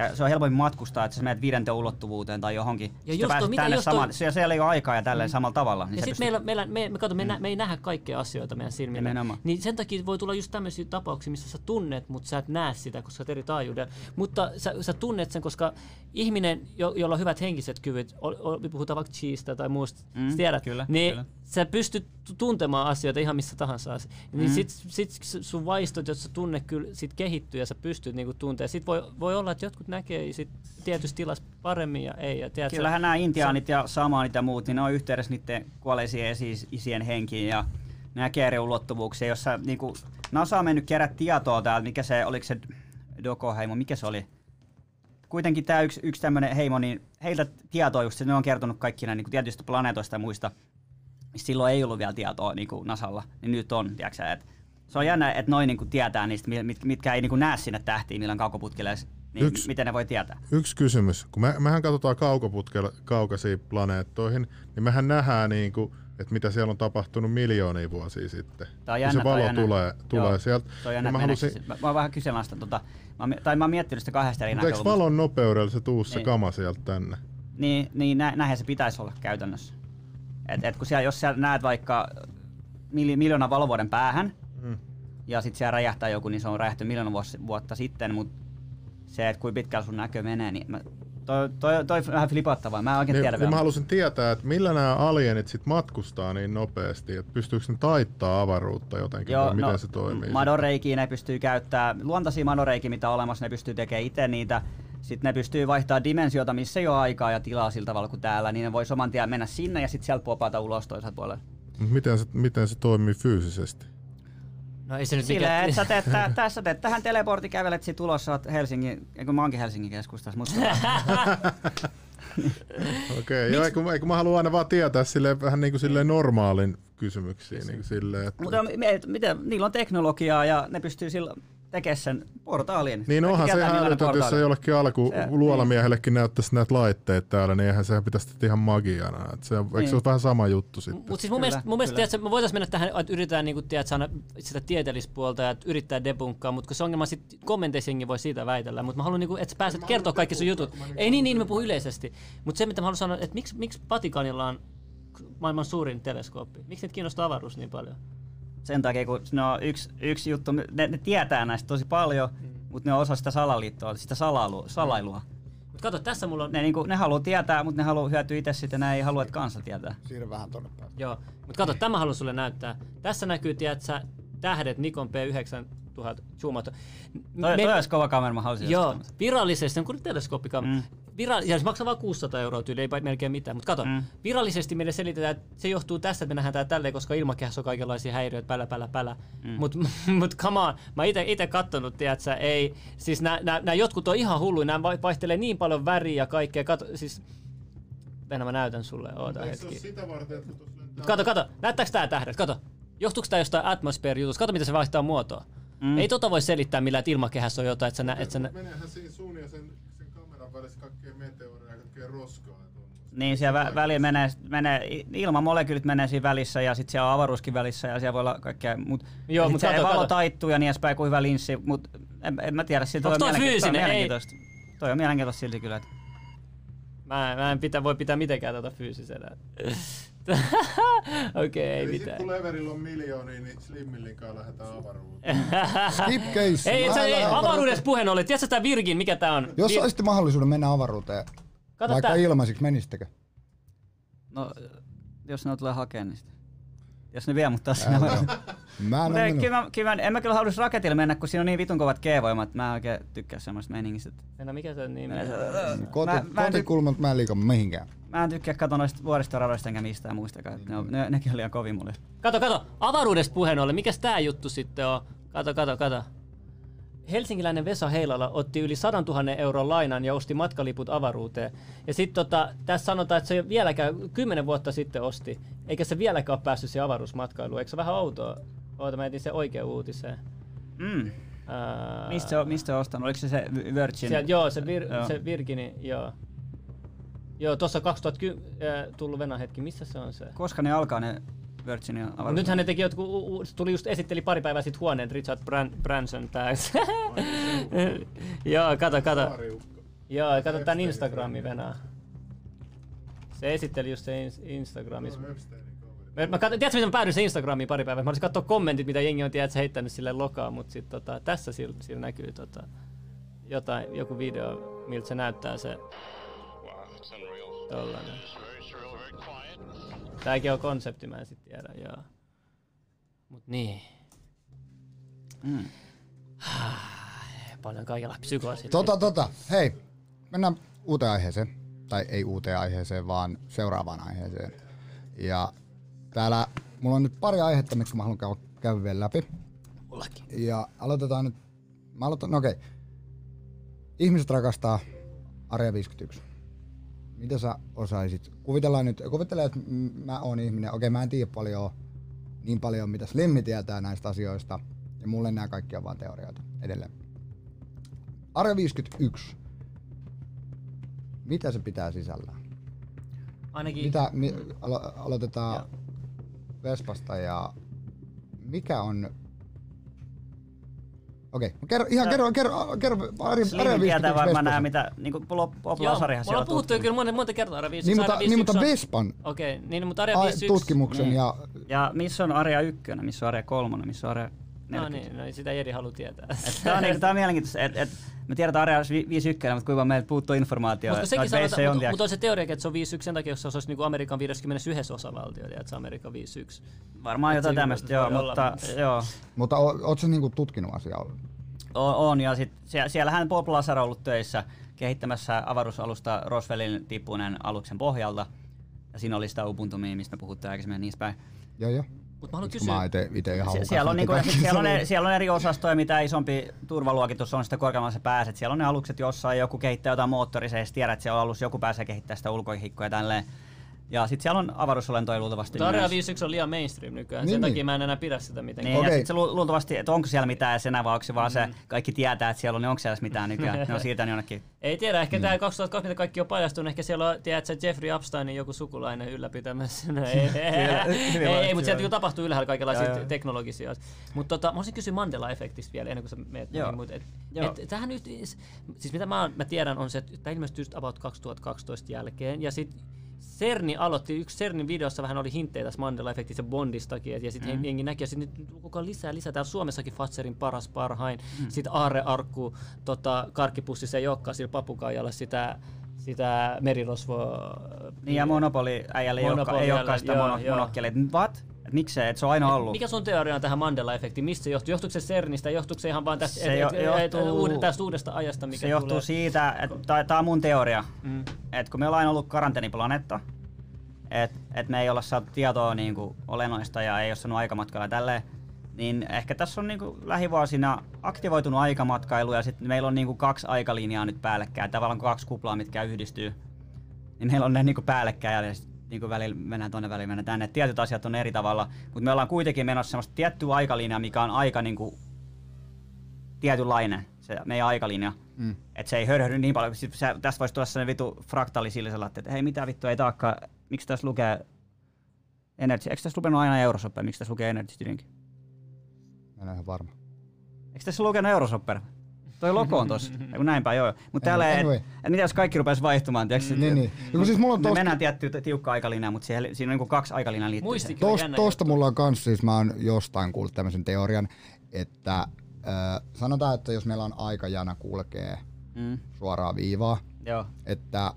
Ja se on helpommin matkustaa, että sä menet viidenteen ulottuvuuteen tai johonkin. Ja just pääset mitä tänne just saman, siellä, siellä ei ole aikaa ja tälleen samalla tavalla. Niin ja sitten pystyt- meillä, meillä, me, me, kato, me, nä, me ei nähdä kaikkea asioita meidän silmillä. Nimenomaan. Niin sen takia voi tulla just tämmöisiä tapauksia, missä sä tunnet, mutta sä et näe sitä, koska sä eri taajuudella. Mutta sä, sä tunnet sen, koska ihminen, jo, jolla on hyvät henkiset kyvyt, o, o, me puhutaan vaikka tai muusta, Mm, mm, tiedät, kyllä, niin kyllä. Sä pystyt tuntemaan asioita ihan missä tahansa. Niin Mm. sit, sit sun vaistot, jos sä tunne kyllä sit kehittyy ja sä pystyt niinku tuntea. Sit voi, voi olla, että jotkut näkee sit tietyssä tilassa paremmin ja ei. Ja tiedät, sä- Kyllähän nämä intiaanit ja samaanit ja muut, niin ne on yhteydessä niiden kuolleisiin esi- isien henkiin ja näkee eri ulottuvuuksia, jossa niinku, NASA on mennyt kerää tietoa täältä, mikä se, oliko se Doko-heimo, mikä se oli? Kuitenkin tämä yksi, yksi tämmöinen heimo, niin heiltä tietoa just, ne on kertonut kaikki nämä niin tietystä planeetoista ja muista. Silloin ei ollut vielä tietoa niin kuin NASAlla, niin nyt on, tiedätkö, et se on jännä, että noin niin tietää niistä, mit, mitkä ei niin näe sinne tähtiin, millä on kaukoputkelle, niin Yksi- miten ne voi tietää. Yksi kysymys. Kun me, mehän katsotaan kaukoputkella kaukaisiin planeettoihin, niin mehän nähdään, niin kuin, että mitä siellä on tapahtunut miljoonia vuosia sitten. Tää on Kun jännä, se on valo jännä. tulee, tulee Joo, sieltä. Se on niin jännä, mä, mä, halusin, mä, mä oon vähän kyseenalaista, tota, mä, tai mä oon miettinyt sitä kahdesta eri mutta eikö näkökulmasta. valon nopeudella se tuu se Niin. kama sieltä tänne? Niin, niin nä, näinhän se pitäisi olla käytännössä. Et, et kun siellä, jos siellä näet vaikka mili, miljoona valovuoden päähän, Mm. ja sitten siellä räjähtää joku, niin se on räjähty miljoona vuos, vuotta sitten, mutta se, että kuinka pitkällä sun näkö menee, niin mä, toi, toi, toi vähän flipattavaa. Mä en oikein Niin, tiedä niin mä halusin tietää, että millä nämä alienit sit matkustaa niin nopeasti, että pystyykö ne taittaa avaruutta jotenkin, vai miten se toimii? Madoreikiä ne pystyy käyttämään, luontaisia madoreikiä mitä on olemassa, ne pystyy tekemään itse niitä. Sitten ne pystyy vaihtamaan dimensiota, missä ei ole aikaa ja tilaa sillä tavalla kuin täällä, niin ne voi saman tien mennä sinne ja sitten sieltä popata ulos toiselta puolelle. Mut Miten se, miten se toimii fyysisesti? No ei se nyt Silleen, että sä teet, tä, (laughs) tässä teet tähän teleportti, kävelet sit ulos, sä oot Helsingin, eikö mä oonkin Helsingin keskustassa, mutta (laughs) Okei, okay, joo, eikö, eikö mä haluan aina vaan tietää silleen, vähän niin kuin silleen normaalin kysymyksiä. Niin kuin silleen, että... Mutta me- miten, niillä on teknologiaa ja ne pystyy silloin tekemään sen portaalin. Niin onhan se ihan älytöntä, jos se jollekin alku Se- luolamiehellekin näyttäisi näitä laitteita täällä, niin eihän sehän pitäisi tehdä ihan magiana. Et se, on- eikö se Niin. ole vähän sama juttu sitten? Mutta siis mun Kyllä, mielestä, mun mielestä tiedätkö, me voitaisiin mennä tähän, että yritetään niinku, tiedätkö, saada sitä tieteellistä puolta ja yrittää debunkkaa, mutta kun se ongelma sitten kommenteissa voi siitä väitellä, mutta mä haluan, niinku, että sä pääset kertoa kaikki sun jutut. Ei niin, niin mä puhun yleisesti. Mutta se, mitä mä haluan sanoa, että miksi, miksi Vatikanilla on maailman suurin teleskooppi? Miksi niitä kiinnostaa avaruus niin paljon? Sen takia, kun ne on yksi, yksi juttu, ne, ne tietää näistä tosi paljon, Mm. mutta ne on osa sitä salaliittoa, sitä salailu, salailua. Mutta kato, tässä mulla on... Ne, niinku, ne haluaa tietää, mutta ne haluaa hyötyä itse sitten, ne ei halua, että kansa tietää. Siirry vähän tonne päin. Joo, mutta kato, tämä haluan sulle näyttää. Tässä näkyy, tiedätkö, tähdet Nikon P9000 zoomattu. Toi, Me- toi olisi kova kamera, mä haluaisin Joo, virallisesti, on kuin teleskooppikamera. Mm. Vira- ja se maksaa vain 600 euroa tyyli, ei melkein mitään. Mutta kato, Mm. virallisesti meille selitetään, että se johtuu tästä, että me nähdään tää tälleen, koska ilmakehässä on kaikenlaisia häiriöitä, pälä, pälä, pälä. Mm. Mutta (laughs) mut come on, mä ite, ite kattonut, tiedätkö, ei, siis nämä jotkut on ihan hulluja, nämä vaihtelee niin paljon väriä ja kaikkea, kato, siis, Venä mä näytän sulle, oota hetki. sitä varten, että tuossa lentää... Kato, kato, näyttääkö tää tähdet, kato. Johtuuko tää jostain atmosphere-jutusta? Kato, miten se vaihtaa muotoa. Mm. Ei tota voi selittää millään, että ilmakehässä on jotain, että sä, nä, et sä nä... Meneehän siinä sun ja sen, kameran välissä kaikkea meteoria ja kaikkea roskaa. Niin, siellä vä- väliin menee, menee, ilmamolekyylit menee siinä välissä ja sitten siellä on avaruuskin välissä ja siellä voi olla kaikkea. Mut, Joo, ja mut sit se valo taittuu ja niin edespäin, kuin hyvä linssi, mutta en, en, mä tiedä, siitä Onks toi mielenki- fyysinen? Toi on Ei. mielenkiintoista. Toi on mielenkiintoista silti kyllä. Että Mä, mä en pitä, voi pitää mitenkään tota fyysisenä. (laughs) Okei, okay, ei Eli sit mitään. kun leverillä on miljoonia, niin Slimmillin kanssa lähdetään avaruuteen. (laughs) Skip case. Ei, ei, avaruudessa puheen ollen. Tiedätkö tää Virgin, mikä tää on? Jos Vir- saisitte mahdollisuuden mennä avaruuteen, Kato vaikka tää. ilmaisiksi, menisittekö? no, jos ne tulee hakemaan niin sitä. Jos ne vie mut taas sinne. (laughs) Mä en Mutta kyllä, mä- kyllä, mä- en mä kyllä haluaisi raketille mennä, kun siinä on niin vitun kovat G-voimat, että mä en oikein tykkää semmoista meiningistä. että- Venä, mikä se on nimi? Koti, Mä- mä en ty- kotikulmalta mä en liikaa mihinkään. Mä en tykkää katsoa noista vuoristoradoista enkä mistään muistakaan. että Ne, on, ne, nekin on liian kovin mulle. Kato, kato. Avaruudesta puheen ollen. Mikäs tää juttu sitten on? Kato, kato, kato. Helsinkiläinen Vesa Heilala otti yli 100 000 euron lainan ja osti matkaliput avaruuteen. Ja sitten tota, tässä sanotaan, että se ei ole vieläkään, 10 vuotta sitten osti, eikä se vieläkään ole päässyt siihen avaruusmatkailuun. Eikö se vähän outoa? Oota, mä etin sen oikean uutiseen. Mm. Ää, Mistä mistä ostanut? Oliko se se Virgin? Sieltä, joo, se, vir, Joo. se Virgini, joo. Joo, tuossa 2010 äh, tullut Venä hetki. Missä se on se? Koska ne alkaa ne Virginin Mut avaruus? nythän ne teki jotkut, u- u- tuli just esitteli pari päivää sitten huoneen Richard Bran, Branson tää. (laughs) Joo, kato, kato. Joo, kato tän Instagramin Venä. Se esitteli just se ins- Instagramissa. Mä, katso, tiedätkö, miten mä päädyin sen Instagramiin pari päivää? Mä olisin katsoa kommentit, mitä jengi on tiedätkö, heittänyt sille lokaa, mutta sit, tota, tässä sillä, sillä näkyy tota, jotain, joku video, miltä se näyttää se tollanen. Tääkin on konsepti, mä en sit tiedä, joo. Mut niin. Mm. (sighs) Paljon kaikella psykoosilla. Tota, tota, hei, mennään uuteen aiheeseen. Tai ei uuteen aiheeseen, vaan seuraavaan aiheeseen. Ja täällä mulla on nyt pari aihetta, mitkä mä haluan käydä, vielä läpi. Mullakin. Ja aloitetaan nyt, mä aloitan, no okei. Ihmiset rakastaa Area 51. Mitä sä osaisit? Kuvitellaan nyt, kuvitellaan, että mä oon ihminen, okei mä en tiedä paljon, niin paljon mitä Slimmi tietää näistä asioista. Ja mulle nämä kaikki on vaan teorioita edelleen. Area 51. Mitä se pitää sisällään? Ainakin Mitä, mi, alo, aloitetaan Vespasta ja mikä on... Okei, kerro, ihan kerro, kerro, kerro, Slim Area 51 tietää varmaan nää, mitä niinku Pop Joo, Lasarihan me siellä on puhuttu kyllä monta, monta kertaa Area 51. Niin, mutta, niin, mutta 51 on- Vespan Okei, niin mutta Area ai, 51... tutkimuksen Niin. ja Ja missä on Area 1, missä on Area 3, missä on Area No 40. niin, no sitä Jeri haluaa tietää. Tämä on, niinku, tää on mielenkiintoista, että et, me tiedetään Area 51, mutta kuinka meiltä puuttuu informaatiota. Mutta sekin sanotaan, on, mutta, mutta on se teoria, että se on 51 sen takia, jos se olisi niin Amerikan 51 osavaltio, että se on Amerikan 51. Varmaan jotain tämmöistä, joo, olla. mutta joo. mutta o, oot sä niinku tutkinut asiaa? On, on ja sit, sie, siellähän Bob Lazar on ollut töissä kehittämässä avaruusalusta Roswellin tippuinen aluksen pohjalta. Ja siinä oli sitä ubuntu mistä me puhuttiin aikaisemmin ja niin päin. Joo, joo. Mut mä haluan kysyä, mä ite, ite ihan Sie- siellä, on niinku, siellä, on, siellä on eri osastoja, mitä isompi turvaluokitus on, sitä korkeammalle sä pääset. Siellä on ne alukset, jossa joku kehittää jotain edes tiedät, että siellä on alus, joku pääsee kehittämään sitä ulkohikkoja ja tälleen. Ja sitten siellä on avaruusolentoja luultavasti mutta Area myös. 51 on liian mainstream nykyään, Niin, sen niin. takia mä en enää pidä sitä mitenkään. Niin, okay. Ja sitten se lu- luultavasti, että onko siellä mitään senä vai onko se vaan Mm. se, kaikki tietää, että siellä on, niin onko siellä mitään nykyään. ne on siirtänyt jonnekin. (laughs) Ei tiedä, ehkä Mm. tämä 2020 mitä kaikki on paljastunut, ehkä siellä on, tiedätkö, Jeffrey Epsteinin joku sukulainen ylläpitämässä. (laughs) No, ei, ei, ei, ei, ei mutta sieltä tapahtuu ylhäällä kaikenlaisia teknologisia asioita. Mutta tota, mä olisin kysyä Mandela-efektistä vielä ennen kuin sä meet Joo. mut et, Joo. et, tähän nyt, siis mitä mä, mä tiedän on se, että tämä ilmestyi just about 2012 jälkeen, ja sitten CERNi aloitti, yksi CERNin videossa vähän oli hinttejä tässä Mandela-efektistä Bondistakin, ja sitten mm. jengi näki, ja sitten nyt ajan lisää, lisää, täällä Suomessakin Fatserin paras parhain, mm. sitten Aarre Arkku, tota, karkkipussissa ei olekaan sillä papukaijalla sitä, sitä merirosvoa. Niin ja Monopoli äijälle ei olekaan- sitä joo, mono, joo. What? Et miksei? Et se on aina ollut. Mikä sun teoria on tähän Mandela-efektiin? Mistä se johtuu? Johtuuko se CERNistä? Johtuuko se ihan vaan tästä, Se et, et, et, johtuu- uud- tästä uudesta ajasta, mikä Se johtuu tulee? siitä, että tämä on mun teoria, Mm. että kun me ollaan ollut karanteeniplaneetta, että et me ei olla saatu tietoa niinku olennoista ja ei ole saanut aikamatkalla tälleen, niin ehkä tässä on niinku lähivuosina aktivoitunut aikamatkailu ja sitten meillä on niinku kaksi aikalinjaa nyt päällekkäin, tavallaan kaksi kuplaa, mitkä yhdistyy. Niin meillä on ne niinku päällekkäin ja sit niinku välillä mennään tonne välillä mennään tänne. Tietyt asiat on eri tavalla, mutta me ollaan kuitenkin menossa semmoista tiettyä aikalinjaa, mikä on aika niinku tietynlainen, se meidän aikalinja. Mm. Että se ei hörhödy niin paljon. Sit se, tässä voisi tulla sellainen vitu fraktaali sillä että hei mitä vittu ei taakka, miksi tässä lukee Energy, eikö tässä lukenut aina Eurosoppe, miksi tässä lukee Energy Drink? Mä en ole ihan varma. Eikö tässä lukenut Eurosopper? Toi logo on tossa. (laughs) Kun näinpä joo. Mutta täällä ei, Anyway. et mitä jos kaikki rupeaisi vaihtumaan, tiiäks, Niin, niin. Ja kun siis mulla on me tosta, mennään tietty tiukka aikalinja, mutta siellä, siinä on niinku kaksi aikalinjaa liittyy. Muisti- siihen. tosta, jännä tosta juttu. mulla on kans, siis mä oon jostain kuullut tämmöisen teorian, että äh, sanotaan, että jos meillä on aikajana kulkee Mm, suoraa viivaa, joo. että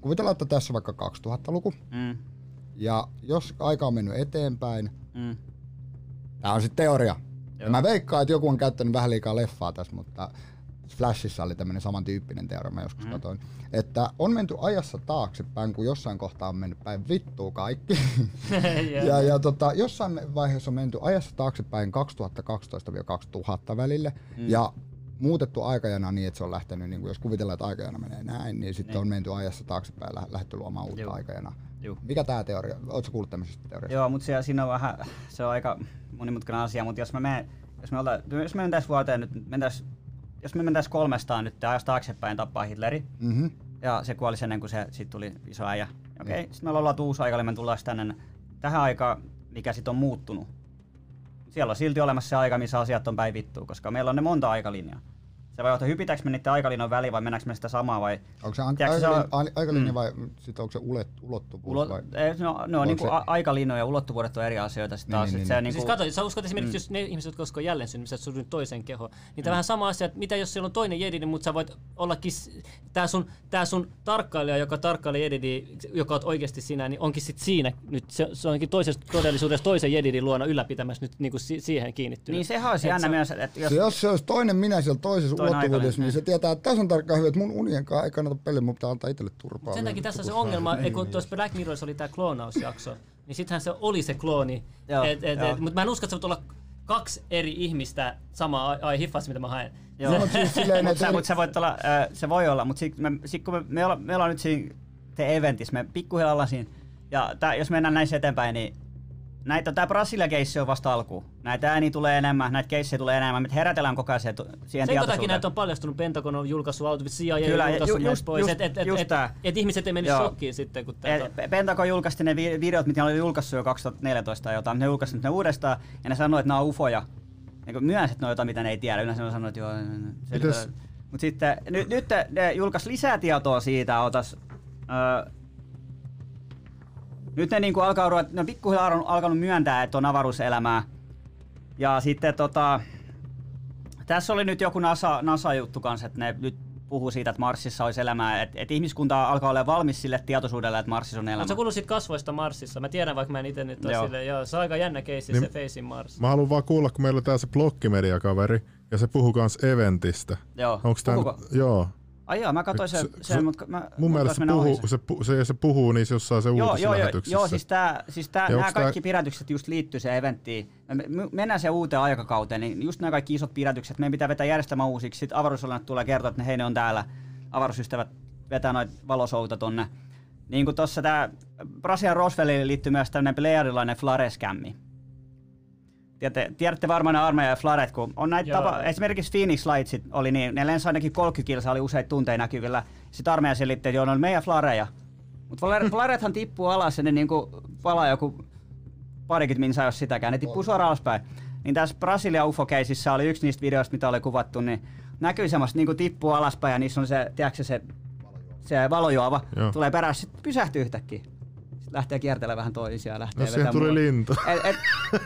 kuvitellaan, että tässä on vaikka 2000-luku, Mm, ja jos aika on mennyt eteenpäin, mm. Tämä on sitten teoria. Joo. mä veikkaan, että joku on käyttänyt vähän liikaa leffaa tässä, mutta Flashissa oli tämmöinen samantyyppinen teoria, mä joskus mm. katoin. Että on menty ajassa taaksepäin, kun jossain kohtaa on mennyt päin vittua kaikki. (laughs) ja, ja tota, jossain vaiheessa on menty ajassa taaksepäin 2012-2000 välille. Mm. Ja muutettu aikajana niin, että se on lähtenyt, niin kuin jos kuvitellaan, että aikajana menee näin, niin sitten Niin. on menty ajassa taaksepäin ja lä- lähdetty luomaan uutta Juu. aikajana. Juu. Mikä tämä teoria? Oletko kuullut tämmöisestä teoriasta? Joo, mutta siellä, siinä on vähän, se on aika monimutkainen asia, mutta jos me menen, jos me, olta, jos me mentäis vuoteen nyt, mentäis, jos me mentäis kolmestaan nyt ajasta taaksepäin tappaa Hitleri, Mm-hmm. ja se kuoli ennen kuin se sit tuli iso äijä. Okei, okay. sitten me ollaan uusi aika, me tullaan tänne tähän aikaan, mikä sitten on muuttunut. Siellä on silti olemassa se aika, missä asiat on päin vittua, koska meillä on ne monta aikalinjaa. Se voi johtaa, hypitäänkö me niiden aikalinjan väliin vai mennäänkö me sitä samaa vai... Onko se an- Tiedätkö, se aikalinja, on- Mm. vai sit onko se ulet, ulottuvuus Ulo, vai? ei, no, no niinku se- a- aikalinjoja ja ulottuvuudet on eri asioita sitten Niin, taas. niin, Niin, niin, se niin. niinku, Siis kato, sä uskot esimerkiksi, Mm. jos ne ihmiset, jotka uskoo jälleen syntymiseen, että sun toisen keho, niin tämä vähän sama asia, että mitä jos siellä on toinen jedidi, mutta sä voit ollakin, tää sun, tää sun tarkkailija, joka tarkkailee jedidi, joka on oikeasti sinä, niin onkin sit siinä nyt, se, se onkin toisessa todellisuudessa toisen jedidin luona ylläpitämässä nyt niin kuin si, siihen kiinnittynyt. niin sehän olisi jännä se- myös, että jos... Se, jos se olisi toinen minä siellä toisessa ulottuvuudessa, niin se tietää, että tässä on tarkkaan hyvä, että mun unien kanssa ei kannata peliä, mun pitää antaa itselle turpaa. Sen takia tässä on se ongelma, ei, kun tuossa Black Mirrorissa oli tämä kloonausjakso, niin sittenhän se oli se klooni. Mutta mä en usko, että se voi olla kaksi eri ihmistä samaa, ai, hiffas, mitä mä haen. Joo. Siis silleen, Mutta että sä, mut sä voit olla, äh, se voi olla, mutta sit, me, sit kun me, me, olla, me ollaan nyt siinä te eventissä, me pikkuhiljaa ollaan siinä, ja tää, jos mennään näissä eteenpäin, niin näitä, tää Brasilia-keissi on vasta alku. Näitä ääniä tulee enemmän, näitä keissejä tulee enemmän, me herätellään koko ajan siihen, Sen takia näitä on paljastunut, Pentagon on julkaissut auto, CIA Kyllä, ja julkaissut ju- just- pois, just- että et, et, just et, tää. et ihmiset ei mennyt Joo. shokkiin sitten, kun tätä... Et Pentagon julkaisti ne vi- videot, mitä ne oli julkaissut jo 2014 tai jotain, ne julkaisi nyt ne uudestaan, ja ne sanoi, että nämä on ufoja. Niin myös, että ne on jotain, mitä ne ei tiedä. Yleensä ne sanoo, että joo, Mites- Mutta sitten nyt, nyt ne julkaisi lisää tietoa siitä, otas, öö, nyt ne niinku alkaa ruveta, ne on pikkuhiljaa alkanut- alkanut myöntää, että on avaruuselämää. Ja sitten tota, tässä oli nyt joku NASA, NASA-juttu kanssa, että ne nyt puhuu siitä, että Marsissa olisi elämää, että et ihmiskunta alkaa olla valmis sille tietoisuudelle, että Marsissa on elämää. Oletko kuullut siitä kasvoista Marsissa? Mä tiedän, vaikka mä en itse nyt ole Joo. silleen, joo, se on aika jännä keissi, Niin- se Face in Mars. Mä haluan vaan kuulla, kun meillä on tää se blokkimedia-kaveri, ja se puhuu kans eventistä. Joo, Onks tää, puhuuko? joo. Ai joo, mä katsoin sen, Se- sen se- mutta mä... Mun mielestä se puhuu, se, pu, se, se puhuu niissä jossain se Joo, joo, joo, joo, siis, tää, siis tää, nämä onks tää- kaikki pidätykset just liittyy se eventtiin. Me- me- Mennään se uuteen aikakauteen, niin just nämä kaikki isot pidätykset, meidän pitää vetää järjestelmä uusiksi. Sitten avaruusolennot tulee kertoa, että ne, hei ne on täällä. Avaruusystävät vetää noita valosouta tonne. Niin kuin tossa tää Brasian Roswellille liittyy myös tämmönen pleiadilainen Flare-skämmi. Tiedätte, tiedätte varmaan ne armeijan ja Flaret, kun on näitä Joo. tapa, esimerkiksi Phoenix Lightsit oli niin, ne lensi ainakin 30 kilsaa, oli useita tunteja näkyvillä. Sitten armeija selitti, että joo, ne on meidän Flareja. Mutta (laughs) Flarethan tippuu alas ja ne niinku palaa joku parikymmentä minsaa, jos sitäkään. Ne tippuu suoraan alaspäin. Niin tässä Brasilia ufo oli yksi niistä videoista, mitä oli kuvattu, niin näkyy semmoista niinku tippuu alaspäin ja niissä on se, tiedätkö se, se valojuova, Joo. tulee perässä, sitten pysähtyy yhtäkkiä. Lähtee kiertelemään vähän toisia ja lähtee No siihen vetämään tuli lintu. Et, et,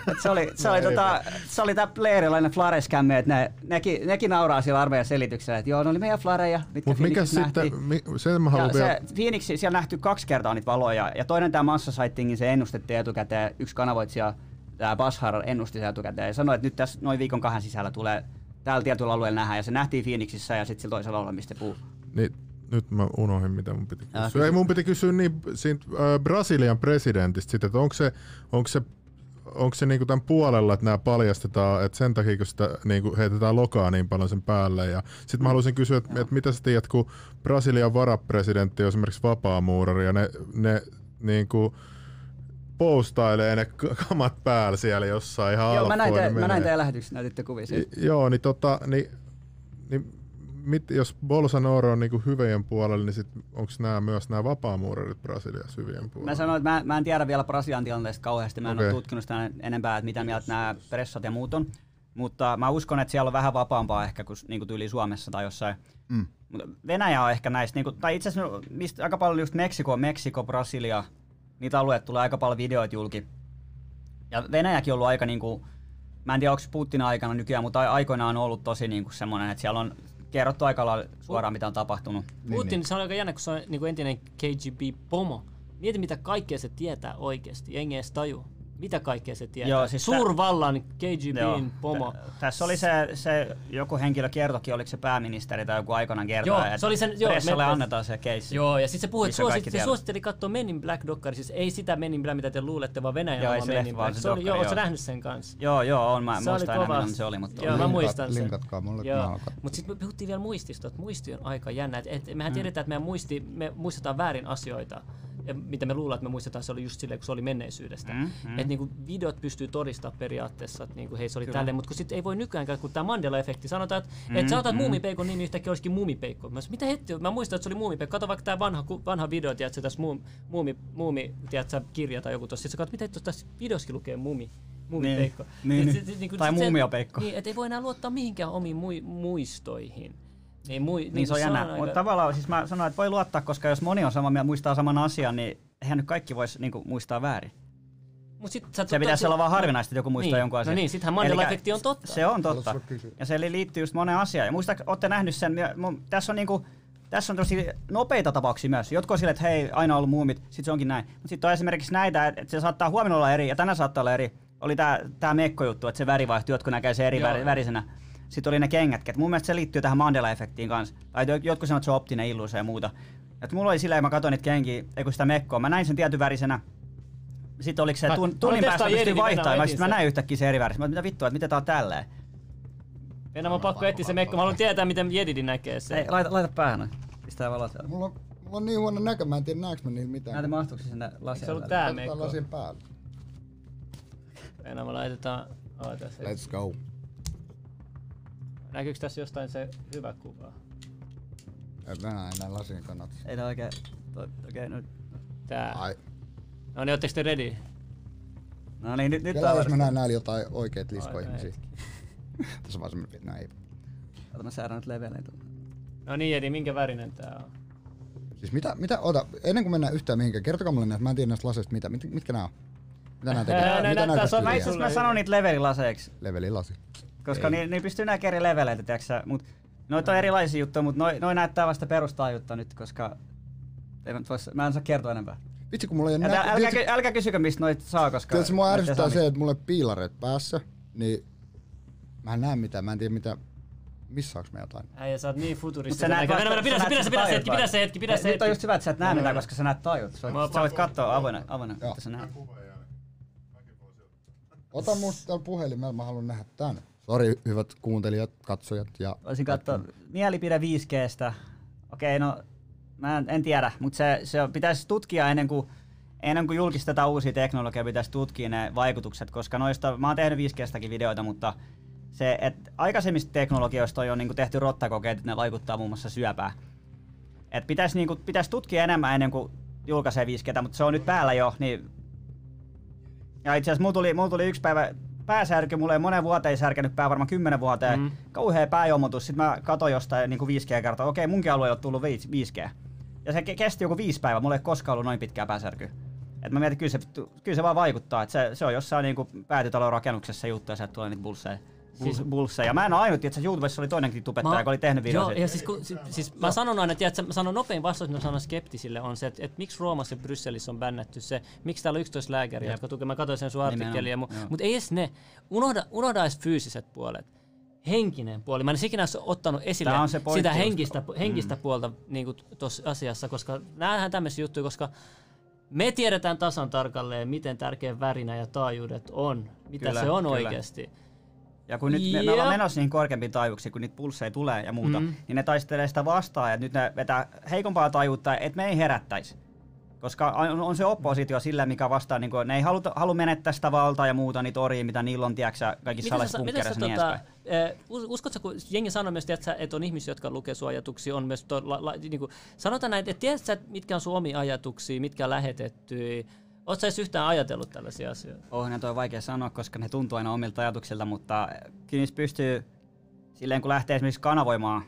et se oli, se oli, No tota, se oli tää playerilainen Flareskämme, että ne, nekin, nekin nauraa siellä armeijan selityksellä, että joo, ne oli meidän Flareja, mitkä Mutta mikä sitten, mi, sen mä haluan vielä... Phoenix, siellä nähty kaksi kertaa niitä valoja, ja toinen tämä Massa Sightingin se ennustettiin etukäteen, yksi kanavoitsija, tämä Bashar ennusti sen etukäteen, ja sanoi, että nyt tässä noin viikon kahden sisällä tulee täällä tietyllä alueella nähdä, ja se nähtiin Phoenixissä ja sitten sillä toisella alueella, mistä puu. Niin, nyt mä unohdin, mitä mun piti kysyä. Ei, mun piti kysyä niin, siitä, äh, Brasilian presidentistä, sit, että onko se, onko se, onko se niinku tämän puolella, että nämä paljastetaan, että sen takia, kun sitä niinku heitetään lokaa niin paljon sen päälle. Ja sitten mä haluaisin kysyä, että, että mitä sä tiedät, kun Brasilian varapresidentti on esimerkiksi vapaamuurari ja ne, ne niinku postailee ne kamat päällä siellä jossain ihan Joo, mä näin, te, mä näin teidän lähetyksessä, näytitte kuvia siitä. Joo, niin, tota, niin, niin mit, jos Bolsonaro on niinku hyvien puolella, niin sit onko nämä myös nämä vapaamuurarit Brasiliassa hyvien puolella? Mä sanoin, että mä, mä en tiedä vielä Brasilian tilanteesta kauheasti, mä en Okei. ole tutkinut sitä enempää, että mitä mieltä nämä pressat ja muut on. Mutta mä uskon, että siellä on vähän vapaampaa ehkä kuin, niin kuin tyyli Suomessa tai jossain. Mm. Mutta Venäjä on ehkä näistä, niin kuin, tai itse asiassa mistä aika paljon just Meksiko, Meksiko, Brasilia, niitä alueet tulee aika paljon videoita julki. Ja Venäjäkin on ollut aika niin kuin, mä en tiedä onko Putin aikana nykyään, mutta aikoinaan on ollut tosi niin kuin semmoinen, että siellä on kerrottu aika lailla suoraan, mitä on tapahtunut. Putin, se on aika jännä, kun se on niin kuin entinen KGB-pomo. Mieti, mitä kaikkea se tietää oikeasti. Jengi ei edes taju. Mitä kaikkea se tietää. Joo, siis Suurvallan KGBin pomo. Tässä oli se, se, joku henkilö kertokin, oliko se pääministeri tai joku aikoinaan kertoo, Joo, että se oli sen- joo, pressalle me- annetaan se keissi. Joo, ja sitten se puhui, että suositteli, se suositteli katsoa Men in Black dokkari, siis ei sitä Men in Black, mitä te luulette, vaan Venäjän Joo, oma Men in Black. se Se oli, joo, joo. ootko nähnyt sen kanssa? Joo, joo, on. Mä Se muistan enää, millainen se oli, mutta Joo, mä muistan sen. linkatkaa mulle, että Joo. Mutta sitten me puhuttiin vielä muistista, että muisti on aika jännä. Et, et, mehän Mm. tiedetään, että meidän muisti, me muistetaan väärin asioita. Ja mitä me luullaan, että me muistetaan, se oli just silleen, kun se oli menneisyydestä. Mm, mm. Että niinku videot pystyy todistamaan periaatteessa, että niinku, hei se oli Kyllä. tälleen, mutta kun sitten ei voi nykyäänkään, kun tämä Mandela-efekti, sanotaan, että Mm, et sanotaan, että mm. muumipeikon nimi yhtäkkiä olisikin muumipeikko. Mä mitä hetti, mä muistan, että se oli muumipeikko. Kato vaikka tämä vanha, vanha video, tiedätkö, tässä muumi, muumi, muumi tiedätkö, kirja tai joku tuossa. Sitten sä katsot, mitä hitto tässä videossakin lukee muumi. Muumipeikko. Niin, niin. sit- niinku- Tai muumiopeikko. Niin, et ei voi enää luottaa mihinkään omiin mui, muistoihin. Niin, mui, Niin se on jännä. aika- Mutta tavallaan siis mä sanoin, että voi luottaa, koska jos moni on sama mieltä, muistaa saman asian, niin eihän nyt kaikki voisi niinku, muistaa väärin. Mut sit, sä, Se pitäisi olla vaan harvinaista, että joku muistaa niin. jonkun asian. No niin, sittenhän Mandela-efekti on totta. Se on totta. Ja se liittyy just moneen asiaan. Ja muista, olette nähnyt sen, mun- tässä on niinku, tässä on tosi nopeita tapauksia myös. Jotkut on silleen, että hei, aina ollut muumit, sitten se onkin näin. Mutta sitten on esimerkiksi näitä, että se saattaa huomenna olla eri, ja tänään saattaa olla eri. Oli tää, tää Mekko-juttu, että se väri vaihtui, jotkut näkee se eri Joo. väri, värisenä. Sitten oli ne kengät, että mun mielestä se liittyy tähän Mandela-efektiin kanssa. Tai jo- jotkut sanoo, että se on optinen illuusio ja muuta. Et mulla oli silleen, mä katsoin niitä kenkiä, ei kun sitä Mekkoa, mä näin sen tietyn värisenä. Sitten oliko se Mä- tun, mä tunnin päästä pystyi vaihtamaan, mä, mä näin yhtäkkiä se eri värissä. Mä, mitä vittua, että mitä tää on tälleen? Enää mä on pakko etsiä se mekko. Mä haluan tietää, miten Jedidi näkee sen. Ei, laita, laita päähän. Pistää valot siellä. Mulla on, mulla on niin huono näkö, mä en tiedä näekö mä niitä mitään. Näytä mahtuuko se sinne Eikö se ollut tää Laitetaan mekko? lasin päälle. Enää me laitetaan... Oh. Let's go. Näkyykö tässä jostain se hyvä kuva? Mä enää lasin kannat. Ei tää oikein... toi- Okei, nyt. Tää. Ai. No niin, ootteko te ready? No niin, nyt, nyt Kela, tää jos mä on näen näillä jotain oikeet liskoihmisiä. hetki. (laughs) Tässä on vaan semmonen, no ei. Ota mä säädän nyt leveleitä. No niin, Jedi, minkä värinen tää on? Siis mitä, mitä, ota, ennen kuin mennään yhtään mihinkään, kertokaa mulle näistä, mä en tiedä näistä laseista mitä, mit, mitkä nää on? Mitä nää tekee? Ne mitä nää samaa- Mä pystyy itse tekemään? asiassa mä sanon niitä levelilaseiksi, Leveli lasi. Koska Ei. niin, niin pystyy näkemään eri leveleitä, tiiäksä. Mut noita on erilaisia juttuja, mutta noi, noi näyttää vasta perustaajuutta nyt, koska ei mä, nyt vois, mä en saa kertoa enempää. Vitsi kun mulla ei näkö... älkää, ky- älkää kysykö mistä noita saa, koska... Tiedätkö, mua ärsyttää se, että mulla on piilareet päässä, niin mä en näe mitään, mä en tiedä mitä... missaaks me jotain? Äijä, sä oot niin Mut sä futuristinen. näet Pidä, se, pidä, se, pidä, se hetki, pidä se hetki, pidä se Nyt hetki. on just hyvä, että sä et näe mitään, koska sä näet tajut. Sä Mä voit, katsoa avoinna, avoinna että sä näet. Ota musta täällä puhelimella, mä haluan nähdä tän. Sori hyvät kuuntelijat, katsojat ja... Voisin katsoa mielipide 5Gstä. Okei, no mä en, en tiedä, mutta se, se pitäisi tutkia ennen kuin, ennen kuin julkistetaan uusia teknologioita, pitäisi tutkia ne vaikutukset, koska noista, mä oon tehnyt 5Gstäkin videoita, mutta se, että aikaisemmista teknologioista on jo niin tehty rottakokeet, että ne vaikuttaa muun muassa syöpään. Et pitäisi, niin kuin, pitäisi tutkia enemmän ennen kuin julkaisee 5G, mutta se on nyt päällä jo, niin ja itse asiassa mulla tuli, mulla tuli yksi päivä pääsärky, mulla ei monen vuoteen särkenyt pää, varmaan kymmenen vuoteen. Mm. Kauhea pääjomotus, sit mä katsoin jostain niin 5G kertaa, okei munkin alueella on tullut 5G. Ja se ke- kesti joku viisi päivää, mulla ei koskaan ollut noin pitkää pääsärkyä. Et mä mietin, kyllä se, kyllä se vaan vaikuttaa, että se, se on jossain niinku päätytalon rakennuksessa juttu ja sieltä tulee niitä bulsseja. Siis, bulsseja. Mä en ole ainut, että YouTubessa oli toinenkin tubettaja, joka oli tehnyt Joo, videoita. ja siis, kun, siis, siis mä sanon aina, että mä sanon nopein vastaus, mitä mä sanon skeptisille, on se, että, että miksi Roomassa ja Brysselissä on bännätty se, miksi täällä on 11 lääkäriä, jotka tukevat, mä katsoin sen sun joo. mutta ei edes ne, unohda, unohda edes fyysiset puolet. Henkinen puoli. Mä en ikinä olisi ottanut esille sitä henkistä, henkistä mm. puolta niin tuossa asiassa, koska näähän tämmöisiä juttuja, koska me tiedetään tasan tarkalleen, miten tärkeä värinä ja taajuudet on, mitä Kyllä, se on kyllä. oikeasti. Ja kun nyt me, me ollaan menossa niihin korkeampiin taajuuksiin, kun niitä pulsseja tulee ja muuta, mm. niin ne taistelee sitä vastaan, ja nyt ne vetää heikompaa taajuutta, että me ei herättäisi. Koska on, on se oppositio sillä, mikä vastaa, niin kuin, ne ei halua menettää sitä valtaa ja muuta, niitä oria, mitä niillä on, tiedätkö kaikissa salaisissa niin tota, eh, us- uskotko, kun jengi sanoo myös, että, että on ihmisiä, jotka lukee sun ajatuksia, on myös, to, la, la, niin kuin, sanotaan näin, että tiedät sä, mitkä on sun omia ajatuksia, mitkä on lähetettyjä, Oletko edes yhtään ajatellut tällaisia asioita? Onhan ne toi vaikea sanoa, koska ne tuntuu aina omilta ajatuksilta, mutta kyllä niissä pystyy silleen, kun lähtee esimerkiksi kanavoimaan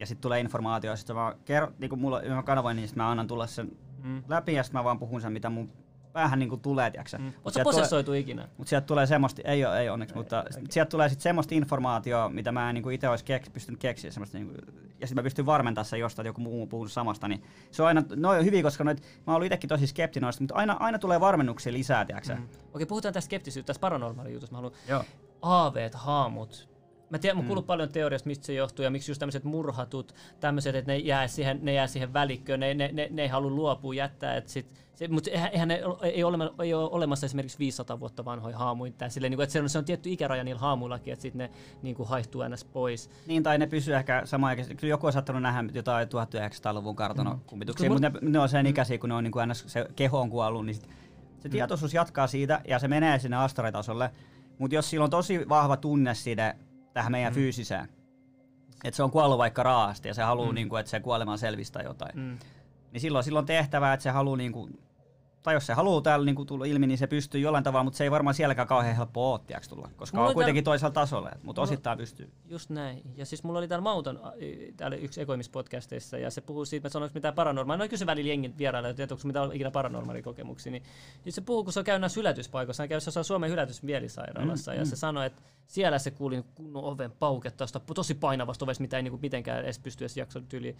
ja sitten tulee informaatio, sitten mä, kerro, niin kun mulla, mä kanavoin, niin sit mä annan tulla sen Mm. läpi ja sitten mä vaan puhun sen, mitä mun päähän niin tulee, tiiäksä. Mm. Mut Oletko sieltä tulee- posessoitu ikinä? Mutta sieltä tulee semmoista, ei ole, ei onneksi, mutta sit sieltä tulee sitten semmoista informaatiota, mitä mä en niinku itse olisi keks, pystynyt keksiä. Semmoista niinku, ja sitten mä pystyn varmentamaan sen jostain, että joku muu puhuu samasta. Niin se on aina, no on hyviä, koska noit, mä oon itsekin tosi skeptinen noista, mutta aina, aina tulee varmennuksia lisää, tiiäksä. Mm. Okei, puhutaan tästä skeptisyyttä, tästä paranormaali jutusta. Mä haluan Joo. aaveet, haamut. Mä tiedän, mä kuullut paljon teoriasta, mistä se johtuu ja miksi just tämmöiset murhatut, tämmöiset, että ne jää siihen, ne jää siihen välikköön, ne, ne, ne, ne ei halua luopua jättää, että sit, se, mutta eihän, eihän ne, ei, ole, ei ole olemassa esimerkiksi 500 vuotta vanhoja haamuja, silleen, niin kuin, että se on, se on tietty ikäraja niillä haamuillakin, että sitten ne niin kuin haihtuu ns. pois. Niin, tai ne pysyy ehkä samaan aikaan. Kyllä joku on saattanut nähdä jotain 1900-luvun kartanokummituksia, Kun mutta ne, ne, on sen ikäisiä, kun ne on niin kuin se keho on kuollut, niin sit, se tietoisuus jatkaa siitä ja se menee sinne astralitasolle. Mutta jos sillä on tosi vahva tunne siitä tähän meidän mm. fyysiseen, että se on kuollut vaikka raasti ja se haluaa, mm. niin kuin, että se kuolema selvistä jotain, Mm. niin silloin, silloin tehtävää, että se haluaa niin kuin, tai jos se haluaa täällä niin tulla ilmi, niin se pystyy jollain tavalla, mutta se ei varmaan sielläkään kauhean helppoa ole, tiiäks, tulla, koska Mulla on kuitenkin toisella tasolla, mutta Mulla- osittain pystyy. Just näin. Ja siis mulla oli täällä Mauton, täällä yksi ekoimispodcasteissa, ja se puhuu siitä, että sanoiko mitään paranormaalia. No kysy välillä jengin vieraille, että onko mitä ikinä paranormaalia kokemuksia. Niin, niin se puhuu, kun se on käynyt näissä hylätyspaikoissa. Hän käy jossain Suomen hylätysmielisairaalassa, mm, ja se sanoi, että siellä se kuuli kunnon oven pauketta, tosi painavasta ovesta, mitä ei niinku mitenkään edes pysty edes jaksanut yli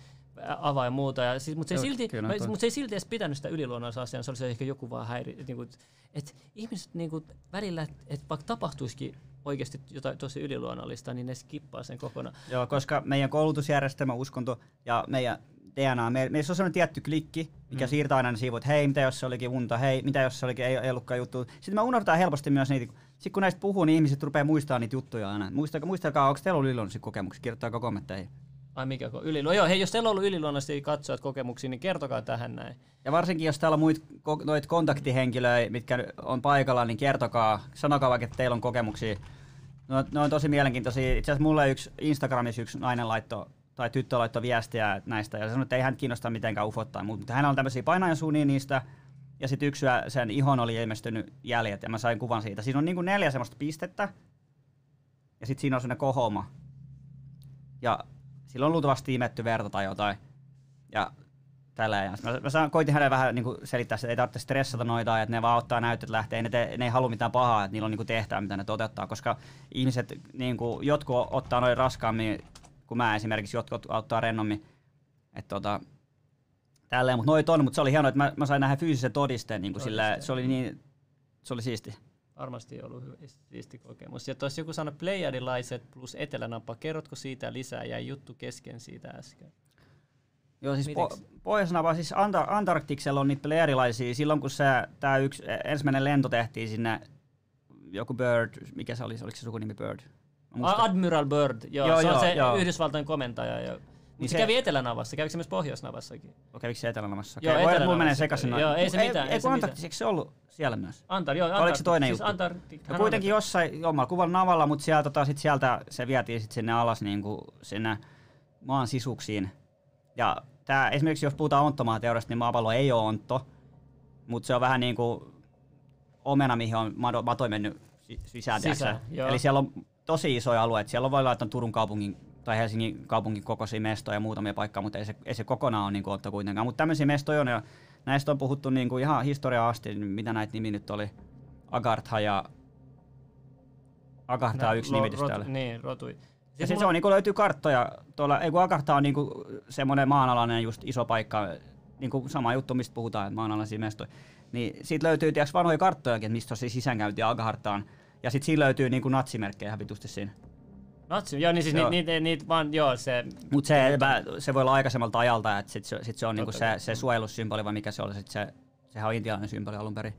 avaa ja muuta. Ja siis, mutta, se ei silti, mä, mutta se ei silti edes pitänyt sitä yliluonnollista asiaa, se oli se ehkä joku vaan häiri. Että niinku, et ihmiset niinku, välillä, että et vaikka tapahtuisikin oikeasti jotain tosi yliluonnollista, niin ne skippaa sen kokonaan. Joo, koska meidän koulutusjärjestelmä, uskonto ja meidän DNA, me, meissä on sellainen tietty klikki, mikä mm. siirtää aina ne sivut, hei, mitä jos se olikin unta, hei, mitä jos se olikin, ei, ei ollutkaan juttu. Sitten me unohdetaan helposti myös niitä, sitten kun näistä puhuu, niin ihmiset rupeaa muistamaan niitä juttuja aina. Muistakaa, muistakaa onko teillä ollut yliluonnollisia kokemuksia, kirjoittakaa kommentteihin. Ai mikä ko- ylilu- Joo, hei, jos teillä on ollut yliluonnollisia katsojat kokemuksia, niin kertokaa tähän näin. Ja varsinkin jos täällä on muit, noit kontaktihenkilöitä, mitkä on paikalla, niin kertokaa, sanokaa vaikka, että teillä on kokemuksia. No, ne on tosi mielenkiintoisia. Itse asiassa mulle yksi Instagramissa yksi nainen laittoi tai tyttö laittoi viestiä näistä ja sanoi, että ei hän kiinnosta mitenkään ufot tai muuta, mutta hänellä on tämmöisiä painajansuunia niistä ja sitten yksi yö sen ihon oli ilmestynyt jäljet ja mä sain kuvan siitä. Siinä on niinku neljä semmoista pistettä ja sitten siinä on semmoinen kohoma ja sillä on luultavasti imetty verta tai jotain. Ja tällä ja mä, mä saan, koitin hänelle vähän niinku selittää, että ei tarvitse stressata noita, että ne vaan ottaa näyttöt lähtee, ne, te, ne ei halua mitään pahaa, että niillä on niinku tehtävä, mitä ne toteuttaa, koska ihmiset, niinku, jotkut ottaa noin raskaammin kuin mä esimerkiksi, jotkut ottaa rennommin. Että tota, tälleen, mutta noit on, mutta se oli hienoa, että mä, mä sain nähdä fyysisen todisteen, niin kuin sillä, se oli niin, se oli siisti. Varmasti ollut hyvä, siisti kokemus. Ja tuossa joku sanoi Pleiadilaiset plus Etelänapa. Kerrotko siitä lisää? Jäi juttu kesken siitä äsken. Joo, siis po- pohjoisnapa, siis Anta- Antarktiksella on niitä pleiadilaisia. Silloin kun tää yksi ensimmäinen lento tehtiin sinne, joku Bird, mikä se oli, oliko se sukunimi Bird? Mä muistan. Admiral Bird, joo, Joo, se on joo, se joo. Yhdysvaltain komentaja. Jo. Niin se, se- kävi Etelänavassa, kävikö se myös Pohjoisnavassa?kin? Kävikö se Etelänavassa? Joo, voi, Etelänavassa. mulla menee sekaisin. noin. Joo, ei se mitään, Ei, ei kun. Antarktis, se ollut siellä myös? Antar, joo, Oliko se toinen siis juttu? Antarktik, No kuitenkin jossain, joo, mä kuvan navalla, mutta sieltä, tota, sit sieltä se vietiin sit sinne alas niin kuin sinne maan sisuksiin. Ja tää, esimerkiksi jos puhutaan onttomaateoriasta, niin maapallo ei ole ontto, mutta se on vähän niin kuin omena, mihin on mado- matoi mennyt si- sisään. Sisään. Eli siellä on tosi isoja alueita. Siellä on voi laittaa Turun kaupungin tai Helsingin kaupungin kokoisia mestoja ja muutamia paikkaa, mutta ei se, ei se kokonaan ole niin kuin ontto kuitenkaan. Mutta tämmöisiä mestoja on ja näistä on puhuttu niin kuin ihan historiaa asti, niin mitä näitä nimi nyt oli. Agartha ja Agartha on yksi nimitys täällä. Niin, rotui. Ja Siis sitten se on, niin löytyy karttoja. Tuolla, ei kun Agartha on niin semmoinen maanalainen just iso paikka, niin kuin sama juttu, mistä puhutaan, että maanalaisia mestoja. Niin siitä löytyy tiiäks, vanhoja karttojakin, että mistä on se sisäänkäynti Agarthaan. Ja sitten siinä löytyy niin kuin natsimerkkejä ihan vitusti siinä. Natsi, joo, niin siis Joo. niitä, niitä vaan, joo, se... Mutta se, se voi olla aikaisemmalta ajalta, että sit se, sit se on niinku se, se suojelussymboli, vai mikä se oli, sit se, sehän on intialainen symboli alun perin.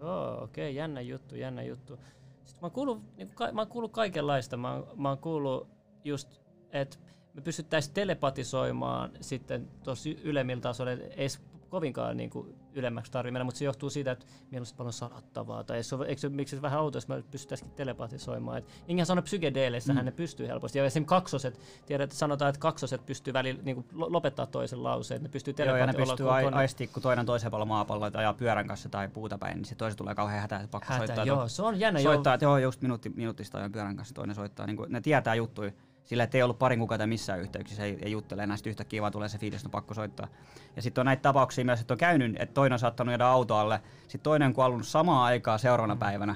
Joo, okei, okay, jännä juttu, jännä juttu. Sitten mä oon kuullut, niin ka, mä oon kuullut kaikenlaista. Mä, oon- mä oon kuullut just, että me pystyttäisiin telepatisoimaan sitten tuossa ylemmillä tasoilla, et ei edes kovinkaan niin kuin ylemmäksi tarvitse mennä, mutta se johtuu siitä, että meillä on paljon sanottavaa. Tai se, on- eikö miksi se vähän outoa, jos me pystyttäisiin telepatisoimaan. Et Ingehän sanoi, psykedeeleissähän mm. ne pystyy helposti. Ja esimerkiksi kaksoset, tiedät, että sanotaan, että kaksoset pystyy välillä niin kuin lopettaa toisen lauseen. että Ne pystyy Joo, ja ne pystyy ai, aistii, kun toinen toisella puolella maapalloa tai ajaa pyörän kanssa tai puuta päin, niin se toinen tulee kauhean hätä, että pakko Hätä, soittaa. joo, se on jännä. joo. soittaa, että joo, just minuutti, minuutista ajan pyörän kanssa toinen soittaa. Niin ne tietää juttuja sillä, että ei ollut parin kuukautta missään yhteyksissä, ei, ei juttele enää, sitten yhtäkkiä vaan tulee se fiilis, että on pakko soittaa. Ja sitten on näitä tapauksia myös, että on käynyt, että toinen on saattanut jäädä auto alle, sitten toinen on kuollut samaan aikaan seuraavana päivänä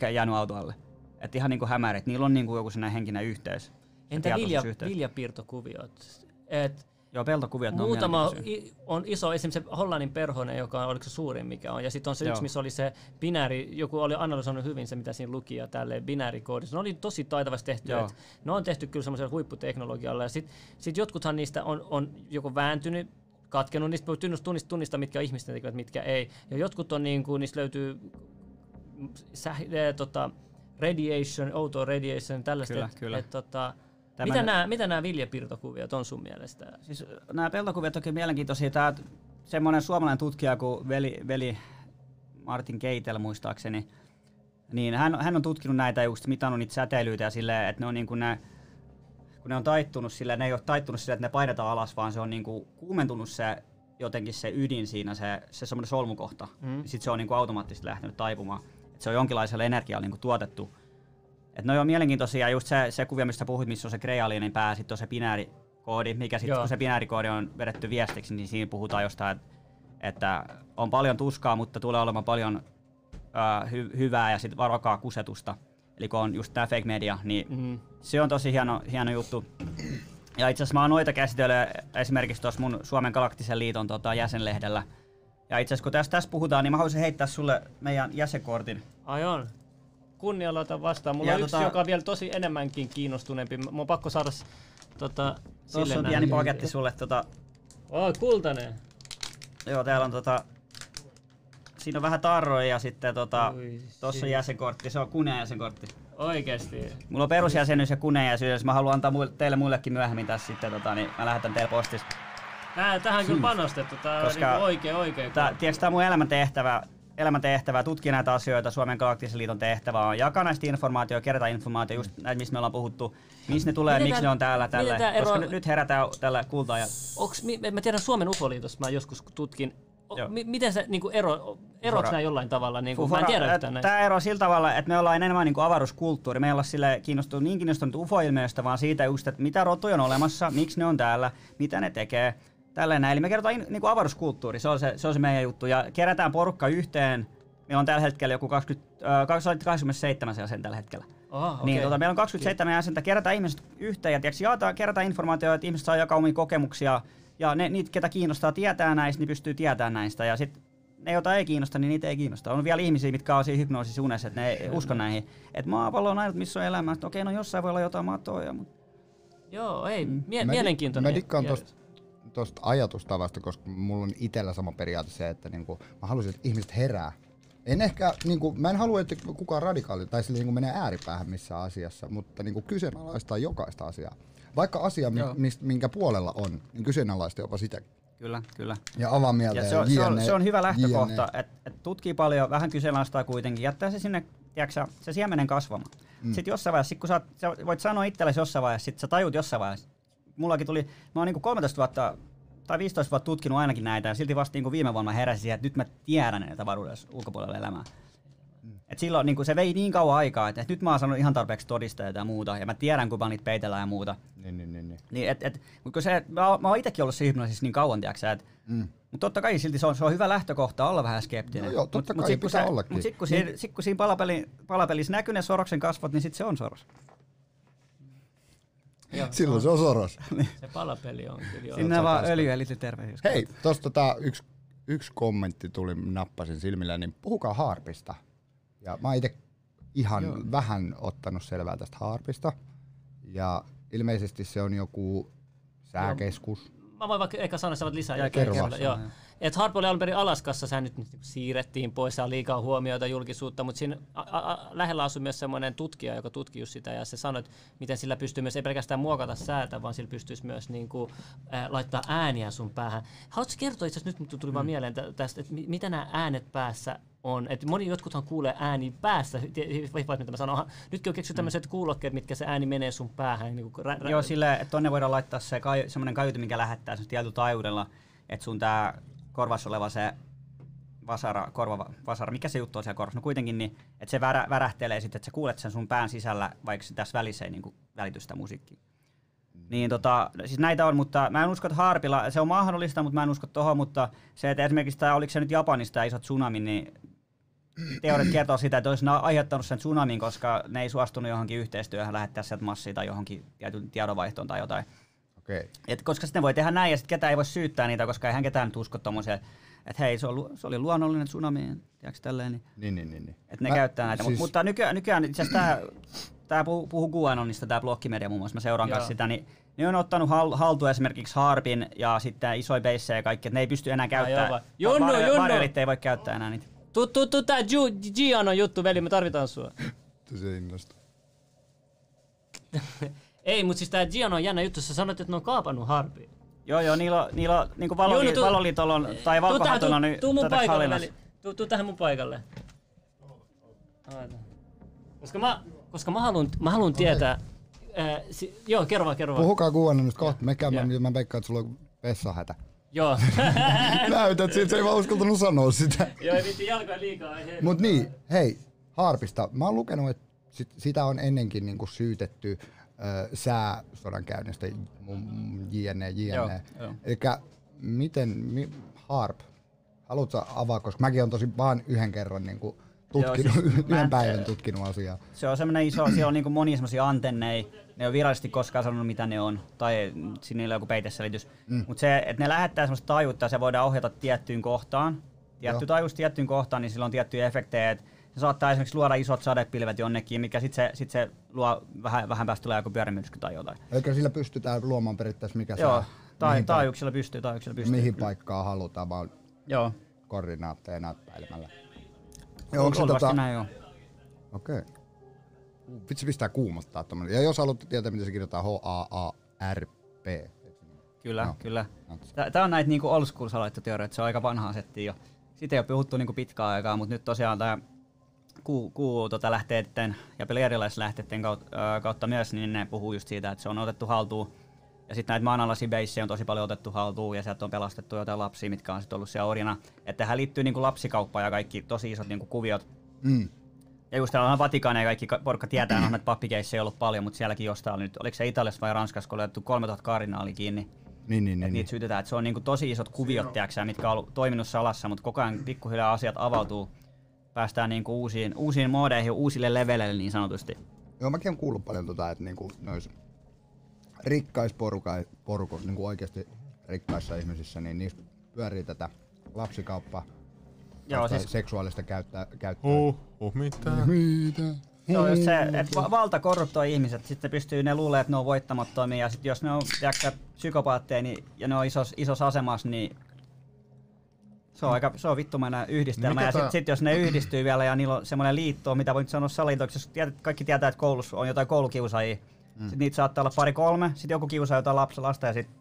ja jäänyt auto alle. Että ihan niinku hämärä, että niillä on niinku joku sellainen henkinen yhteys. Entä vilja, viljapiirtokuviot? Et Joo, peltokuviot, on muutama mielenkiintoisia. i, on iso, esimerkiksi se Hollannin perhonen, joka on, oliko se suurin mikä on, ja sitten on se Joo. yksi, missä oli se binääri, joku oli analysoinut hyvin se, mitä siinä luki, ja tälleen binäärikoodissa. Ne oli tosi taitavasti tehty, Joo. et ne on tehty kyllä semmoisella huipputeknologialla, ja sitten sit jotkuthan niistä on, on joko vääntynyt, katkenut, niistä voi tunnist- tunnistaa, tunnistaa, mitkä on ihmisten tekemät, mitkä ei. Ja jotkut on niin kuin, niistä löytyy säh, eh, tota, radiation, outo radiation, tällaista. Kyllä, et, kyllä. Et, tota, Tämä mitä nämä, mitä nämä viljapiirtokuviot on sun mielestä? Siis nämä peltokuviot onkin mielenkiintoisia. Tää semmoinen suomalainen tutkija kuin veli, veli Martin Keitel muistaakseni, niin hän, hän on tutkinut näitä just mitannut niitä säteilyitä ja silleen, että ne on niin kuin ne, kun ne on taittunut silleen, ne ei ole taittunut silleen, että ne painetaan alas, vaan se on niin kuin kuumentunut se jotenkin se ydin siinä, se, se semmoinen solmukohta. Mm. Sitten se on niin kuin automaattisesti lähtenyt taipumaan. Et se on jonkinlaisella energialla niin kuin tuotettu. Et ne on mielenkiintoisia, just se, se kuvio, mistä puhuit, missä on se krealiinin pää, sitten on se binäärikoodi, mikä sitten kun se binäärikoodi on vedetty viestiksi, niin siinä puhutaan jostain, että on paljon tuskaa, mutta tulee olemaan paljon äh, hy- hyvää ja sitten varokaa kusetusta. Eli kun on just tämä fake media, niin Mm. se on tosi hieno, hieno juttu. Ja itse asiassa mä oon noita käsitellyt esimerkiksi tuossa mun Suomen Galaktisen liiton tota, jäsenlehdellä. Ja itse asiassa kun tässä, tässä puhutaan, niin mä haluaisin heittää sulle meidän jäsenkortin. Ai on. Kunnialla otan vastaan. Mulla Ja on yksi, tota- joka on vielä tosi enemmänkin kiinnostuneempi. Mun on pakko saada tota, Tuossa sille on pieni paketti sulle. Tota, Oh, kultainen. joo, täällä on tota, siinä on vähän tarroja ja sitten tota, Oi, tuossa on jäsenkortti, se on kunnianjäsenkortti. Oikeesti. Oikeesti. Mulla on perusjäsenyys ja kunnianjäsenyys, mä haluan antaa muille, teille muillekin myöhemmin tässä sitten, tota, niin mä lähetän teille postissa. Nää, tähän on kyllä panostettu. Tää on Koska- niinku oikein oikein. Tää, tiedätkö, tää on mun elämäntehtävä, elämäntehtävä, tutkia näitä asioita, Suomen Galaktisen liiton tehtävä on jakaa näistä informaatiota, kerätä informaatiota, just näitä, mistä me ollaan puhuttu, missä ne tulee, Miten miksi ne on täällä, tällä, tää ero- koska nyt, nyt herätään tällä kultaa ja Onks, mi- mä tiedän Suomen ufoliitosta, mä joskus tutkin. O, miten se niinku ero, eroks Fora- nää jollain tavalla? Niinku, mä en tiedä yhtään näistä. Tämä ero on sillä tavalla, että me ollaan enemmän niin kuin avaruuskulttuuri. Me ei olla sille kiinnostunut, niin kiinnostunut UFO-ilmiöistä, vaan siitä just, että mitä rotuja on olemassa, miksi ne on täällä, mitä ne tekee. Tällä näin. Eli me kerrotaan in- niin kuin avaruuskulttuuri, se on se, se on se meidän juttu. Ja kerätään porukka yhteen. Meillä on tällä hetkellä joku 20, äh, 27 jäsen tällä hetkellä. Oh, okay. Niin, tota, meillä on 27 jäsentä, kerätään ihmiset yhteen ja tiiäks, jaetaan, kerätään informaatiota, että ihmiset saa jakaa omia kokemuksia ja ne, niitä, ketä kiinnostaa tietää näistä, niin pystyy tietämään näistä. Ja sitten ne, joita ei kiinnosta, niin niitä ei kiinnosta. On vielä ihmisiä, mitkä on siinä hypnoosissa unessa, että ne ei usko näihin. Että maapallo on ainut, missä on elämä. Että okei, no jossain voi olla jotain matoja, mutta Joo, ei, mie- Mä di- mielenkiintoinen. Mä dikkaan tosta, tosta ajatustavasta, koska mulla on itellä sama periaate se, että niinku, mä haluaisin, että ihmiset herää. En ehkä, niinku, mä en halua, että kukaan radikaali tai sille niinku menee ääripäähän missään asiassa, mutta niinku kyseenalaistaa jokaista asiaa. Vaikka asia, Joo. mist, minkä puolella on, niin kyseenalaista jopa sitä. kyllä, kyllä. Ja avaa mieltä. Ja se on, se on, se on hyvä lähtökohta, että et tutkii paljon, vähän kyseenalaistaa kuitenkin, jättää se sinne, tiedätkö, se siemenen kasvamaan. Mm. Sitten jossain vaiheessa, sit kun sä, sä voit sanoa itsellesi jossain vaiheessa, sit sä tajut jossain vaiheessa. Mullakin tuli, mä oon niinku 13 vuotta tai 15 vuotta tutkinut ainakin näitä ja silti vasta niinku viime vuonna heräsin siihen, että nyt mä tiedän näitä varuudessa ulkopuolella elämää. Et silloin niin se vei niin kauan aikaa, että, että nyt mä oon saanut ihan tarpeeksi todisteita ja muuta, ja mä tiedän, kuinka niitä peitellään ja muuta. Niin, niin, niin, niin. Niin, et, et, mut kun se, mä, oon- mä oon itsekin ollut se hypnoosissa niin kauan, tiiäksä, että Mm. mutta totta kai silti se on, se on hyvä lähtökohta olla vähän skeptinen. No joo, totta mut, kai sit, kun pitää sä- ollakin. Mut sit kun, siinä, sit, kun siinä palapeli, palapelissä näkyy ne Soroksen kasvot, niin sit se on Soros. Joo, Silloin se on soros. (laughs) Se palapeli on kyllä joo. Sinne vaan öljy eli terveys. Hei, tosta tota, yksi, yksi kommentti tuli, nappasin silmillä, niin puhukaa harpista. Ja mä oon itse ihan Joo. vähän ottanut selvää tästä harpista. Ja ilmeisesti se on joku sääkeskus. Mä voin vaikka ehkä sanoa lisää. Kerro Joo. Et Harp oli alun perin Alaskassa, sehän nyt siirrettiin pois, saa liikaa huomiota julkisuutta, mutta siinä a- a- lähellä asui myös semmoinen tutkija, joka tutki sitä, ja se sanoi, että miten sillä pystyy myös ei pelkästään muokata säätä, vaan sillä pystyisi myös niinku, äh, laittaa ääniä sun päähän. Haluatko kertoa itse asiassa, nyt tuli vaan mieleen tä- tästä, että mi- mitä nämä äänet päässä on. Et moni jotkuthan kuulee ääni päässä, vai mitä mä sanon. Nytkin on keksitty tämmöiset kuulokkeet, mitkä se ääni menee sun päähän. Niin kuin rä- rä- Joo, silleen, että tonne voidaan laittaa se kai, semmoinen kaiutin, mikä lähettää sen tietyllä taajuudella, että sun tää korvassa oleva se vasara, korva, vasara, mikä se juttu on siellä korvassa, no kuitenkin, niin, että se värä, värähtelee sitten, että sä kuulet sen sun pään sisällä, vaikka se tässä välissä ei niin välity sitä musiikkia. Niin tota, siis näitä on, mutta mä en usko, että harpilla, se on mahdollista, mutta mä en usko tohon, mutta se, että esimerkiksi tämä, oliko se nyt Japanista tämä iso tsunami, niin teoriat kertoo sitä, että olisi aiheuttanut sen tsunamin, koska ne ei suostunut johonkin yhteistyöhön lähettää sieltä massia tai johonkin tietyn tiedonvaihtoon tai jotain. Okay. Et koska sitten voi tehdä näin ja sitten ketään ei voi syyttää niitä, koska eihän ketään nyt usko tommoseen, että hei, se, on, se oli luonnollinen tsunami, tiedätkö tälleen, niin, Niin, niin, niin. niin. että ne Mä- käyttää näitä. Siis... siis- Mutta nykyään, nykyään itse asiassa tämä tää puhuu, puhuu QAnonista, tämä blokkimedia muun muassa, mä seuraan Joo. kanssa sitä, niin ne on ottanut hal- haltuun esimerkiksi Harpin ja sitten isoja beissejä ja kaikki, että ne ei pysty enää käyttämään. joo, va- Junnu, Junnu! Varjorit ei voi käyttää enää niitä. Tuu, tuu, tuu tää Ju- Gianon juttu, veli, me tarvitaan sua. Se innostuu. (laughs) Ei, mutta siis tää Giano on jännä juttu. Sä sanoit, että ne on kaapannut harpia. Joo, joo, niillä on, niillä on niin kuin valoli, Junnu, tuu- valoliitolla on, tai tähän, valkohatolla tuu, niin tuu paikalle. Tuu, tuu tähän mun paikalle. Aina. Koska mä, koska mä haluan, mä haluan tietää... Ää, si, joo, kerro vaan, kerro vaan. Puhukaa kuunnella nyt kohta. Mekään Joo. mä, mä veikkaan, että sulla on vessahätä. Joo. (laughs) Näytät siltä, se ei vaan uskaltanut sanoa sitä. joo, ei viitti jalkoja liikaa. Ei, Mut niin, hei, harpista. Mä oon lukenut, että sit, sitä on ennenkin niinku syytetty ö, sääsodan käynnistä, mm, jne, jne. Elikkä miten, mi, harp, haluatko avaa, koska mäkin on tosi vaan yhden kerran niinku tutkinut, Joo, siis (laughs) yhden en- päivän tutkinut asiaa. Se on semmoinen iso, siellä on niin monia semmoisia antenneja, ne ei ole virallisesti koskaan sanonut mitä ne on, tai siinä niillä on joku peiteselitys. Mm. Mutta se, että ne lähettää semmoista taajuutta ja se voidaan ohjata tiettyyn kohtaan, tietty Joo. taajuus tiettyyn kohtaan, niin sillä on tiettyjä efektejä, että se saattaa esimerkiksi luoda isot sadepilvet jonnekin, mikä sitten se, sit se luo vähän, vähän päästä tulee joku pyörimyrsky tai jotain. Eikö sillä pystytään luomaan periaatteessa mikä Joo, saa, tai, mihin, taajuuksilla pystyy, taajuuksilla paik- pystyy. mihin paikkaan halutaan, vaan Joo, koordinaatteja näppäilemällä. Ja onko se tota, näin joo. Okei. Vitsi pistää kuumottaa tommonen. Ja jos haluatte tietää, miten se kirjoitetaan H-A-A-R-P. Kyllä, Joo. kyllä. Tämä on näitä niinku old school salaliittoteorioita, se on aika vanhaa settiä jo. Siitä ei ole puhuttu niinku pitkään aikaa, mutta nyt tosiaan tämä kuu, kuu tota lähteiden ja erilaislähteiden kautta, kautta myös, niin ne puhuu just siitä, että se on otettu haltuun. Ja sitten näitä maanalaisia beissejä on tosi paljon otettu haltuun ja sieltä on pelastettu jotain lapsia, mitkä on sitten ollut siellä orjana. Että tähän liittyy niinku lapsikauppa ja kaikki tosi isot niinku kuviot. Mm. Ja just täällä on Vatikaania ja kaikki ka- porukka tietää, että pappikeissejä ei ollut paljon, mutta sielläkin jostain oli nyt, oliko se Italiassa vai Ranskassa, kun oli otettu 3000 kardinaali kiinni. Niin, niin, Et niin. niitä syytetään, että se on niinku tosi isot kuviot, tiiäksä, mitkä on ollut toiminut salassa, mutta koko ajan pikkuhiljaa asiat avautuu. Päästään niinku uusiin, uusiin moodeihin, uusille leveleille niin sanotusti. Joo, mäkin olen kuullut paljon tota, että niinku nois rikkaisporukoissa, niinku oikeasti rikkaissa ihmisissä, niin niissä pyörii tätä lapsikauppaa. Joo, siis- seksuaalista käyttöä. käyttöä. Uh, uh, mitä? Mitä? Se on just se, että va- valta korruptoi ihmiset, sitten pystyy, ne luulee, että ne on voittamattomia, ja sitten jos ne on tiedätkö, psykopaatteja niin, ja ne on isos, isossa asemassa, niin se on aika se on vittumainen yhdistelmä. Mikä ja sitten sit, jos ne yhdistyy vielä ja niillä on semmoinen liitto, mitä voit sanoa salaliitoksi, jos tiedät, kaikki tietää, että koulussa on jotain koulukiusaajia, mm. sitten niitä saattaa olla pari kolme, sitten joku kiusaa jotain lapsa, lasta ja sitten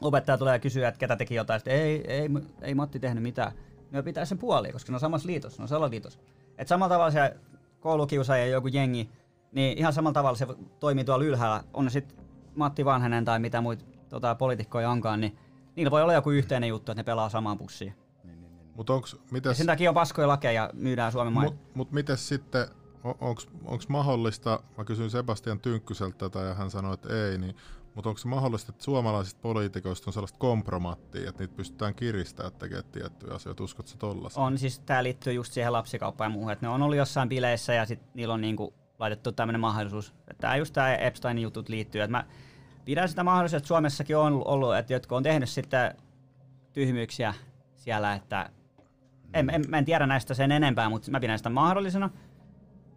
opettaja tulee ja kysyä, että ketä teki jotain, sitten ei, ei, ei Matti tehnyt mitään. Ne pitää sen puolia, koska ne on samassa liitossa, ne on salaliitossa. Et samalla tavalla se koulukiusaaja ja joku jengi, niin ihan samalla tavalla se toimii tuolla ylhäällä. On ne sitten Matti Vanhanen tai mitä muita tota, poliitikkoja onkaan, niin niillä voi olla joku yhteinen juttu, että ne pelaa samaan pussiin. Mut onks, mites, sen takia on paskoja lakeja ja myydään Suomen maita. mut, mut mites sitten, on- onks mahdollista, mä kysyin Sebastian Tynkkyseltä tätä ja hän sanoi, että ei, niin, mutta onko se mahdollista, että suomalaisista poliitikoista on sellaista kompromattia, että niitä pystytään kiristämään tekemään tiettyjä asioita, uskotko sä tollasen? On siis, tää liittyy just siihen lapsikauppaan ja muuhun, että ne on ollut jossain bileissä ja sit niillä on niinku laitettu tämmönen mahdollisuus. Että tää just tää Epsteinin jutut liittyy. Et mä pidän sitä mahdollisuutta, että Suomessakin on ollut, että jotka on tehnyt sitten tyhmyyksiä siellä, että en, en, mä en tiedä näistä sen enempää, mutta mä pidän sitä mahdollisena.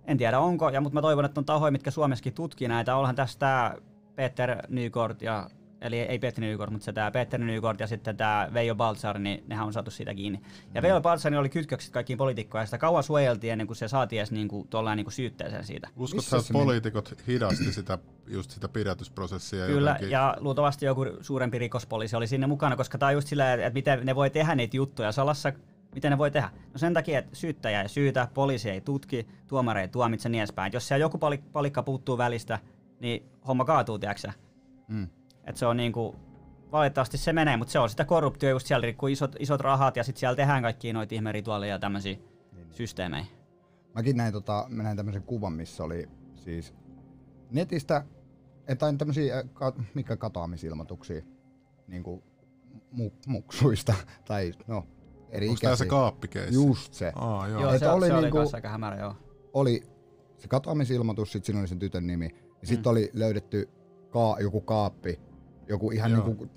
En tiedä onko, ja, mutta mä toivon, että on tahoja, mitkä Suomessakin tutkii näitä. Onhan tässä tää Peter Nykort ja Eli ei Peter Nykort, mutta se tää Peter Nykort ja sitten tää Veijo Baltzar, niin nehän on saatu siitä kiinni. Ja Veijo Baltzar oli kytkökset kaikkiin poliitikkoihin ja sitä kauan suojeltiin ennen kuin se saatiin edes niinku, tuollain niinku syytteeseen siitä. Uskot että poliitikot hidasti sitä, just sitä pidätysprosessia Kyllä, jotenkin? ja luultavasti joku suurempi rikospoliisi oli sinne mukana, koska tämä on just silleen, että miten ne voi tehdä niitä juttuja salassa, miten ne voi tehdä. No sen takia, että syyttäjä ei syytä, poliisi ei tutki, tuomari ei tuomitse niin edespäin. Et Jos siellä joku pali- palikka puuttuu välistä, niin homma kaatuu, tiedätkö Mm. että se on niinku, valitettavasti se menee, mutta se on sitä korruptio just siellä, kun isot, isot rahat ja sitten siellä tehdään kaikkia noita ihmerituaaleja ja tämmöisiä systeemejä. Mäkin näin, tota, mä näin tämmöisen kuvan, missä oli siis netistä jotain tämmöisiä, ka, mikä katoamisilmoituksia, niin kuin mu, muksuista, tai no, eri Onko tää se kaappikeissi? Just se. Aa, joo. Joo, Et se, oli se oli niinku- kanssa aika hämärä, joo. Oli se katoamisilmoitus, sitten siinä oli sen tytön nimi, ja sitten Mm. oli löydetty ka, joku kaappi, joku ihan Joo. niinku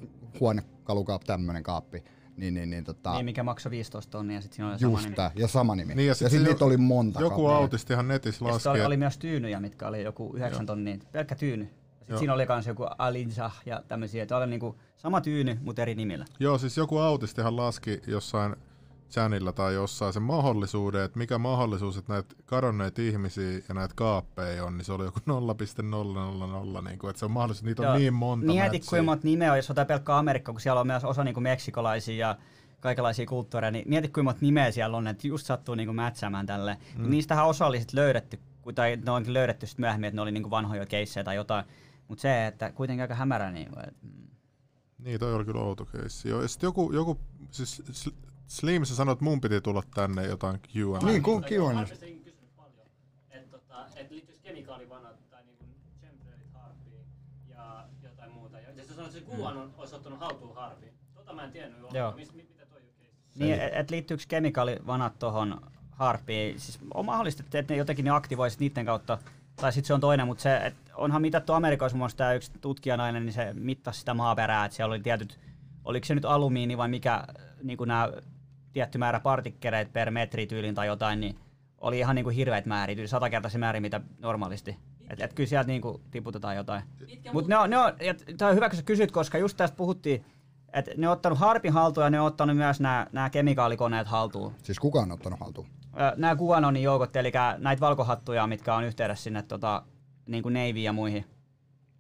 huonekalukaappi, tämmönen kaappi, niin, niin, niin, tota, Niin, mikä maksoi 15 tonnia ja sitten siinä oli sama just nimi. tää, ja sama nimi. Niin, ja ja sit sitten se niitä oli monta Joku kappaletta. autistihan netissä Ja laski, sitten oli, oli myös tyynyjä, mitkä oli joku 9 tonnia, pelkkä tyyny. Sitten siinä oli myös joku Alinsa ja tämmöisiä, että oli niinku sama tyyny, mutta eri nimillä. Joo, siis joku autistihan laski jossain chanilla tai jossain sen mahdollisuuden, että mikä mahdollisuus, että näitä kadonneita ihmisiä ja näitä kaappeja on, niin se oli joku (laughs) 0,000, niin kuin, että se on mahdollisuus, niitä on Joo. niin monta Mieti, mätsiä. kuinka monta nimeä on, jos otetaan pelkkä Amerikka, kun siellä on myös osa niinku meksikolaisia ja kaikenlaisia kulttuureja, niin mieti kuinka monta nimeä siellä on, että just sattuu niinku mätsäämään tälle. Mm. Niistähän osa oli sit löydetty, tai ne onkin löydetty sit myöhemmin, että ne oli niinku vanhoja keissejä tai jotain. Mutta se, että kuitenkin aika hämärä, niin mm. Niin, toi oli kyllä outo keissi. Joo, ja sit joku, joku siis Sl- Slim, sä sanoit, että mun piti tulla tänne jotain Q&A. Niin, kun Q&A. Aikaisemmin kysynyt paljon, että tota, et liittyisi kemikaalivanat tai niinku chemtrailit harpiin ja jotain muuta. Ja ja sä sanoit, että se kuvan on, olisi ottanut haltuun harpiin. Tota mä en tiennyt Joo. Mis, mit, mitä toi on keissi? Niin, et, et liittyykö kemikaalivanat tuohon harppiin? Siis on mahdollista, että ne jotenkin ne aktivoisit niiden kautta, tai sitten se on toinen, mutta se, et onhan mitattu Amerikassa muun muassa tämä yksi tutkijanainen, niin se mittasi sitä maaperää, että siellä oli tietyt, oliko se nyt alumiini vai mikä, niin kuin nämä tietty määrä partikkeleita per metri tyylin tai jotain, niin oli ihan niin kuin hirveät määriä, yli satakertaisia määriä mitä normaalisti. Et, et kyllä sieltä niin kuin tiputetaan jotain. Mutta ne on, ne on, ja tää on hyvä, kun sä kysyt, koska just tästä puhuttiin, että ne on ottanut harpin haltuun ja ne on ottanut myös nämä kemikaalikoneet haltuun. Siis kuka on ottanut haltuun? Nämä Kuvanonin joukot, eli näitä valkohattuja, mitkä on yhteydessä sinne tota, niin kuin Navy ja muihin.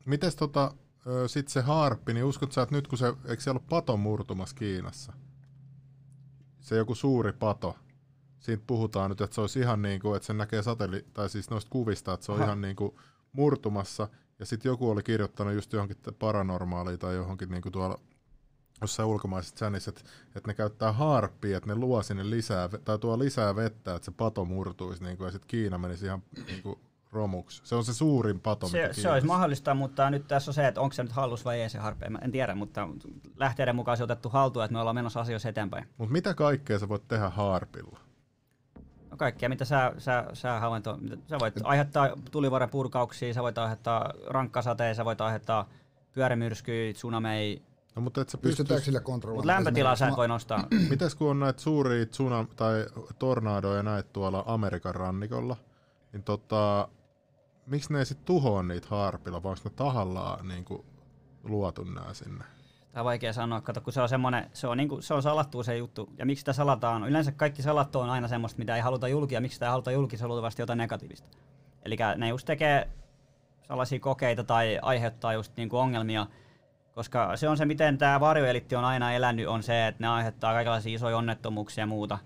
Mites tota, ö, sit se harppi, niin uskot sä, että nyt kun se, eikö siellä ole pato murtumassa Kiinassa? Se joku suuri pato. Siitä puhutaan nyt, että se olisi ihan niin kuin, että sen näkee satelli, tai siis noista kuvista, että se on Aha. ihan niin kuin murtumassa. Ja sitten joku oli kirjoittanut just johonkin paranormaaliin tai johonkin niin kuin tuolla jossain ulkomaisessa channissa, että, että ne käyttää harppia, että ne luo sinne lisää, tai tuo lisää vettä, että se pato murtuisi, niin kuin, ja sitten Kiina menisi ihan niin kuin romuksi. Se on se suurin pato, Se, se olisi mahdollista, mutta nyt tässä on se, että onko se nyt hallus vai ei se harppi. En- En tiedä, mutta lähteiden mukaan se on otettu haltuun, että me ollaan menossa asioissa eteenpäin. Mutta mitä kaikkea sä voit tehdä harpilla? No kaikkea, mitä sä, sä, sä havainto, mitä- sä voit aiheuttaa tulivuoren purkauksia, sä voit aiheuttaa rankkasateja, sä voit aiheuttaa pyörämyrskyjä, tsunameja, No, mutta et sä Pystytäänkö pystyis, sille kontrolloimaan? Mutta lämpötilaa sä et voi nostaa. (clears throat) mites kun on näitä suuria tsunam tai tornadoja näitä tuolla Amerikan rannikolla, niin tota, miksi ne ei sit tuhoa niitä harpilla, vaan onko ne tahallaan niin kuin, luotu nää sinne? Tämä on vaikea sanoa, kato, kun se on semmoinen, se on, niinku, se on salattu se juttu. Ja miksi sitä salataan? Yleensä kaikki salattu on aina semmoista, mitä ei haluta julkia. Miksi sitä ei haluta julkia, se on luultavasti jotain negatiivista. Eli ne just tekee sellaisia kokeita tai aiheuttaa just niinku ongelmia, koska se on se, miten tämä varjoelitti on aina elänyt, on se, että ne aiheuttaa kaikenlaisia isoja onnettomuuksia ja muuta.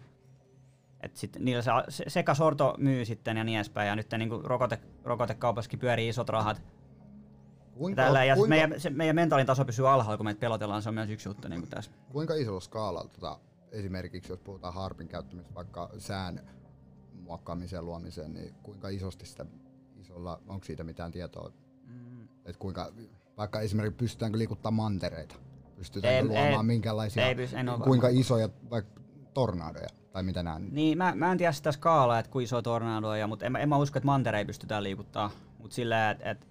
Et sit niillä se, se sekasorto myy sitten ja niin edespäin. Ja nyt niinku rokote, rokotekaupassakin pyörii isot rahat. Kuinka, Tällä, ja kuinka, meidän, se, meidän mentaalin taso pysyy alhaalla, kun meitä pelotellaan, se on myös yksi juttu niin kuin tässä. kuinka isolla skaalalla tota, esimerkiksi, jos puhutaan harpin käyttämistä vaikka sään muokkaamiseen, luomiseen, niin kuinka isosti sitä isolla, onko siitä mitään tietoa? Mm. Että kuinka, vaikka esimerkiksi pystytäänkö liikuttamaan mantereita? Pystytäänkö Ei- luomaan ei- minkälaisia, ei pysty- en kuinka varma. isoja vaikka tornadoja, tai mitä nämä Niin, mä, mä en tiedä sitä skaalaa, että kuinka iso tornado on, ja, mutta en, en mä usko, että mantereita pystytään liikuttaa. Mutta sillä, että et,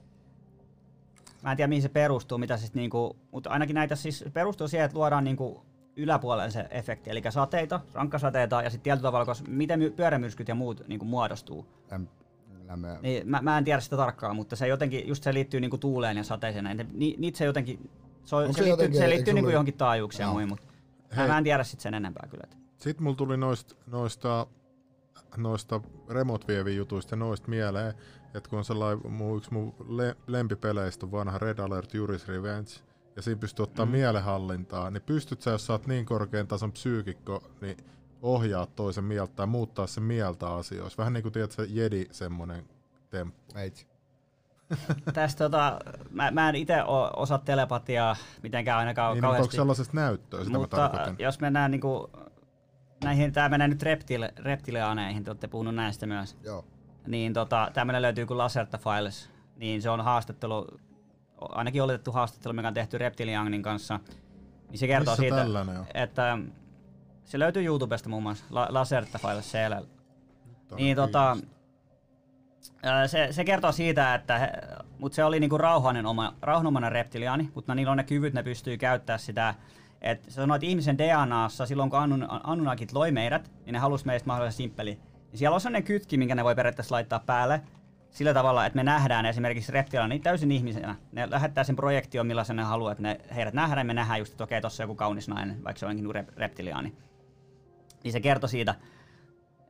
mä en tiedä mihin se perustuu, mitä siis niinku, mutta ainakin näitä siis perustuu siihen, että luodaan niinku yläpuolelle se efekti, eli sateita, rankkasateita ja sitten tietyllä tavalla, koska miten my- pyörämyrskyt ja muut niinku muodostuu. Läm, lämmö, Niin, mä, mä, en tiedä sitä tarkkaan, mutta se jotenkin, just se liittyy niinku tuuleen ja sateeseen. Näin. Ni, niitä se jotenkin, se, on, Onko se, se liittyy, jotenkin- se liittyy niinku johonkin taajuuksiin ja muihin, mutta mä, Hei. mä en tiedä sit sen enempää kyllä. että- Sitten mulla tuli noista, noista, noista remote vievin jutuista ja noista mieleen, että kun on sellainen mun, yksi mun le- lempipeleistä on vanha Red Alert Juris Revenge, ja siinä pystyy ottaa mm. mielenhallintaa, niin pystyt sä, jos sä oot niin korkean tason psyykikko, niin ohjaa toisen mieltä tai muuttaa sen mieltä asioissa. Vähän niin kuin tiedät, se Jedi semmonen temppu. Tästä tota, mä, mä en itse osaa telepatiaa mitenkään ainakaan Niin, mutta onko kauheasti. sellaisesta näyttöä, sitä mutta mä tarkoitan. jos mennään niinku näihin, tää menee nyt reptile, reptileaneihin, te olette puhunut näistä myös. Joo. Niin tota, tämmönen löytyy kuin Lacerta Files. Niin se on haastattelu, ainakin oletettu haastattelu, mikä on tehty Reptilianin kanssa. Niin se kertoo Missä siitä, että se löytyy YouTubesta muun muassa, La- Lacerta Files CLL. Niin tota, se, se kertoo siitä, että he, mut se oli niinku rauhanen oma, rauhanomainen reptiliaani, mutta niillä on ne kyvyt, ne pystyy käyttää sitä. Et se sanoo, että ihmisen DNAssa, silloin kun Annun, Anunnakit loi meidät, niin ne halusi meistä mahdollisimman simppeli. Niin siellä on sellainen kytki, minkä ne voi periaatteessa laittaa päälle sillä tavalla, että me nähdään esimerkiksi reptiliaani täysin ihmisenä. Ne lähettää sen projektion, millaisen ne haluaa, että ne, heidät nähdään, me nähdään just, että okei, tossa on joku kaunis nainen, vaikka se onkin niinku rep, reptiliaani. Niin se kertoi siitä,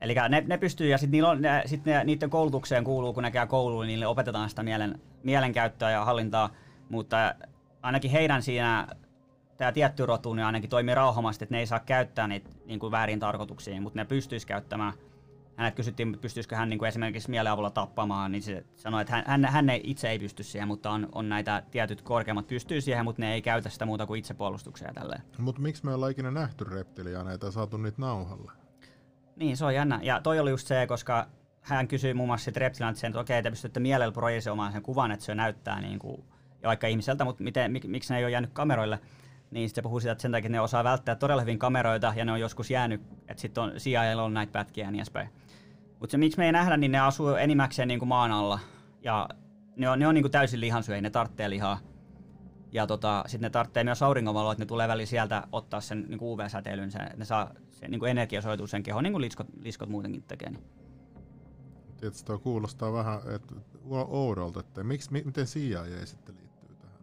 Eli ne, ne pystyy, ja sitten sit ne, niiden koulutukseen kuuluu, kun käy kouluun, niin niille opetetaan sitä mielen, mielenkäyttöä ja hallintaa, mutta ainakin heidän siinä, tämä tietty rotu, niin ainakin toimii rauhamasti, että ne ei saa käyttää niitä niin kuin väärin tarkoituksiin, mutta ne pystyisi käyttämään. Hänet kysyttiin, että pystyisikö hän niin kuin esimerkiksi mielen avulla tappamaan, niin se sanoi, että hän, hän, hän ei, itse ei pysty siihen, mutta on, on näitä tietyt korkeammat pystyy siihen, mutta ne ei käytä sitä muuta kuin itsepuolustuksia tälleen. Mutta miksi me ollaan ikinä nähty reptiliaaneita ja saatu niitä nauhalle? Niin, se on jännä. Ja toi oli just se, koska hän kysyi muun muassa sit Reptilanilta sen, että okei, te pystytte mielellä projisoimaan sen kuvan, että se näyttää niin kuin, ja vaikka ihmiseltä, mutta miten, mik, miksi ne ei ole jäänyt kameroille. Niin sitten se puhuu siitä, että sen takia ne osaa välttää todella hyvin kameroita ja ne on joskus jäänyt, että sitten on on näitä pätkiä ja niin edespäin. Mutta se miksi me ei nähdä, niin ne asuu enimmäkseen niin kuin maan alla. Ja ne on, ne on niin kuin täysin lihansyöjä, ne tarvitsee lihaa. Ja tota, sitten ne tarvitsee myös auringonvaloa, että ne tulee väliin sieltä ottaa sen niin UV-säteilyn, sen, että ne saa se niin energiasoituu sen kehoon, niin kuin liskot, liskot muutenkin tekee. Niin. Tietysti tuo kuulostaa vähän et, oudolta, että miksi, mi, miten CIA sitten liittyy tähän?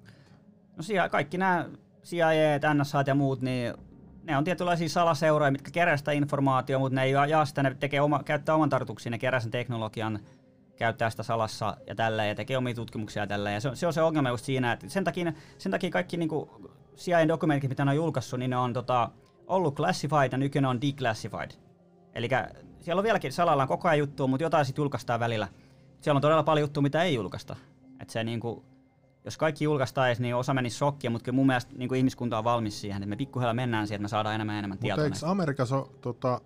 No siellä kaikki nämä CIA, NSA ja muut, niin ne on tietynlaisia salaseuroja, mitkä kerää sitä informaatiota, mutta ne ei jaa sitä, ne tekee oma, käyttää oman tarkoituksiin, ne kerää sen teknologian, käyttää sitä salassa ja tällä ja tekee omia tutkimuksia tällä. Ja se on se, on se ongelma just siinä, että sen takia, sen takia kaikki niinku CIA-dokumentit, mitä ne on julkaissut, niin ne on tota, ollut classified ja nykyään on declassified. Eli siellä on vieläkin salalla koko ajan juttua, mutta jotain sitten julkaistaan välillä. Siellä on todella paljon juttua, mitä ei julkaista. Et se niinku, jos kaikki julkaistaisiin, niin osa menisi shokkia, mutta kyllä mun mielestä niin ihmiskunta on valmis siihen, että me pikkuhiljaa mennään siihen, että me saadaan enemmän ja enemmän Mutta tietoa. eikö näistä. Amerikassa tota,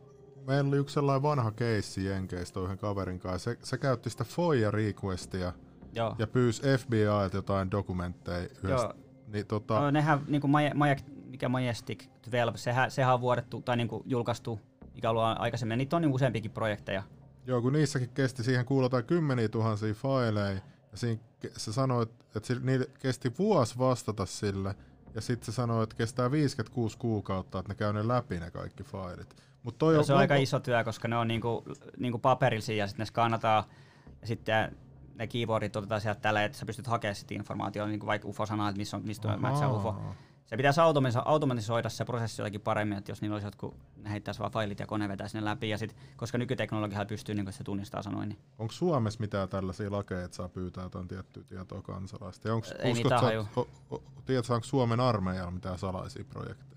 meillä oli yksi sellainen vanha keissi Jenkeistä yhden kaverin kanssa. Se, se käytti sitä FOIA requestia Joo. ja pyysi FBIlta jotain dokumentteja yhdestä. Joo. Niin, tota, No, nehän, niin kuin Maja, Maja, mikä Majestic 12, sehän, sehän on vuodettu tai niin kuin julkaistu, mikä on aikaisemmin. Niitä on niin useampikin projekteja. Joo, kun niissäkin kesti, siihen kuulutaan kymmeniä tuhansia faileja, ja siinä se sanoi, että niille kesti vuosi vastata sille, ja sitten se sanoo, että kestää 56 kuukautta, että ne käy ne läpi ne kaikki failit. Mut toi Ja on, se on aika iso työ, koska ne on niinku, niinku paperillisia ja sitten ne skannataan ja sitten ne keyboardit otetaan sieltä tällä, että sä pystyt hakemaan sitä informaatiota, niin kuin vaikka UFO-sanaa, että missä on, mistä on matchaa UFO. Se pitäisi automatiso- automatisoida se prosessi jotenkin paremmin, että jos niillä olisi jotkut, ne heittäisi vaan failit ja kone vetäisi ne läpi, ja sit, koska nykyteknologia pystyy, niin kuin se tunnistaa sanoin, niin Onko Suomessa mitään tällaisia lakeja, että saa pyytää jotain tiettyä tietoa kansalaista? Ja onks, Ei uskot mitään haju. o, o, tiedätkö, onko Suomen armeijalla mitään salaisia projekteja?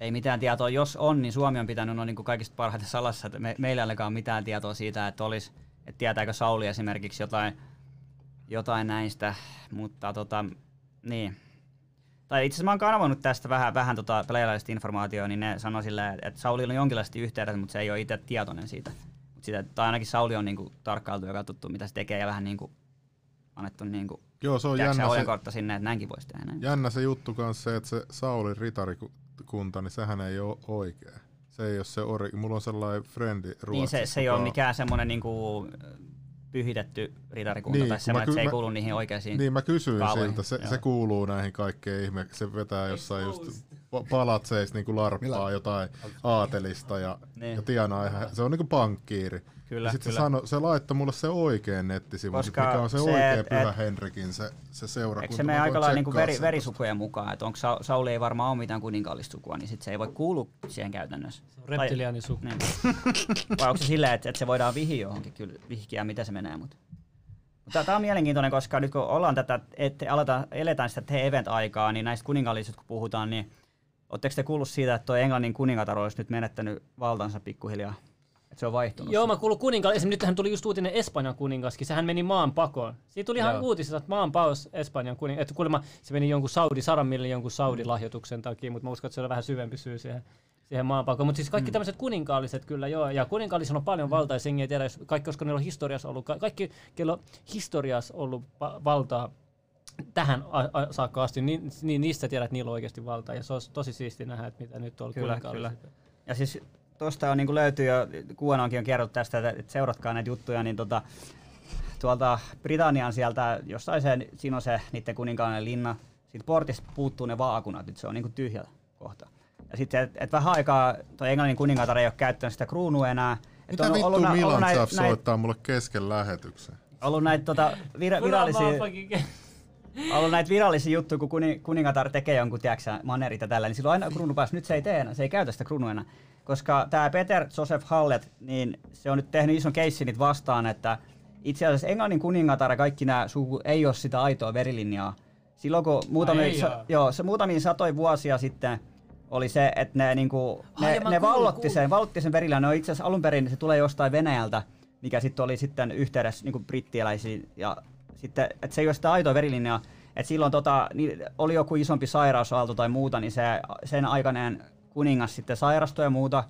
ei mitään tietoa. Jos on, niin Suomi on pitänyt on niin kuin kaikista parhaiten salassa, että me, meillä ei olekaan mitään tietoa siitä, että olisi, että tietääkö Sauli esimerkiksi jotain, jotain näistä, mutta tota, niin. Tai itse asiassa mä oon kanavannut tästä vähän, vähän tota pelaajalaisesta informaatiota, niin ne sanoi silleen, että Saulilla on jonkinlaisesti yhteydet, mutta se ei ole itse tietoinen siitä. Mut sitä, tai ainakin Sauli on niinku tarkkailtu ja katsottu, mitä se tekee, ja vähän niinku annettu niinku, Joo, se on jännä se, sinne, että näinkin voisi tehdä. Näin. jännä se juttu kanssa se, että se Saulin ritarikunta, niin sehän ei ole oikea. Se ei ole se ori. Mulla on sellainen frendi Ruotsissa. Niin se, se ei ole mikään semmoinen niinku pyhitetty ritarikunta Niin, tai semmoinen, että se ei mä- kuulu niihin oikeisiin. Niin mä kysyin kaavoihin. siltä, se, Joo. se kuuluu näihin kaikkeen ihme, se vetää jossain just pa- palatseissa niinku larppaa Millä- jotain aatelista ja, Niin. ja tienaa ihan, se on niinku pankkiiri. Kyllä, ja sit se, kyllä. sano, se laittoi mulle se oikein nettisivu, Koska mikä on se, se, oikea et- Pyhä et- Henrikin se, se seurakunta. Eikö se mene aika lailla niinku veri, verisukujen mukaan, että onko Sa- Sauli ei varmaan ole mitään kuninkaallissukua, niin sit se ei voi kuulua siihen käytännössä. Se on reptiliaanisuku. Niin. Vai (laughs) onko se silleen, että, että se voidaan vihiä johonkin kyllä, vihkiä, mitä se menee, mutta mutta tämä on mielenkiintoinen, koska nyt kun ollaan tätä, että aletaan, eletään sitä event-aikaa, niin näistä kuninkaallisista kun puhutaan, niin Oletteko te kuullut siitä, että tuo Englannin kuningatar olisi nyt menettänyt valtansa pikkuhiljaa? Että se on vaihtunut? Joo, mä kuulun kuninkaan. Esimerkiksi nythän tuli just uutinen Espanjan kuningaskin. Sehän meni maan pakoon. Siitä tuli ihan Joo. uutisissa, että maan paos Espanjan kuningas. Että kuulemma se meni jonkun Saudi, sadan millin jonkun Saudi-lahjoituksen takia, mutta mä uskon, että se on vähän syvempi syy siihen, siihen maan pakoon. Mutta siis kaikki mm. tämmöiset kuninkaalliset kyllä joo. Ja kuninkaallisilla on paljon valtaa ja sengi ei tiedä, jos kaikki, koska niillä on historiassa ollut, ka- kaikki, kello on historiassa ollut valtaa tähän a- a- saakka asti, niin, niin niistä tiedät, että niillä on oikeasti valtaa. Ja se olisi tosi siisti nähdä, että mitä nyt on Kyllä, kuninkaalliset. Ja siis tuosta on, niin löytyy jo, QAnonkin on kerrottu tästä, että, että seuratkaa näitä juttuja, niin tota, tuolta Britannian sieltä, jossain se, siinä on se niiden kuninkaallinen linna, siitä portista puuttuu ne vaakunat, nyt se on niin tyhjä kohta. Ja sitten, että et vähän aikaa tuo Englannin kuningatar ei ole käyttänyt sitä kruunua enää. Mitä on vittu ollut ollut Milan näitä- Saf näitä- soittaa mulle kesken lähetyksen? ollut näitä tota, vir- virallisia, (laughs) ollut näitä virallisia juttuja, kun kuni, kuningatar tekee jonkun, tiedätkö, manerit ja tällä, niin silloin aina kruunu päässä. Nyt se ei tee enää, se ei käytä sitä kruunua enää. Koska tämä Peter Joseph Hallet, niin se on nyt tehnyt ison keissin vastaan, että itse asiassa Englannin kuningatar ja kaikki nämä suku ei ole sitä aitoa verilinjaa. Silloin kun muutamia, sa- oo. joo, se muutamia satoja vuosia sitten oli se, että ne, niinku, Ai, ne, mä ne vallotti kuulin. sen, vallotti sen verilinjan. Ne on itse asiassa alun perin, se tulee jostain Venäjältä, mikä sitten oli sitten yhteydessä niin brittieläisiin ja sitten, että se ei ole sitä aitoa verilinjaa, että silloin tota, niin oli joku isompi sairausaalto tai muuta, niin se, sen aikainen kuningas sitten sairastui ja muuta,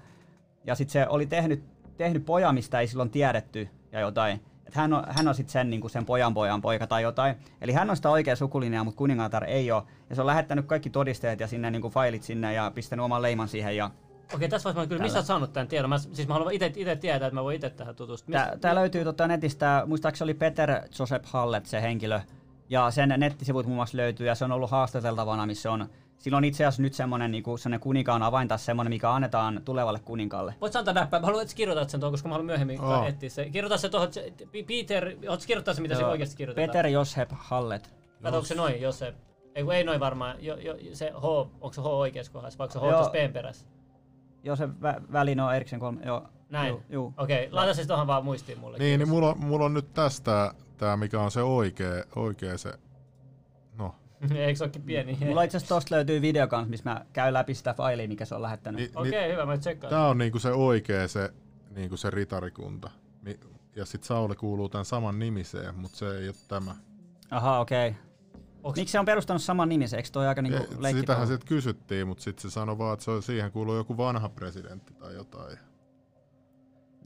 ja sitten se oli tehnyt, tehnyt pojan, mistä ei silloin tiedetty ja jotain. Et hän on, hän on sitten sen, niin sen pojan pojan poika tai jotain. Eli hän on sitä oikea sukulinjaa, mutta kuningatar ei ole. Ja se on lähettänyt kaikki todisteet ja sinne niin failit sinne ja pistänyt oman leiman siihen. Ja Okei, tässä vaiheessa mä kyllä, missä olet saanut tämän tiedon? Mä, siis mä haluan itse tietää, että mä voin itse tähän tutustua. Tää, tää löytyy tota netistä, muistaakseni oli Peter Joseph Hallet se henkilö, ja sen nettisivut muun muassa löytyy, ja se on ollut haastateltavana, missä on, sillä on itse asiassa nyt semmoinen niinku, semmonen kuninkaan avain taas semmoinen, mikä annetaan tulevalle kuninkaalle. Voit sä antaa näppää? Mä haluan, että sä kirjoitat sen tuohon, koska mä haluan myöhemmin oh. etsiä se. Kirjoita se tuohon, se- P- Peter, oot sä kirjoittaa se, mitä se Joo. oikeasti kirjoitetaan? Peter Joseph Hallet. Kato, onko se noin, jos se... Ei, ei noin varmaan. Jo, jo, se H, onko se H oikeassa kohdassa, vai onko se H Joo. tuossa P:n perässä? Joo, se vä, välin on erikseen kolme, joo. Näin. Juu. Okei, laita se tuohon vaan muistiin mulle. Niin, niin kiitos. mulla, on- mulla on nyt tästä tää, mikä on se oikea, oikea se, no, (laughs) Eikö se olekin pieni? Mulla itse asiassa tosta löytyy video kanssa, missä mä käyn läpi sitä failia, mikä se on lähettänyt. ni, Okei, hyvä, mä tsekkaan. Tää on niinku se oikea se, niinku se ritarikunta. Mi- Ja sit Sauli kuuluu tämän saman nimiseen, mutta se ei ole tämä. Aha, okei. Okay. Onks- Miksi se on perustanut saman nimisen? Eikö toi aika niinku E, leikki? Sitähän sit kysyttiin, mutta sitten se sanoi vaan, että se on, siihen kuuluu joku vanha presidentti tai jotain.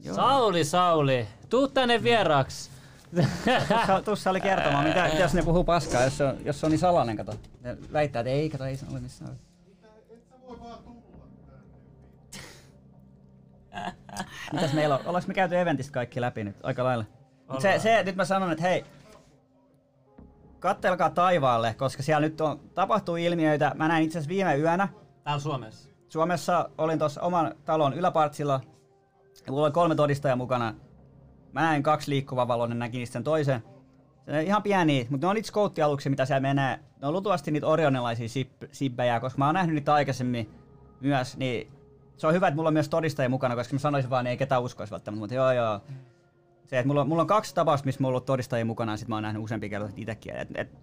Joo. Sauli, Sauli, tuu tänne vieraaksi. Tussa, tussa oli kertomaan, mitä, jos ne puhuu paskaa, jos se on, jos se on niin salainen, kato. Ne väittää, että ei, kato, ei se ole missään. Mitäs meillä on? Ollaanko me käyty eventistä kaikki läpi nyt aika lailla? Mut se, se, nyt mä sanon, että hei, kattelkaa taivaalle, koska siellä nyt on, tapahtuu ilmiöitä. Mä näin itse asiassa viime yönä, Täällä Suomessa. Suomessa olin tuossa oman talon yläpartsilla. Ja mulla oli kolme todistajaa mukana. Mä näin kaksi liikkuvaa valoa, ne näki niistä sen toisen. Se on ihan pieni, mutta ne on niitä skouttialuksia, mitä siellä menee. Ne on luultavasti niitä orionilaisia sibbejä, koska mä oon nähnyt niitä aikaisemmin myös. Niin se on hyvä, että mulla on myös todistajia mukana, koska mä sanoisin vaan, niin ei ketään uskoisi välttämättä. Mutta joo, joo. Se, että mulla, mulla on kaksi tapausta, missä mulla on ollut todistajia mukana, ja sit mä oon nähnyt useampia kertoja itsekin. Et, et,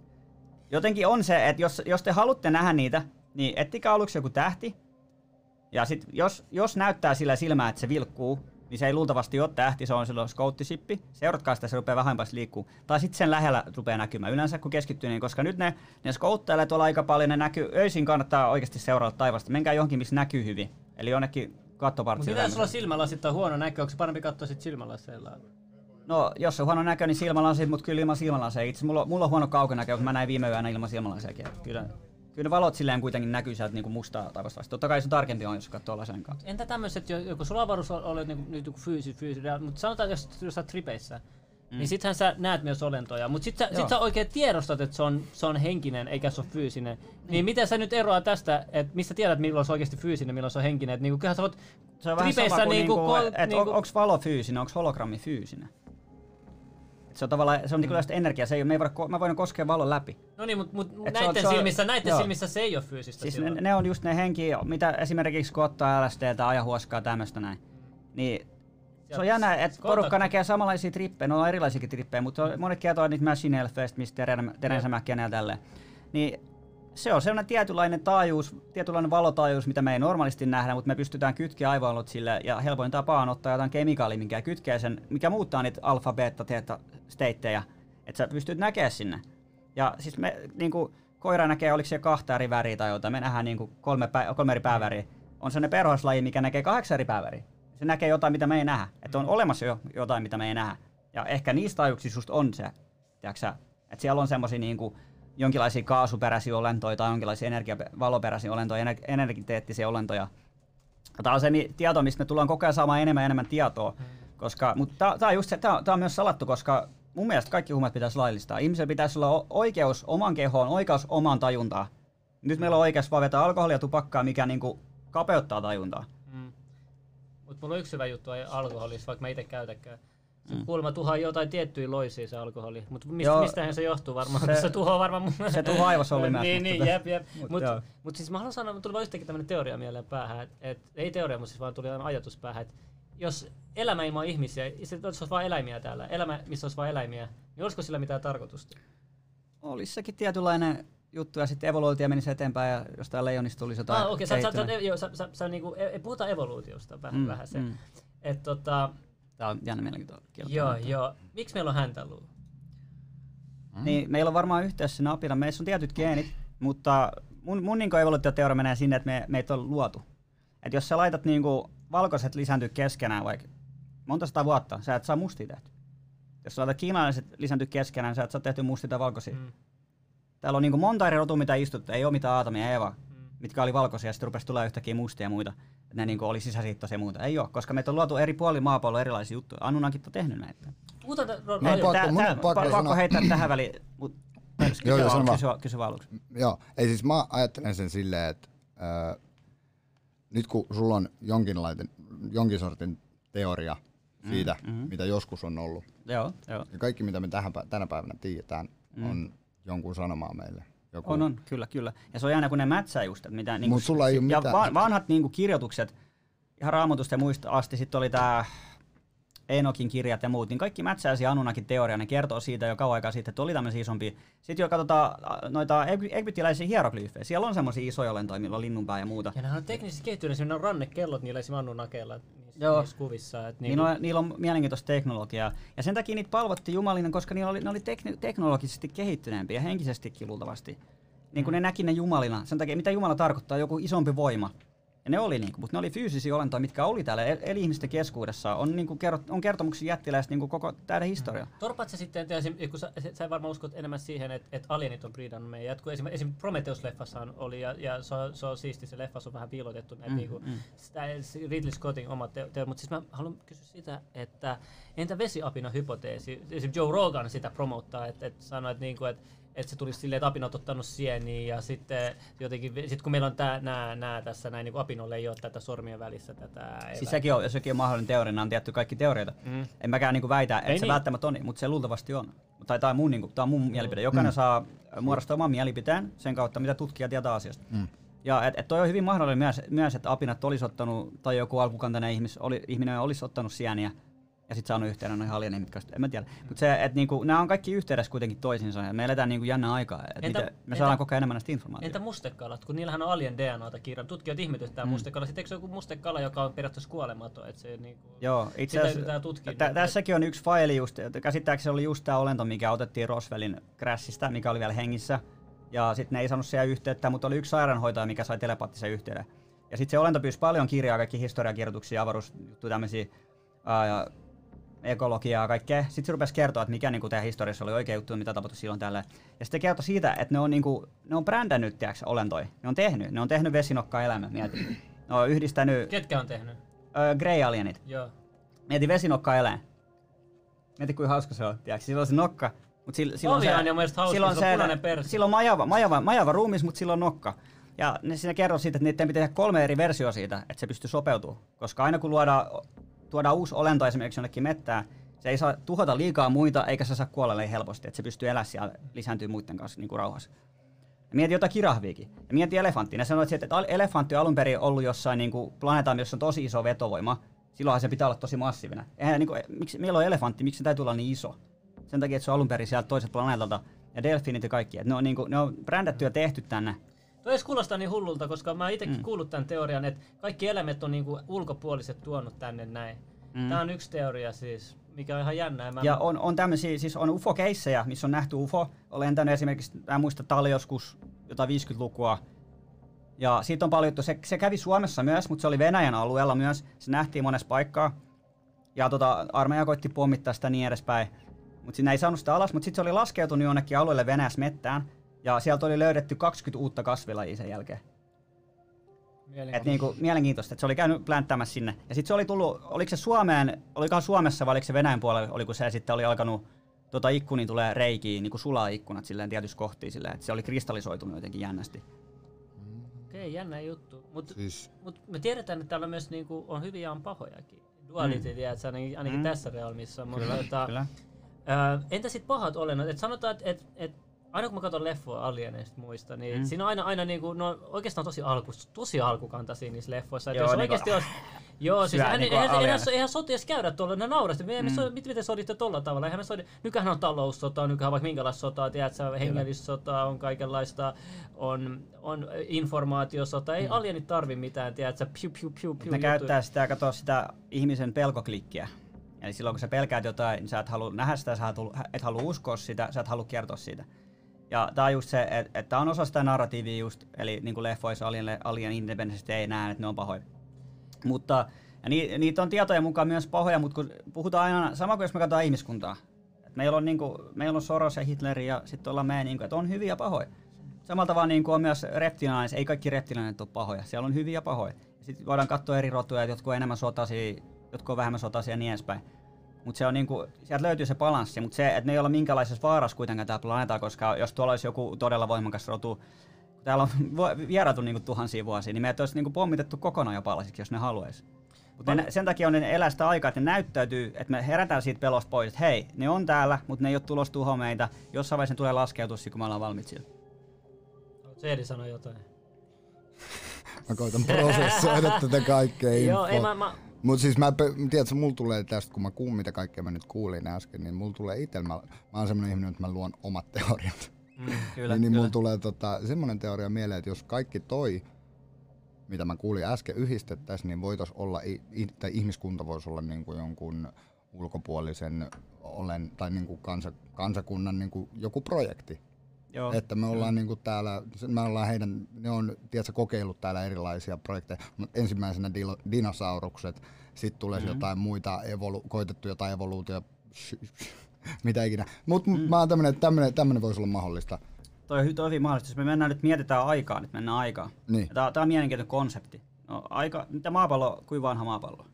jotenkin on se, että jos, jos te haluatte nähdä niitä, niin ettikää aluksi joku tähti, ja sit jos, jos näyttää sillä silmää, että se vilkkuu, niin se ei luultavasti ole tähti, se on silloin skouttisippi. Seuratkaa sitä, se rupeaa vähän päästä liikkuu. Tai sitten sen lähellä rupeaa näkymään. Yleensä kun keskittyy, niin koska nyt ne, ne skouttailee tuolla aika paljon, ne näkyy, öisin kannattaa oikeasti seurata taivasta. Menkää johonkin, missä näkyy hyvin. Eli jonnekin Mutta kattopartsille. mitä jos sulla silmälasit on huono näkö, onko se parempi katsoa sit silmälaseilla? No, jos on huono näkö, niin silmälasit, mutta kyllä ilman silmälaseja. Itse mulla, mulla on huono kaukonäkö, mutta mä näin viime yönä ilman silmälasejakin. Kyllä, kyllä ne valot silleen kuitenkin näkyy sieltä niinku mustaa taivasta. vasta. Totta kai se tarkempi on, jos katsoo lasen kanssa. Entä tämmöiset, jo- joku sulla avaruus oli niinku, nyt joku fyysi, fyysi, mutta sanotaan, jos jos sä oot tripeissä, mm. niin sittenhän sä näet myös olentoja, mutta sit sä, sit sä oikein tiedostat, että se on, se on henkinen eikä se ole fyysinen. Niin miten sä nyt eroaa tästä, että mistä tiedät, milloin se on oikeasti fyysinen, milloin se on henkinen? Et niinku, kyllähän sä voit Se on vähän tripeissä sama kuin niinku, niinku, että niinku, on, onko valo fyysinen, onko hologrammi fyysinen. Se on tavallaan, se on niinku mm. energiaa, se ei, me ei voida, mä voin koskea valon läpi. No niin, mutta mut, on- näiden, on- silmissä, näiden joo. silmissä se ei ole fyysistä Siis ne, silloin. ne, on just ne henki, mitä esimerkiksi kun ottaa LSDtä, ajahuoskaa, tämmöistä näin. Niin se on jännä, että Kontakti. porukka näkee samanlaisia trippejä, no on erilaisiakin trippejä, mutta on- monet kertoo niitä Machine Elfeistä, mistä Teren- Terence McKenna ja tälleen. Niin se on sellainen tietynlainen taajuus, tietynlainen valotaajuus, mitä me ei normaalisti nähdä, mutta me pystytään kytkeä aivoalut sille, ja helpoin tapa on ottaa jotain kemikaalia, mikä kytkee sen, mikä muuttaa niitä alfa, beta, theta stateja, että sä pystyt näkemään sinne. Ja siis me, niinku, koira näkee, oliko se kahta eri väriä tai jotain, me nähdään niinku kolme, pää, kolme eri pääväriä. On sellainen perhoslaji, mikä näkee kahdeksan eri pääväriä. Se näkee jotain, mitä me ei nähdä. Että on olemassa jo jotain, mitä me ei nähdä. Ja ehkä niistä taajuuksista just on se, tiedätkö että siellä on semmoisia niinku, jonkinlaisia kaasuperäisiä olentoja tai jonkinlaisia energiavaloperäisiä olentoja, ener- energiteettisiä olentoja. Tämä on se tieto, mistä me tullaan koko ajan saamaan enemmän ja enemmän tietoa. Koska, mutta tämä on just se, tää, tää on myös salattu, koska mun mielestä kaikki huumeet pitäisi laillistaa. Ihmisellä pitäisi olla oikeus oman kehoon, oikeus omaan tajuntaan. Nyt meillä on oikeus vaan vetää alkoholia ja tupakkaa, mikä niinku kapeuttaa tajuntaa. Mm. Mutta mulla on yksi hyvä juttu alkoholissa, vaikka mä itse käytäkään. Se mm. kuulemma tuhoaa jotain tiettyjä loisia se alkoholi. Mutta mistä, Joo. mistähän se johtuu varmaan? Se- Se, tuhoaa varmaan mun... se tuhoaa aivosolumia, niin, mutta niin, jep, jep. mut Mutta joo. mut siis mä haluan sanoa, että tuli vaan yhtäkkiä tämmönen teoria mieleen päähän. Et, et, ei teoria, mutta siis vaan tuli ajatus päähän, että jos elämä ilman ihmisiä, se olisi vain eläimiä täällä, elämä, missä olisi vain eläimiä, niin olisiko sillä mitään tarkoitusta? Olisi sekin tietynlainen juttu ja sitten evoluutio menisi eteenpäin ja jostain leijonista tulisi jotain Ah, okei, sä, sä, sä, kehittymää. joo, sä, sä, sä, niinku, e, puhutaan evoluutiosta vähän, Mm, vähän se. mm. Et, tota, Tämä on jännä mielenkiintoinen. joo, joo. Miksi meillä on häntäluu? Niin, meillä on varmaan yhteys sinne apina. Meissä on tietyt geenit, mutta mun, mun niin evoluutioteoria menee sinne, että me, meitä on luotu. Et jos sä laitat niin valkoiset lisääntyä keskenään vaikka monta sata vuotta, sä et saa mustia tehty. Jos sä laitat kiinalaiset lisääntyä keskenään, sä et saa tehty mustia tai valkoisia. Mm. Mm. Täällä on niin monta eri rotua, mitä istuttu. Ei ole mitään Aatamia ja Eeva, Mm. mitkä oli valkoisia ja sitten rupesi tulee yhtäkkiä mustia ja muita. Ne niin oli sisäsiittoisia ja muuta. Ei ole, koska meitä on luotu eri puolilla maapalloa erilaisia juttuja. Anunnakit on tehnyt näitä. Ro, pakko- heittää tähän väliin. Mut, kysy, Joo, joo, kysy, kysy vaan aluksi. Joo, ei siis mä ajattelen sen silleen, että ää, nyt kun sulla on jonkinlainen, jonkin sortin teoria siitä, Mm, mm. mitä joskus on ollut, Joo, joo. ja kaikki mitä me tähän, tänä päivänä tiedetään, on jonkun sanomaa meille. Joku, On, on, kyllä, kyllä. Ja se on jännä, kun ne mätsää just, että mitä... Niin Mut sulla ei ja mitään- va- vanhat niin kuin, kirjoitukset, ihan raamatusta ja muista asti, sitten oli tämä Enokin kirjat ja muut, niin kaikki mätsää siihen Anunnakin teoria, ne kertoo siitä jo kauan aikaa sitten, että oli tämmöisiä isompia. Sitten jo katsotaan noita eg- egyptiläisiä hieroglyfejä, siellä on semmoisia isoja olentoja, millä on linnunpää ja muuta. Ja nämä on teknisesti kehittyneet, siinä on rannekellot niillä esim. Annu Nakeella niissä, Joo. niissä kuvissa. Et Niin niinku, on, niillä on mielenkiintoista teknologiaa. Ja sen takia niitä palvottiin jumalina, koska niillä oli, ne oli tekni- teknologisesti kehittyneempiä ja henkisestikin luultavasti. Niin kuin ne näki ne jumalina. Sen takia, mitä jumala tarkoittaa, joku isompi voima. Ja ne oli, niinku, mutta ne oli fyysisiä olentoja, mitkä oli täällä el- eli ihmisten keskuudessa. On, niinku, kerrot, on kertomuksia jättiläistä niinku, koko täyden historia. Torpat sä sitten, että esim, kun sä, sä varmaan uskot enemmän siihen, että, että alienit on briidannut meidän. Jatku, esim, esim Prometheus-leffassa oli, ja, ja se, on, se on siisti, se leffassa on vähän piilotettu näitä Mm, mm, niinku, mm. sitä, se Ridley Scottin omat teot, te, mutta siis mä haluan kysyä sitä, että entä vesiapina hypoteesi? Esim. Joe Rogan sitä promottaa, että, että sanoo, että, niinku, että että se tulisi silleen, että apinot ottanut sieniä ja sitten jotenkin, sit kun meillä on tää, nää, nää tässä näin, niin kuin apinolle ei ole tätä sormien välissä tätä Siis sekin on, jos sekin on mahdollinen teoria, nämä on tietty kaikki teorioita. Mm. En mäkään niinku väitä, että Ei se niin. välttämättä on, niin, mutta se luultavasti on. Tai tämä on mun, niinku, tää on mun mielipide. Jokainen mm. saa muodostaa oman mielipiteen sen kautta, mitä tutkija tietää asiasta. Mm. Ja et, et toi on hyvin mahdollinen myös, myös että apinat olisi ottanut, tai joku alkukantainen ihmis, oli, ihminen olisi ottanut sieniä ja sitten saanut yhteyden noihin olisi- en mä tiedä. Mutta se, että niinku, nämä on kaikki yhteydessä kuitenkin toisiinsa ja me eletään niinku jännä aikaa. Et Entä- me entä- saadaan koko ajan enemmän näistä informaatiota. Entä mustekalat, kun niillähän on alien DNAta kirjan. Tutkijat ihmetyttää mm. mustekala. Sitten eikö se joku mustekala, joka on periaatteessa kuolematon? Että se niinku, Joo, itse asiassa tä- tässäkin on yksi faili just, että käsittääkseni oli just tämä olento, mikä otettiin Roswellin crashista, mikä oli vielä hengissä. Ja sitten ne ei saanut siihen yhteyttä, mutta oli yksi sairaanhoitaja, mikä sai telepaattisen yhteyden. Ja sitten se olento pyysi paljon kirjaa, kaikki historiakirjoituksia, avaruusjuttuja, tämmöisiä ekologiaa ja kaikkea. Sitten se rupesi kertoa, että mikä niinku teidän historiassa oli oikea juttu, mitä tapahtui silloin tällä. Ja sitten kertoi siitä, että ne on, niinku, ne on brändännyt tiiäks, olentoja. Ne on tehnyt. Ne on tehnyt vesinokkaa elämän, mieti. Ne on yhdistänyt Ketkä on tehnyt? ö, Grey Alienit. Joo. Mieti vesinokka eläin. Mieti kuinka hauska se on. Tiedätkö? Sillä on se nokka, mutta sillä, silloin Ovi se, on hauska, silloin se on punainen perse. Silloin majava, majava, majava ruumis, mutta silloin nokka. Ja ne siinä kerroo siitä, että niiden pitää tehdä kolme eri versiota siitä, että se pystyy sopeutumaan. Koska aina kun luodaan, tuodaan uusi olento esimerkiksi jonnekin mettään, se ei saa tuhota liikaa muita, eikä se saa kuolla niin helposti, että se pystyy elämään siellä, lisääntyy muiden kanssa niin kuin rauhassa. Ja mieti jotain kirahviikin. Ja mieti elefanttia. Ne sanoivat, että elefantti on alun perin ollut jossain niin kuin planeetan, jossa on tosi iso vetovoima. Silloinhan se pitää olla tosi massiivinen. Eihän, niin kuin, miksi, meillä on elefantti, miksi se täytyy olla niin iso? Sen takia, että se on alun perin sieltä toiselta planeetalta. Ja delfiinit ja kaikki. Et ne, on, niin kuin, ne on brändätty ja tehty tänne. Toi edes kuulostaa niin hullulta, koska mä itsekin mm. kuullut tämän teorian, että kaikki eläimet on niinku ulkopuoliset tuonut tänne näin. Mm. Tämä on yksi teoria siis, mikä on ihan jännää. Mä Ja on, on tämmöisiä, siis on UFO-keissejä, missä on nähty UFO. Olen lentänyt esimerkiksi, mä muista, oli joskus jotain 50-lukua. Ja siitä on paljon juttu. Se, se kävi Suomessa myös, mutta se oli Venäjän alueella myös. Se nähtiin monessa paikkaa. Ja tota, armeija koitti pommittaa sitä niin edespäin. Mutta siinä ei saanut sitä alas, mutta sitten se oli laskeutunut jonnekin alueelle Venäjässä mettään. Ja sieltä oli löydetty 20 uutta kasvilajia sen jälkeen. Et niinku, mielenkiintoista, että se oli käynyt plänttämässä sinne. Ja sitten se oli tullut, oliko se Suomeen, olikohan Suomessa vai oliko se Venäjän puolella, oliko se sitten oli alkanut tota ikkuniin tulee reikiin, niinku sulaa ikkunat silleen tietyssä kohtiin silleen, että se oli kristallisoitunut jotenkin jännästi. Okei, jännä juttu. Mutta Siis, mut me tiedetään, että täällä on myös niinku, on hyviä ja on pahojakin. Duality, mm. tiedätkö, ainakin, ainakin Mm. tässä realmissa. Mutta, tota, Kyllä. Ää, entä sitten pahat olennot? Et sanotaan, että et, et, aina kun mä katson leffoja alieneista muista, niin Mm. siinä on aina, aina niinku, no, oikeastaan tosi, alku, tosi alkukantaisia niissä leffoissa. Joo, jos niinku- oikeasti olisi, (laughs) Joo, siis Syö eihän, niinku eihän, eihän, eihän soti edes käydä tuolla, ne naurasti. Me, mm. so, mit, miten soditte tuolla tavalla? Eihän me sodi, nykyään on taloussotaa, nykyään vaikka minkälaista sotaa, tiedätkö, hengellistä on kaikenlaista, on, on informaatiosota. Ei mm. alienit tarvi mitään, tiedätkö, piu, piu, piu, piu, Ne käyttää sitä, kato sitä ihmisen pelkoklikkiä. Eli silloin kun sä pelkäät jotain, niin sä et halua nähdä sitä, sä et halua uskoa sitä, sä et halua kertoa siitä. Ja tää on just se, että et tää on osa sitä narratiivia just, eli niin kuin leffoissa Alien, Alien Independence ei näe, että ne on pahoja. Mutta ni, niitä on tietoja mukaan myös pahoja, mutta kun puhutaan aina, sama kuin jos me katsotaan ihmiskuntaa. Et meillä, on niinku, meillä on Soros ja Hitler ja sitten ollaan me, niinku, että on hyviä ja pahoja. Samalla tavalla niin kuin on myös reptilaanit, ei kaikki reptilaanit ole pahoja, siellä on hyviä ja pahoja. Sitten voidaan katsoa eri rotuja, jotkut on enemmän sotaisia, jotkut on vähemmän sotaisia ja niin edespäin. Mutta se on niinku, sieltä löytyy se balanssi, mutta se, että ne ei ole minkälaisessa vaarassa kuitenkaan tämä planeetta, koska jos tuolla olisi joku todella voimakas rotu, kun täällä on (laughs) vierailtu niinku tuhansia vuosia, niin meitä olisi niinku pommitettu kokonaan jo palasiksi, jos ne haluaisi. Mutta sen takia on ne elää sitä aikaa, että ne näyttäytyy, että me herätään siitä pelosta pois, että hei, ne on täällä, mutta ne ei ole tulossa tuhoa meitä. Jossain vaiheessa ne tulee laskeutua, kun me ollaan valmiit sillä. Seedi sanoi jotain. (laughs) Mä koitan prosessoida tätä kaikkea (laughs) Joo, ei mä, mä, Mut siis mä, tiedätkö, mulla tulee tästä, kun mä kuun mitä kaikkea mä nyt kuulin äsken, niin mulla tulee itsellä, mä, mä oon semmonen ihminen, että mä luon omat teoriat. mm, (laughs) Kyllä, niin, niin kyllä. mulla tulee tota, semmonen teoria mieleen, että jos kaikki toi, mitä mä kuulin äsken, yhdistettäisiin, niin voitais olla, tai ihmiskunta voisi olla niin kuin jonkun ulkopuolisen olen, tai niin kuin kansa, kansakunnan niin kuin joku projekti. Joo, Että me ollaan niinku täällä, me ollaan heidän, ne on tiedätkö, kokeillut täällä erilaisia projekteja, mutta ensimmäisenä dinosaurukset, sitten tulee mm-hmm. jotain muita, evolu, koitettu jotain evoluutio, mitä ikinä. Mutta mm. mä oon tämmönen, tämmönen, tämmönen voisi olla mahdollista. toi on toi hyvin mahdollista. Jos me mennään nyt, mietitään aikaa, nyt mennään aikaan. Niin. Tämä on mielenkiintoinen konsepti. No, aika, mitä maapallo, kuin vanha maapallo?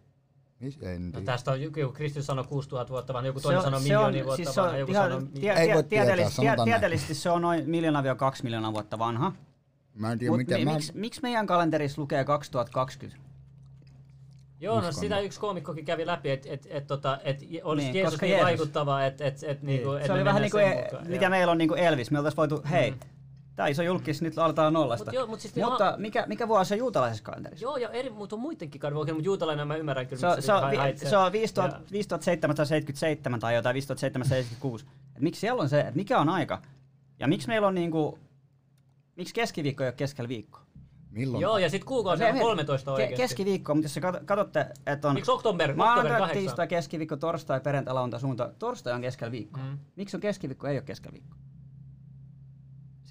Mis, en No, tästä on joku Kristus sanoi 6000 vuotta, vaan joku Se toinen on- sanoi miljoonia on- vuotta siis se on vanha, joku ihan sanoi... tie- Ei tie- tieteellisesti- näin. Tieteellisesti se on noin miljoona-kaksi miljoonaa vuotta vanha. Mä en tiedä, miten mi, mä... miksi, miksi meidän kalenterissa lukee 2020? Joo, no Uskon. sitä yksi koomikkokin kävi läpi, että et, et, tota, et olisi Niin, Jeesus koska niin Jeesus- vaikuttava, että et, et, niinku, et se oli vähän niin kuin, e- mikä meillä on niin kuin Elvis. Me oltaisiin voitu, hei, Mm. Tää iso julkis, nyt aletaan nollasta. Mut joo, mut siis Mutta ihan- mikä, mikä vuosi on juutalaisessa kalenterissa? Joo, ja eri, mutta on muidenkin kadun, mutta juutalainen mä ymmärrän kyllä, Se on, se on, vi- se on 5000 Ja- 5777 tai jotain 5776. Et miksi siellä on se, että mikä on aika? Ja miksi meillä on niinku, miksi keskiviikko ei ole keskellä viikkoa? Milloin? Joo, ja sitten kuukausi on 13 Ke- oikeesti. keskiviikko, mutta jos katsotte, että on Miksi oktober, oktober maanantai, 8? tiistai, keskiviikko, torstai, perjantai, lauantai, sunnuntai. Torstai on keskellä viikkoa. Mm. Miksi on keskiviikko ei ole keskellä viikkoa?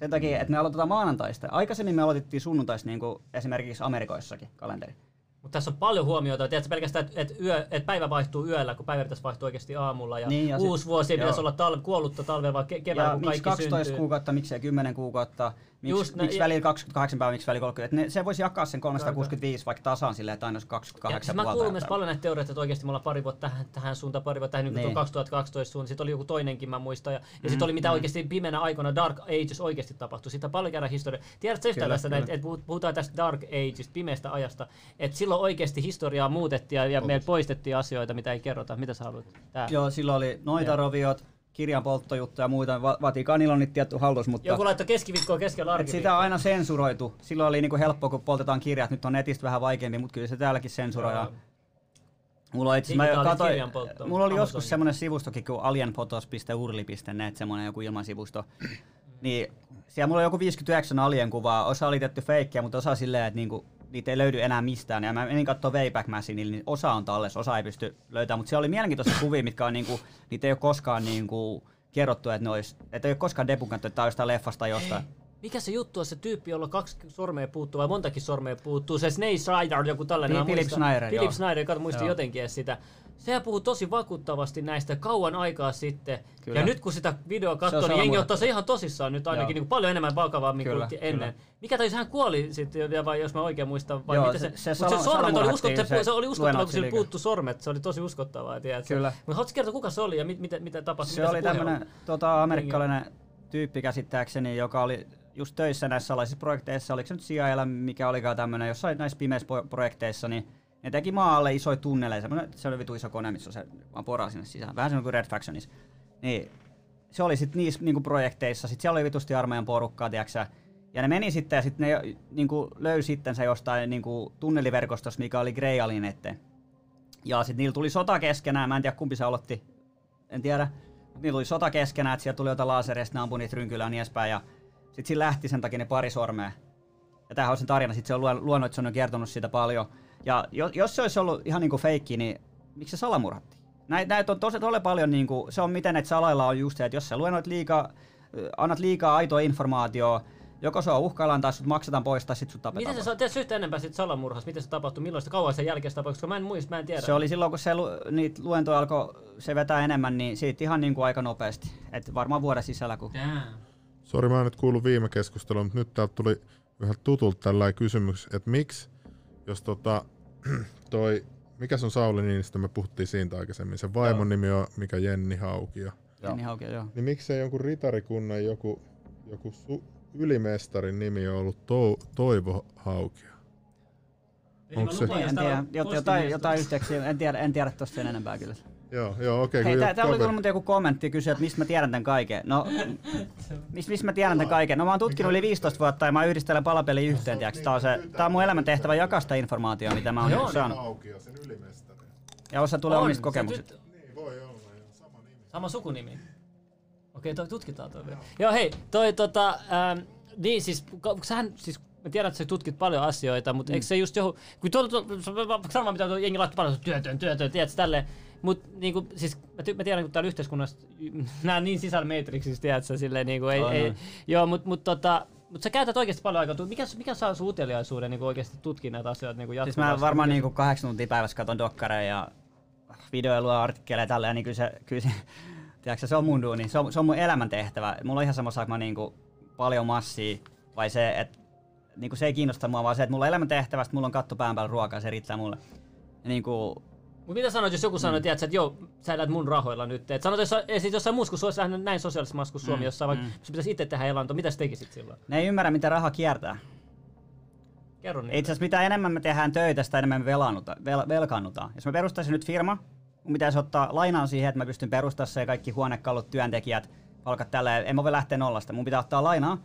Sen takia, että me aloitetaan maanantaista. Aikaisemmin me aloitettiin sunnuntaista niin kuin esimerkiksi Amerikoissakin kalenteri. Mutta tässä on paljon huomioita. Tiedätkö pelkästään, että et yö, et päivä vaihtuu yöllä, kun päivä pitäisi vaihtua oikeasti aamulla. Ja, Niin, ja sit- uusi vuosi ei pitäisi olla talve, kuollutta talvella, vaan ke- keväällä, ja kun miksi kaikki 12 syntyy. kuukautta, miksei 10 kuukautta, miksi, Just nä- miksi ja- välillä 28 päivää, miksi välillä 30. Et ne, se voisi jakaa sen 365 vaikka tasaan silleen, että aina olisi Ja 28 siis mä kuulin myös paljon näitä teorioita, että oikeasti me ollaan pari vuotta tähän, tähän suuntaan, pari vuotta tähän, niin. Niin. kuin 2012 suuntaan. Sitten oli joku toinenkin, mä muistan. Ja, ja Mm, sitten oli mitä oikeasti pimeänä aikoina Dark Ages oikeasti tapahtui. Siitä on paljon käydä historia. Tiedätkö yhtään tästä, että, puhut- puhutaan tästä Dark Agesista, pimeästä ajasta. Että silloin oikeasti historiaa muutettiin ja, ja meillä poistettiin asioita, mitä ei kerrota. Mitä sä haluat? Tää. Joo, silloin oli noita Joo. roviot, kirjan polttojuttuja ja muita. Va- Vatikaanilla on niitä tietty hallus, mutta... Joku laittoi keskiviikkoa keskellä arkiviikkoa. sitä on aina sensuroitu. Silloin oli niinku helppoa, kun poltetaan kirjat. Nyt on netistä vähän vaikeampi, mutta kyllä se täälläkin sensuroidaan. Mulla, on itse, mä kirjanpoltto. mulla oli joskus semmoinen sivustokin kuin alienphotos.urli.net, semmoinen joku ilmansivusto. Niin siellä mulla on joku 59 alien kuvaa, osa oli tehty feikkiä, mutta osa silleen, että niinku, niitä ei löydy enää mistään. Ja mä menin katsoa Wayback Machinella, niin osa on tallessa, osa ei pysty löytämään. Mutta siellä oli mielenkiintoisia kuvia, mitkä on niinku, niitä ei ole koskaan niinku kerrottu, että ne olisi, että ei ole koskaan debunkattu, että tämä on jostain leffasta tai jostain. Mikä se juttu on se tyyppi, jolla kaksi sormea puuttuu vai montakin sormea puuttuu? Se Snake Rider, joku tällainen. Philip. Schneider, Philip. Schneider, kato muistin Joo. jotenkin edes sitä. Sehän puhuu tosi vakuuttavasti näistä kauan aikaa sitten. Kyllä. Ja nyt kun sitä videoa Se katsoo, niin jengi ottaa se ihan tosissaan nyt ainakin Joo. niin kuin paljon enemmän vakavammin Kyllä, kuin ennen. kyllä. Mikä tai hän kuoli sitten vai jos mä oikein muistan, vai Joo, mitä se- se, se se sormet oli, uskottava, se, se se oli uskottava, kun sillä puuttu sormet, se oli tosi uskottavaa, tiedätkö? Kyllä. Mutta haluatko kertoa, kuka se oli ja mit, mitä, mitä tapahtui? Se Mitä oli tämmöinen tota, amerikkalainen tyyppi käsittääkseni, joka oli just töissä näissä salaisissa projekteissa, oliko se nyt CIA, mikä olikaan tämmöinen, jossain näissä pimeissä projekteissa, niin ne teki maalle isoja tunneleja, semmoinen, se oli vitu iso kone, missä se vaan poraa sinne sisään, vähän semmoinen kuin Red Factionissa. Niin, se oli sitten niissä niinku projekteissa, sitten siellä oli vitusti armeijan porukkaa, tiiäksä, ja ne meni sitten ja sitten ne niinku, löysi itsensä jostain niinku, tunneliverkostosta, mikä oli Grey Alien eteen. Ja sitten niillä tuli sota keskenään, mä en tiedä kumpi se aloitti, en tiedä. Niillä tuli sota keskenään, että sieltä tuli jotain laseria, sitten ne ampui niitä rynkylää ja niin edespäin. Ja sitten siinä lähti sen takia ne pari sormea. Ja tämähän on sen tarina, sitten se on luon- luonut, se on kertonut siitä paljon. Ja jo- jos se olisi ollut ihan niinku feikki, niin miksi se salamurhattiin? Näitä, näitä on tosi, tosi paljon, niinku, se on miten näitä salailla on just se, että jos sä luennoit liikaa, annat liikaa aitoa informaatiota, joko se on uhkaillaan tai sut maksetaan pois tai sit sut tapetaan Miten saa, tiedätkö yhtään enempää siitä salamurhasta? Miten se tapahtui? Milloin sitä kauan sen jälkeen se tapahtui? Koska mä en muista, mä en tiedä. Se oli silloin, kun se lu, niitä luentoja alkoi se vetää enemmän, niin siitä ihan niin kuin aika nopeasti. Et varmaan vuoden sisällä, kun. Sori, mä en nyt kuullut viime keskustelua, mutta nyt täältä tuli yhä tutulta tällainen kysymys, että miksi, jos tota, (clears throat) toi, mikä se on Sauli Niinistö, me puhuttiin siitä aikaisemmin, sen vaimon nimi on mikä Jenni Haukio. Joo. Niin haukia, joo. Niin miksei jonkun ritarikunnan joku, joku su, ylimestarin nimi on ollut to, Toivo Haukio? Onko se- Niin, en tiedä, jot, jotain, jotain yhteyksiä, en tiedä, en tiedä tosta sen enempää kyllä. Joo, joo okei. Hei, tää, joku täällä oli tullut joku kommentti kysyä, että mistä mä tiedän tämän kaiken. No, mistä mis mä tiedän tämän kaiken? No mä oon tutkinut yli 15 vuotta ja mä yhdistelen palapeliä yhteen, tiiäks. Tää on, se, tää on mun elämäntehtävä jakaa sitä informaatiota, mitä mä oon Joo, nyt saanut. Haukio, sen ylimestari. Ja osa tulee On, omista kokemuksista. Niin, voi olla, joo, sama nimi. Sama sukunimi. Okei, toi tutkitaan toi vielä. Joo, hei, toi tota, ähm, niin siis, sähän, siis mä tiedän, että sä tutkit paljon asioita, mutta mm. eikö se just joku, kun tuolla, tuolla sanomaan mitä tuo jengi laittaa paljon, työtön, työtön, tiedätkö, tälleen. Mut niinku, siis mä, ty- mä tiedän, kun täällä yhteiskunnassa, (laughs) nää on niin sisällä Matrixissa, tiedätkö, silleen niinku, ei, ei, joo, mut, mut tota, mut sä käytät oikeasti paljon aikaa. Tu- Mikä, mikä saa sun uteliaisuuden niinku oikeasti tutkia näitä asioita niinku Siis jatkuvasti? mä varmaan niinku kahdeksan tuntia päivässä katon dokkareja ja videoja, luen artikkeleja tällä ja niin kyllä se, kyllä se, (laughs) tiedätkö, se on mun duuni, se on, se on mun elämäntehtävä. Mulla on ihan sama saako mä niinku paljon massia vai se, että niinku se ei kiinnosta mua, vaan se, että mulla on elämäntehtävä, mulla on katto pään päällä ruokaa, se riittää mulle. Ja niinku, Mutta mitä sanoit, jos joku sanoo, mm. että joo, sä elät mun rahoilla nyt. Et sanoit, jos, siis jossain muussa, kun Suomessa näin sosiaalisessa maassa kuin Suomi, mm. jossa vaikka mm. pitäisi itse tehdä elanto, mitä sä tekisit silloin? Ne ei ymmärrä, mitä raha kiertää. Kerro niitä. Itse asiassa mitä enemmän me tehdään töitä, sitä enemmän me vel, velkaannutaan. Jos mä perustaisin nyt firma, mun pitäisi ottaa lainaa siihen, että mä pystyn perustamaan se kaikki huonekalut, työntekijät, palkat tällä. En mä voi lähteä nollasta. Mun pitää ottaa lainaa.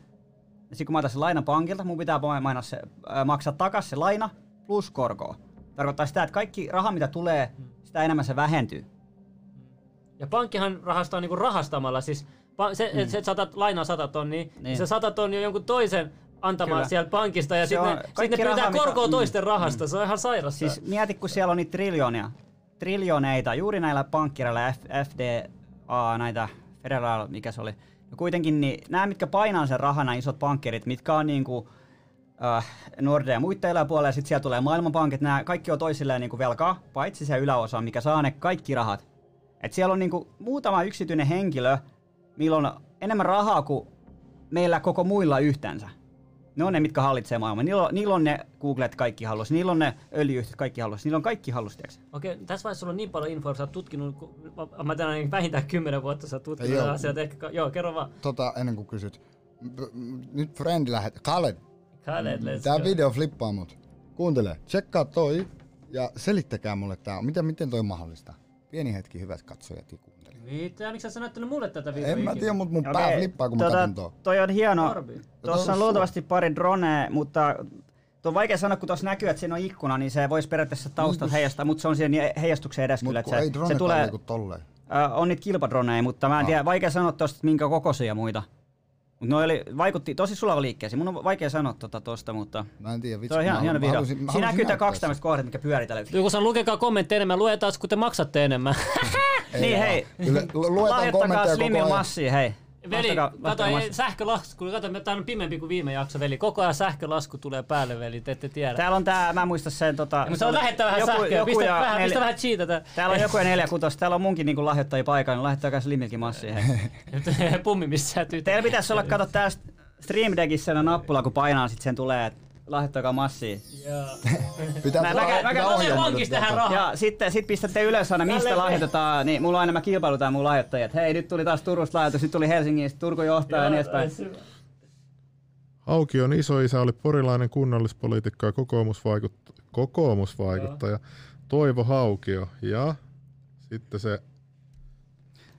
Ja sitten kun mä otan sen lainan pankilta, mun pitää se, äh, maksaa takaisin se laina plus korkoa. Tarkoittaa sitä, että kaikki raha, mitä tulee, sitä enemmän se vähentyy. Ja pankkihan rahastaa niinku rahastamalla. Siis se, mm. että saatat lainaa 100 tonnia, niin. niin se 100 tonnia on jonkun toisen antamaan Kyllä. sieltä pankista ja sitten ne, sit ne pyytää korkoa mitä, toisten mm, rahasta. Mm. Se on ihan sairasta. Siis mieti, kun siellä on niitä triljoonia, triljoneita juuri näillä pankkireilla, FDA, näitä Federal, mikä se oli. Ja kuitenkin niin, nämä, mitkä painaa sen rahana, isot pankkirit, mitkä on niinku, äh, Nordea ja muiden yläpuolella, ja sitten siellä tulee maailmanpankit, nämä kaikki on toisilleen niinku velkaa, paitsi se yläosa, mikä saa ne kaikki rahat. Et siellä on niinku muutama yksityinen henkilö, millä on enemmän rahaa kuin meillä koko muilla yhteensä. Ne on ne, mitkä hallitsee maailmaa. Niillä on, niillä on ne Googlet kaikki halus, niillä on ne öljyyhtiöt kaikki halus, niillä on kaikki halus, tiiäks? Okei, okay, tässä vaiheessa sulla on niin paljon infoa, sä oot tutkinut, mä tiedän vähintään kymmenen vuotta sä oot tutkinut joo. asioita, ehkä, joo, kerro vaan. Tota, ennen kuin kysyt. Nyt Friend lähet, Khaled. Khaled, let's Tää go. video flippaa mut. Kuuntele, tsekkaa toi ja selittäkää mulle tää, miten, miten toi on mahdollista. Pieni hetki, hyvät katsojat ja mitä? Miksi sä näyttänyt mulle tätä videoa? En mä tiedä, mutta mun pää flippaa, kun tota, mä katson tuo. Toi on hieno. Tuossa on luultavasti pari dronea, mutta Tuo on vaikea sanoa, kun tuossa näkyy, että siinä on ikkuna, niin se voisi periaatteessa taustat niin, heijastaa, mutta se on siihen heijastuksen edessä kyllä. Että se, se tulee, niinku tolleen. Äh, on niitä kilpadroneja, mutta mä en tiedä, vaikea sanoa tuosta, minkä kokoisia muita. Mutta oli, vaikutti tosi sulava liikkeeseen. Mun on vaikea sanoa tuota tosta, mutta... Mä en tiedä, vitsi. Se on ihan hieno video. Siinä näkyy tää kaksi tämmöistä kohdat, mikä pyörii tällä Joku sanoo, lukekaa kommentteja enemmän, luetaan, kun te maksatte enemmän. (laughs) niin hei, Kyllä, luetaan kommentteja koko ajan. massia, hei. Veli, kato, ei, sähkölasku, kato, tämä on pimempi kuin viime jakso, veli. Koko ajan sähkölasku tulee päälle, veli, te ette tiedä. Täällä on tää, mä muistan sen tota... Ja, mutta se on lähettää vähän joku, sähköä, joku pistä, ja vähän, nel... pistä vähän cheatata. Täällä on joku ja neljä kutos, täällä on munkin niinku lahjoittajia paikalla, niin lähettäkää Slimilkin massia, (laughs) hei. Pummi missään tyttö. Teillä pitäisi olla, kato tää Stream Deckissä nappula, kun painaa, sit sen tulee, että lahjoittakaa massia. (laughs) Pitää mä, mä, mä, pankista tähän rahaa. Ja sitten sit pistätte ylös aina, mistä lahjoitetaan, niin mulla on aina mä kilpailutaan mun lahjoittajat. Hei, nyt tuli taas Turusta lahjoitus, nyt tuli Helsingistä, Turku johtaa ja niin edespäin. Haukion isoisä oli porilainen kunnallispoliitikko ja kokoomusvaikuttaja, kokoomusvaikuttaja Toivo Haukio. Ja sitten se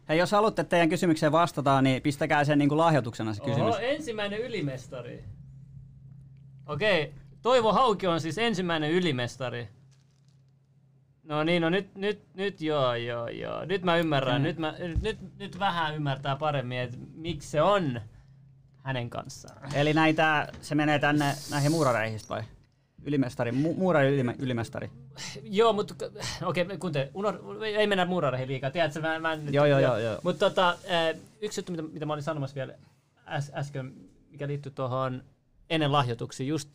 Hei, jos haluatte teidän kysymykseen vastata, niin pistäkää sen niin kuin lahjoituksena se kysymys. Oho, ensimmäinen ylimestari. Okei, Toivo Hauki on siis ensimmäinen ylimestari. No niin, no nyt, nyt, nyt joo, joo, joo. Nyt mä ymmärrän, mm. nyt, mä, nyt, nyt vähän ymmärtää paremmin, että miksi se on hänen kanssaan. Eli näitä, se menee tänne näihin muurareihin vai? Ylimestari, mu- muurari ylime, ylimestari. Joo, mutta okei, okay, kunte, unor, ei mennä muurareihin liikaa, tiedätkö, mä, mä joo, joo, joo, joo. Mutta tota, yksi juttu, mitä, mitä mä olin sanomassa vielä äs, äsken, mikä liittyy tuohon ennen lahjoituksia, just,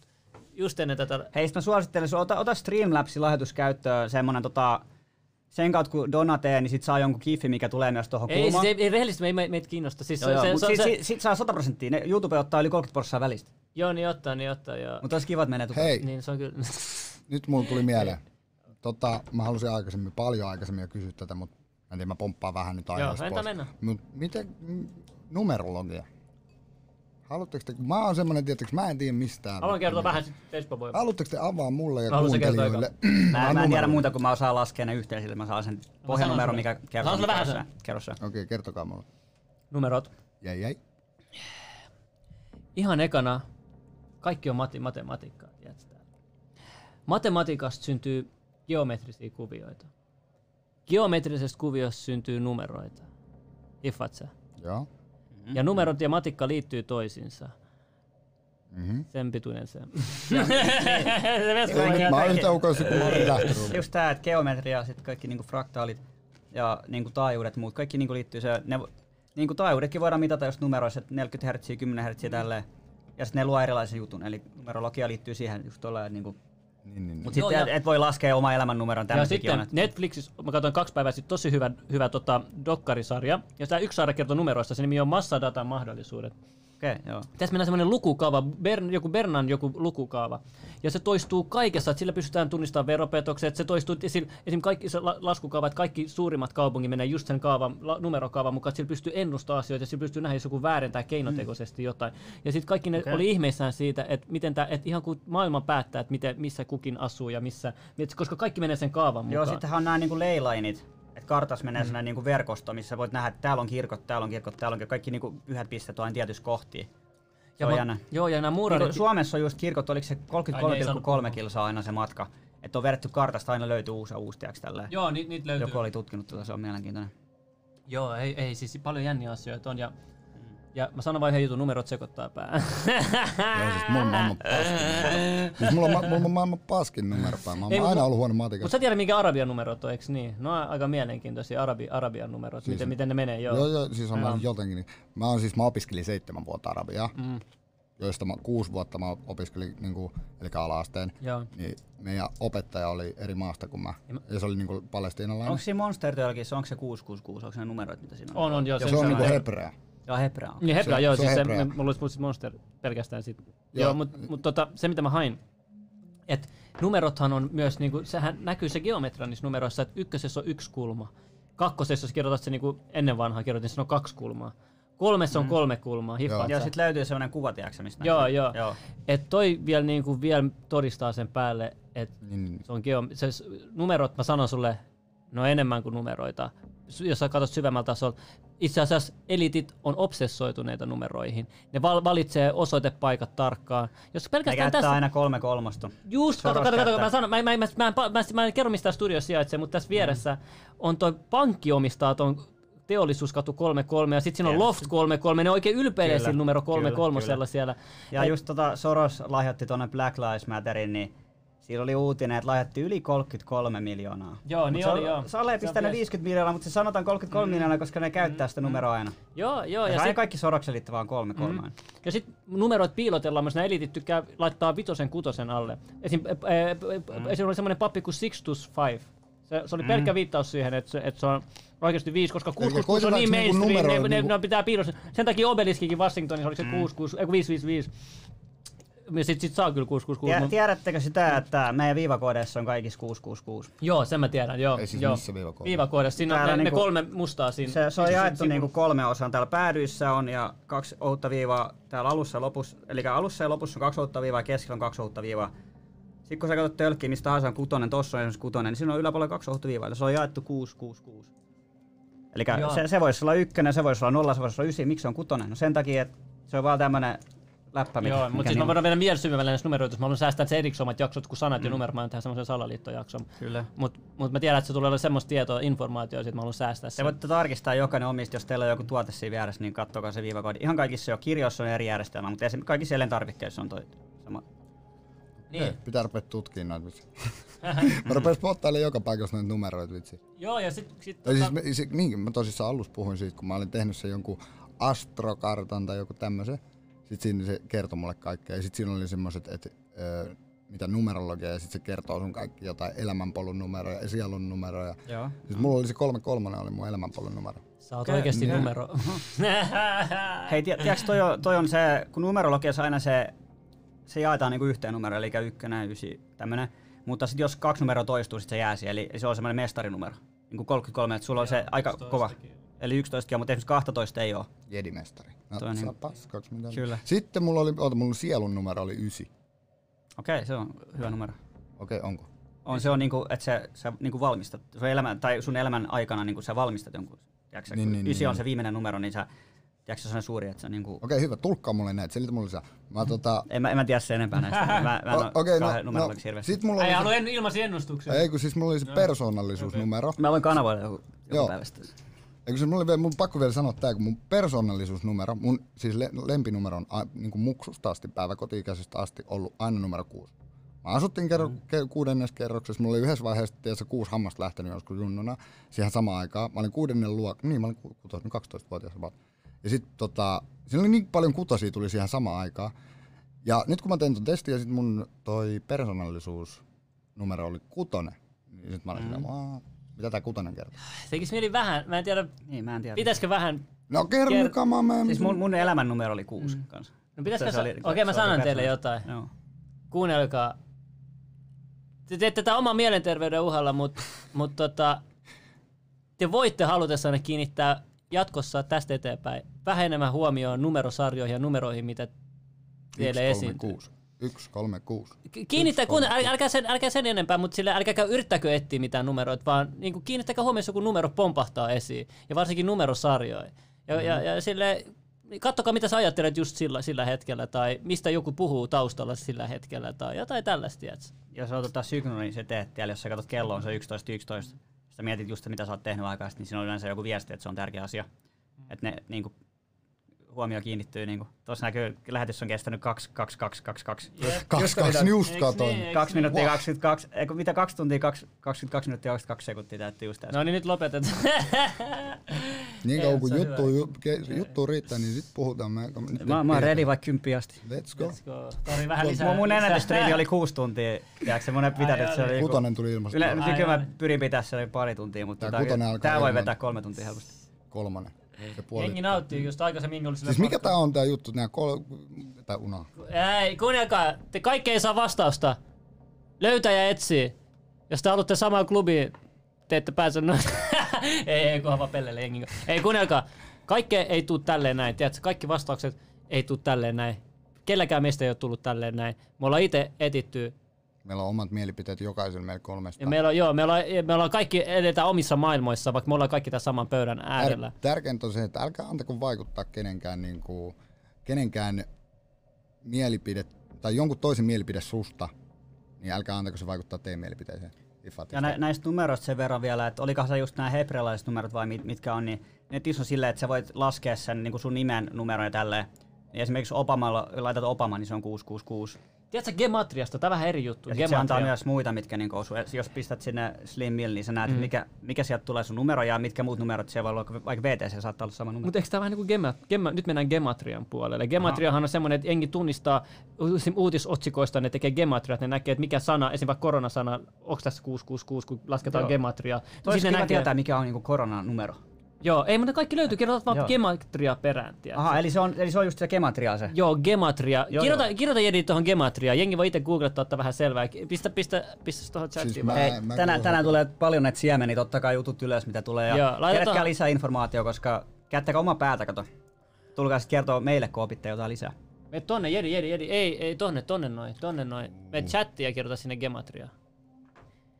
just ennen tätä... Hei, mä suosittelen, ota, ota Streamlabsin lahjoituskäyttöön semmonen tota, sen kautta kun donatee, niin sit saa jonkun kiffi, mikä tulee myös tuohon ei, kulmaan. Siis ei, ei rehellisesti me, meitä kiinnosta. Siis joo, se, joo, se, sit, se, sit, sit, saa 100 prosenttia. Ne YouTube ottaa yli 30 prosenttia välistä. Joo, niin ottaa, niin ottaa. Joo. Mutta olisi kiva, että menee Hei, niin, se on kyllä. (laughs) nyt mulla tuli mieleen. (laughs) Tota, mä halusin aikaisemmin, paljon aikaisemmin jo kysyä tätä, mutta en tiedä, mä pomppaan vähän nyt aiheesta Joo, entä mennä. Mut miten numerologia? Haluatteko te, mä oon semmonen, tietysti, mä en tiedä mistään. Haluan kertoa vähän voi. Haluatteko te avaa mulle ja kuuntelijoille? Mä, mä en tiedä muuta kuin mä osaan laskea ne yhteen, sillä mä saan sen pohjanumeron, mikä kertoo. vähän sen. Kerro se. Okei, okay, kertokaa mulle. Numerot. Jäi, jäi. Ihan ekana, kaikki on mati- matematiikkaa, tiedätkö? Matematiikasta syntyy geometrisia kuvioita. Geometrisesta kuviosta syntyy numeroita. Hiffaat sä? Joo. Ja numerot ja matikka liittyy toisiinsa. Mm-hmm. Sen pituinen se. (laughs) mä oon yhtä ukoissa kuin mä Just tää, että geometria, sit kaikki niinku fraktaalit ja niinku taajuudet muut, kaikki niinku liittyy se, ne, niinku taajuudetkin voidaan mitata just numeroissa, että 40 Hz, 10 Hz tälleen. Ja sitten ne luo erilaisen jutun, eli numerologia liittyy siihen just tuolla, niinku niin, niin, niin. Mutta sitten et, et voi laskea oma elämän numeron Ja sitten on, Netflixissä, mä katsoin kaksi päivää sitten tosi hyvä, hyvä tota, dokkarisarja. Ja tämä yksi sarja kertoo numeroista, se nimi on Massadatan mahdollisuudet. Okei, okay, joo. Tässä mennään semmoinen lukukaava, Bern, joku Bernan joku lukukaava, ja se toistuu kaikessa, että sillä pystytään tunnistamaan veropetokset, se toistuu esim. esim kaikki se la- laskukaava, että kaikki suurimmat kaupungit menee just sen kaavan, la, numerokaavan mukaan, että sillä pystyy ennustamaan asioita, ja sillä pystyy nähdä, jos joku väärentää keinotekoisesti jotain. Ja sitten kaikki ne Okei. oli ihmeissään siitä, että miten tää, että ihan kuin maailma päättää, että miten, missä kukin asuu ja missä, koska kaikki menee sen kaavan mukaan. Joo, sittenhän on nämä niinku leylineit. Että kartassa menee mm. sellainen niinku verkosto, missä voit nähdä, että täällä on kirkot, täällä on kirkot, täällä on kirkot. Kaikki niinku pyhät pisteet on aina tietyissä kohtiin. Ja on jännä. Joo, ja nämä muurarit, Niinku Suomessa on just kirkot, oliko se Ai, ne ei saanut 33,3 puhua. kilsaa aina se matka. Että on vedetty kartasta, aina löytyy uusi tiiäks, tälleen. Joo, niitä niit löytyy. Joku oli tutkinut tuota, se on mielenkiintoinen. Joo, ei, ei siis paljon jänniä asioita on. Ja, ja mä sanon vain yhden jutun, numerot sekoittaa pää. (laughs) Joo, siis mulla on maailman paskin. Siis mulla on, ma- mulla on maailman paskin numeropää. Mä oon Ei, aina ollut huono Mutta matikassa. sä tiedät, mikä Arabian numerot on, eikö niin? No aika mielenkiintoisia Arabi, Arabian numerot, Siis- miten, miten ne menee, joo. Joo, joo, siis on mä jotenkin. niin- Mä oon siis, mä opiskelin seitsemän vuotta arabiaa, Mm, joista mä, kuusi vuotta mä opiskelin, niinku, eli ala-asteen. joo. Niin meidän opettaja oli eri maasta kuin mä. Ja mä- Ja se oli niinku palestiinalainen. Onko siinä Monster Truckissa, onko se 666, onko se ne numerot, mitä siinä on? On, on, joo. Ja se on se- niinku se- hebrea. Joo, hebrea on. Niin Hebra, Se- joo, se on siis se, mulla olisi mulla Monster pelkästään sit. Joo, Joo. mutta mut, tota, se mitä mä hain, että numerothan on myös, niinku, sehän näkyy se geometria niissä numeroissa, että ykkösessä on yksi kulma. Kakkosessa, jos kirjoitat se niinku ennen vanhaa kirjoitin, siinä on kaksi kulmaa. Kolmessa on kolme kulmaa, hiffaat Ja sitten löytyy sellainen kuva, tiiäksä, mistä Joo, näkyy. joo. joo. Et toi vielä niinku, vielä todistaa sen päälle, että Niin, niin. se on geo, se, numerot, mä sanon sulle, ne on enemmän kuin numeroita. Jos sä katsot syvemmällä tasolla, itse asiassa elitit on obsessoituneita numeroihin. Ne val- valitsee osoitepaikat tarkkaan. Jos pelkästään tässä... aina kolme kolmosta. Just, kato, kato, kato, mä, sanon, mä, mä, mä, mä, mä, mä en kerro mistä studio sijaitsee, mutta tässä vieressä on toi pankki omistaa ton teollisuuskatu 33 ja sitten siinä on. Loft 33, ne oikein ylpeilee sillä numero kyllä, 33 kyllä. siellä. Ja Et- just tota Soros lahjoitti tuonne Black Lives Matterin, niin siinä oli uutinen, että lahjoitti yli 33 miljoonaa. Joo, Mut niin se oli, joo. Salle ei pistänyt mies. 50 miljoonaa, mutta se sanotaan 33 miljoonaa, koska ne käyttää sitä numeroa aina. Joo, joo. Ja Ja se sit, kaikki Soroksen liittyy vaan kolme kolmaan. Ja sitten numerot piilotellaan, myös nämä elitit tykkää laittaa vitosen kutosen alle. Esim, ä, ä, ä, esim oli semmoinen pappi kuin Sixtus Five. Se, se oli pelkkä viittaus siihen, että se, että se on oikeasti viisi, koska 666 on niin niinku mainstream, ne, numeroida ne, niinku- ne, pitää piilossa. Sen takia Obeliskikin Washingtonissa oli se 66, ei kun 555. Sit, sit saa kyllä 666. Tie- mut- tiedättekö sitä, että meidän viivakoodeissa on kaikissa 666? Joo, sen mä tiedän, joo. Ei siis joo. missä viivakoodissa? Viivakoodissa, siinä on Täällä ne, ne niinku- kolme mustaa siinä. Se, se on siinä jaettu niinku kolme osaan. Täällä päädyissä on ja kaksi ohutta viivaa täällä alussa ja lopussa. Eli alussa ja lopussa on kaksi ohutta viivaa ja keskellä on kaksi ohutta viivaa. Sitten kun sä katsot tölkkiä, mistä tahansa on kutonen, tossa on esimerkiksi kutonen, niin siinä on yläpuolella kaksi ohutta viivaa. Eli se on jaettu 666. Eli se, se voisi olla ykkönen, se voisi olla nolla, se voisi olla ysi. Miksi se on kutonen? No sen takia, että se on vaan tämmönen läppä, mikä, Joo, mutta siis mä voidaan mennä vielä syvemmälle näissä numeroita, jos mä haluan säästää se erikseen omat jaksot, kun sanat ja numerot, mä oon tehdä semmoisen salaliittojakson. Kyllä. Mutta mut mä tiedän, että se tulee olla semmoista tietoa, informaatiota, että mä haluan säästää Te sen. voitte tarkistaa jokainen omista, jos teillä on joku tuote siinä vieressä, niin kattokaa se viivakoodi. Ihan kaikissa jo kirjoissa on eri järjestelmä, mutta esimerkiksi kaikissa elintarvikkeissa on toi sama. Niin. Pitää rupea tutkimaan noita vitsi. (laughs) mä rupesin spottailemaan joka paikassa noita numeroita vitsi. Joo, ja sit, sit Tai tota, siis, me, se, niin, mä tosissaan alussa puhuin siitä, kun mä olin tehnyt sen jonkun astrokartan tai joku tämmöisen. Sitten siinä se kertoi mulle kaikkea. Ja sitten siinä oli semmoiset, että ö, mitä numerologia, ja sitten se kertoo sun kaikki jotain elämänpolun numeroja ja sielun numeroja. Joo. Siis mulla oli se kolme kolmonen oli mun elämänpolun numero. sä oot oikeesti numero. (laughs) Hei, tie- tiedätkö, toi on, toi on se, kun numerologiassa aina se, se jaetaan niinku yhteen numeroon, eli ykkönen, ysi, tämmönen. Mutta sitten jos kaksi numeroa toistuu, sit se jää siihen, eli se on semmoinen mestarinumero. Niin kuin 33, että sulla on se aika kova. Eli 11, mutta esimerkiksi 12 ei ole. Jedimestari. No, Toi on saa niin- paskaksi mitä. Kyllä. Sitten mulla oli, oota, mulla sielun numero oli ysi. Okei, se on hyvä numero. Okei, okay, onko? On se on niinku, että sä, sä niinku valmistat, sun elämän, tai sun elämän aikana niinku sä valmistat jonkun. Tiedätkö, Niin, niin, niin, ysi niin, on niin. se viimeinen numero, niin sä, tiedätkö, se on sellainen suuri, että sä niinku, Okei, hyvä. Tulkkaa mulle näitä. Selitä mulle lisää. Mä tota... en, mä, en mä tiedä sen enempää näistä. (laughs) Mä, mä en O- okay, no, no, numerologissa hirveästi. sit mulla Ei oli halua se, en, ilmaisia ennustuksia. ei kun siis mulla oli se persoonallisuusnumero. Mä voin kanavoida joku, joku päivästä. Eikö se mulla oli vielä, mun pakko vielä sanoa tää, kun mun persoonallisuusnumero, mun siis le, lempinumero on a, niin kuin muksusta asti, päiväkoti-ikäisestä asti ollut aina numero kuusi. Mä asuttiin kerro, ke, kuudennes kerroksessa, mulla oli yhdessä vaiheessa tiedätkö, kuusi hammasta lähtenyt joskus junnuna siihen samaan aikaan. Mä olin kuudennen luok, niin mä olin ku- kutos, 12-vuotias about. Ja sit tota, siinä oli niin paljon kutosia tuli siihen samaan aikaan. Ja nyt kun mä tein ton testin ja sit mun toi persoonallisuusnumero oli kutonen, niin sit mä olin mm. silleen, "Aa, mitä tää kutonen kertoo? Tekis mieli vähän, mä en tiedä, Niin, mä en tiedä. pitäisikö vähän No kerro Ker- mikä mä menen. Siis mun, mun elämän numero oli kuusi mm. kanssa. No pitäisikö Se sa- oli- Okei, okay, mä oli sanon teille jotain. Joo. Kuunnelkaa. Te teette tätä oman mielenterveyden uhalla, mutta mut tota, te voitte halutessanne kiinnittää jatkossa tästä eteenpäin vähän enemmän huomioon numerosarjoihin ja numeroihin, mitä teille esiintyy. 136. 136. Ki- Kiinnittää, kolme, äl- älkää, sen, älkää sen enempää, mutta sille älkääkä yrittäkö etsiä mitään numeroita, vaan niin kuin kiinnittäkää huomioon, jos joku numero pompahtaa esiin, ja varsinkin numerosarjoja. Ja, mm-hmm. ja, ja sille, kattokaa mitä sä ajattelet just sillä, sillä hetkellä, tai mistä joku puhuu taustalla sillä hetkellä, tai jotain tällaista, tiedätkö? Jos otat synkronin, niin se teet siellä, jos sä katsot kelloon, se on 11.11. 11. Sä mietit just, mitä sä oot tehnyt aikaa sitten, niin siinä on yleensä joku viesti, että se on tärkeä asia. Että ne niinku, huomio kiinnittyy. Niinku. Tuossa näkyy, lähetys on kestänyt 2, 2, 2, 2, 2. Kaksi, kaksi, just Eiks katoin. niin? Eiks 2 minuuttia Wow. 22, eikö mitä 2 tuntia, 2, 22 minuuttia 22 sekuntia täytti just äsken. No niin, nyt lopetetaan. (laughs) Niin kauan kun se juttu, ju, ke- juttu riittää, niin sit puhutaan. Mä, nyt Mä, mä oon ready vaikka kymppiä asti. Let's go. Let's go. Tori vähän lisää. Mun, mun ennätystriivi oli (laughs) kuusi tuntia. Tiedätkö, mun ei pitänyt, että se oli. Kutonen tuli ilmasta. Yle, nykyään mä pyrin pitää se pari tuntia, mutta Tää tää voi vetää kolme tuntia helposti. Kolmonen. Se puoli. Jengi nauttii, just aikaisemmin oli sillä Siis mikä tää on tää juttu? Nää kol... Tää una. Ei, kuunnelkaa, te kaikki ei saa vastausta. Löytää ja etsii. Jos te haluatte samaan klubiin, te ette pääse noin. (laughs) ei, ei, kunhan vaan pellelle jengi. Ei, kuunnelkaa. Kaikki ei tuu tälleen näin, tiedätkö? Kaikki vastaukset ei tuu tälleen näin. Kelläkään meistä ei ole tullut tälleen näin. Me ollaan itse etitty. Meillä on omat mielipiteet jokaisella meillä kolmesta. Ja meillä on, joo, me ollaan, me ollaan kaikki edetään omissa maailmoissa, vaikka me ollaan kaikki tässä saman pöydän äärellä. Tär- tärkeintä on se, että älkää antako vaikuttaa kenenkään, niin kuin, kenenkään mielipide tai jonkun toisen mielipide susta, niin älkää antako se vaikuttaa teidän mielipiteeseen. Ja nä, näistä numeroista sen verran vielä, että olikohan se just nämä hebrealaiset numerot vai mit, mitkä on, niin netissä on silleen, että sä voit laskea sen niin kuin sun nimen numeron ja tälleen. Ja esimerkiksi Obamalla, laitat Obama, niin se on 666. Tiedätkö Gematriasta? Tämä on vähän eri juttu. Ja se antaa myös muita, mitkä niin osuu. Jos pistät sinne Slim Mill, niin sä näet, mm. mikä, mikä sieltä tulee sun numero ja mitkä muut numerot siellä voi olla, vaikka VTC saattaa olla sama numero. Mutta eikö tämä vähän niin kuin gema, gema, nyt mennään gematrian puolelle. Gematriahan on semmoinen, että jengi tunnistaa uutisotsikoista, ne tekee gematriat, ne näkee, että mikä sana, esimerkiksi vaikka koronasana, onko tässä 666, kun lasketaan Joo. gematria. Toisi Sitten ne kiva tietää, mikä on niin koronan numero. Joo, ei, mutta kaikki löytyy, kirjoitat vaan Joo. gematria perään. tiedätkö? Aha, eli se on, eli se on just se gematria se. Joo, gematria. Joo, kirjoita, joo. kirjoita Jedi tuohon gematria. Jengi voi itse googlettaa, ottaa vähän selvää. Pistä, pistä, pistä tuohon chattiin. Siis mä- Ei, mä tänään, tänään haluan- tulee paljon näitä siemeniä, totta kai jutut ylös, mitä tulee. Ja Joo, kerätkää lisää informaatiota, koska käyttäkää oma päätä, kato. Tulkaa sitten kertoa meille, kun opitte jotain lisää. Me tonne, Jedi, Jedi, Jedi. Ei, ei, tonne, tonne noin, tonne noin. Me chattia ja kirjoita sinne gematria.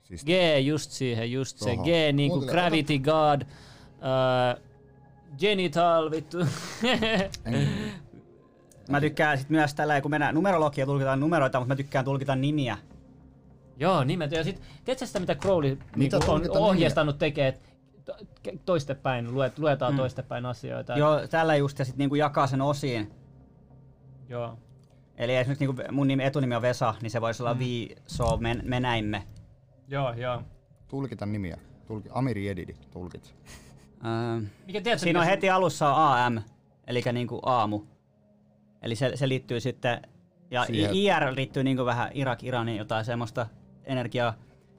Siis G just siihen, just se. Tohon. G niinku Gravity God. Uh, genital, vittu. (laughs) Mä tykkään sit myös tällä, kun mennään numerologia tulkitaan numeroita, mutta mä tykkään tulkita nimiä. Joo, nimet. Ja sit, tiedätkö sitä, mitä Crowley niinku, on ohjeistanut tekee, että to- ke- toistepäin, luet, luetaan mm. toistepäin asioita. Joo, tällä just ja sitten niinku jakaa sen osiin. Joo. Eli esimerkiksi niinku mun nimi, etunimi on Vesa, niin se voisi olla mm. Vi, so, men, me näimme. Joo, joo. tulkita nimiä. Tulki, Amiri Edidi, tulkit. Mikä tiedätkö, siinä on heti alussa AM, eli niinku aamu. Eli se, se liittyy sitten, ja Siihen- IR liittyy niinku vähän Irak, Iraniin, jotain semmoista energiaa.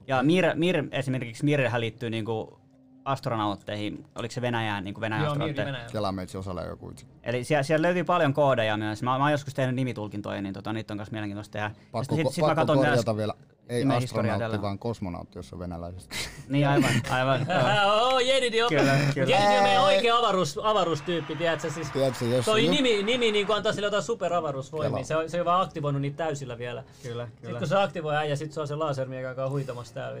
Ja Mir, Mir esimerkiksi Mirhän liittyy niinku astronautteihin, oliko se Venäjään, niinku Venäjän Joo, astronautteihin. Venäjä. Siellä meitsi osalle joku itse. Eli siellä, siellä löytyy paljon koodeja myös. Mä, mä oon joskus tehnyt nimitulkintoja, niin tota, niitä on myös mielenkiintoista tehdä. Pakko, sit, ko- sit mä pakko korjata vielä. Ei astronautti, vaan kosmonautti, jos on venäläisestä. (laughs) Niin aivan, aivan. (laughs) Oh, Jedidi on, Kyllä, kyllä. Jedidi on meidän Ei. oikea avaruus, avaruustyyppi, tiedätkö? Siis Tiedätkö, jos... toi just- nimi, nimi niin antaa sille jotain superavaruusvoimia. Se on, se on vaan aktivoinut niitä täysillä vielä. Kyllä, Sitten kyllä. kun se aktivoi äijä, sit se on se lasermi, joka on huitamassa täällä. (laughs)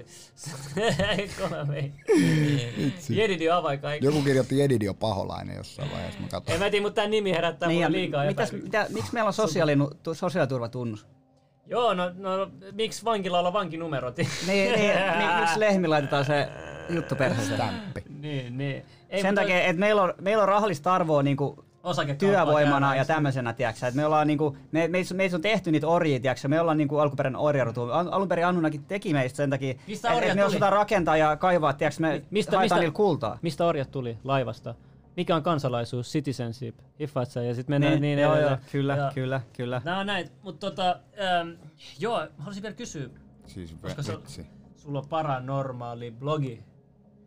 Jedidi on avainkaikki. Joku kirjoitti Edidi on paholainen jossain vaiheessa. Mä. En mä tiedä, mutta tää nimi herättää Niin, niin, liikaa mitäs, epäilyä. mitä, miksi meillä on sosiaaliturvatunnus? Joo, no, no miksi vankilalla on vankinumerot? Niin, niin, niin miksi lehmi laitetaan se juttu perheeseen? (laughs) Niin, niin. Ei, Sen mutta takia, että meillä on, meillä on rahallista arvoa niinku osakekauppaa työvoimana ja tämmöisenä, tiedätkö, että me ollaan niinku, me, me, me on tehty niitä orjia, tiedätkö, me ollaan niinku alkuperäinen orjarutu. Al, alun perin Annunakin teki meistä sen takia, että et me osataan rakentaa ja kaivaa, tiedätkö, me Mistä- mistä- niillä kultaa. Mistä orjat tuli laivasta? Mikä on kansalaisuus, citizenship, hiffaat sä, ja sitten mennään niin, Niin, joo, joo, kyllä, Ja- kyllä, kyllä. Nämä on näin, mutta tota, ähm, joo, haluaisin vielä kysyä, Siis Koska se sulla on paranormaali blogi.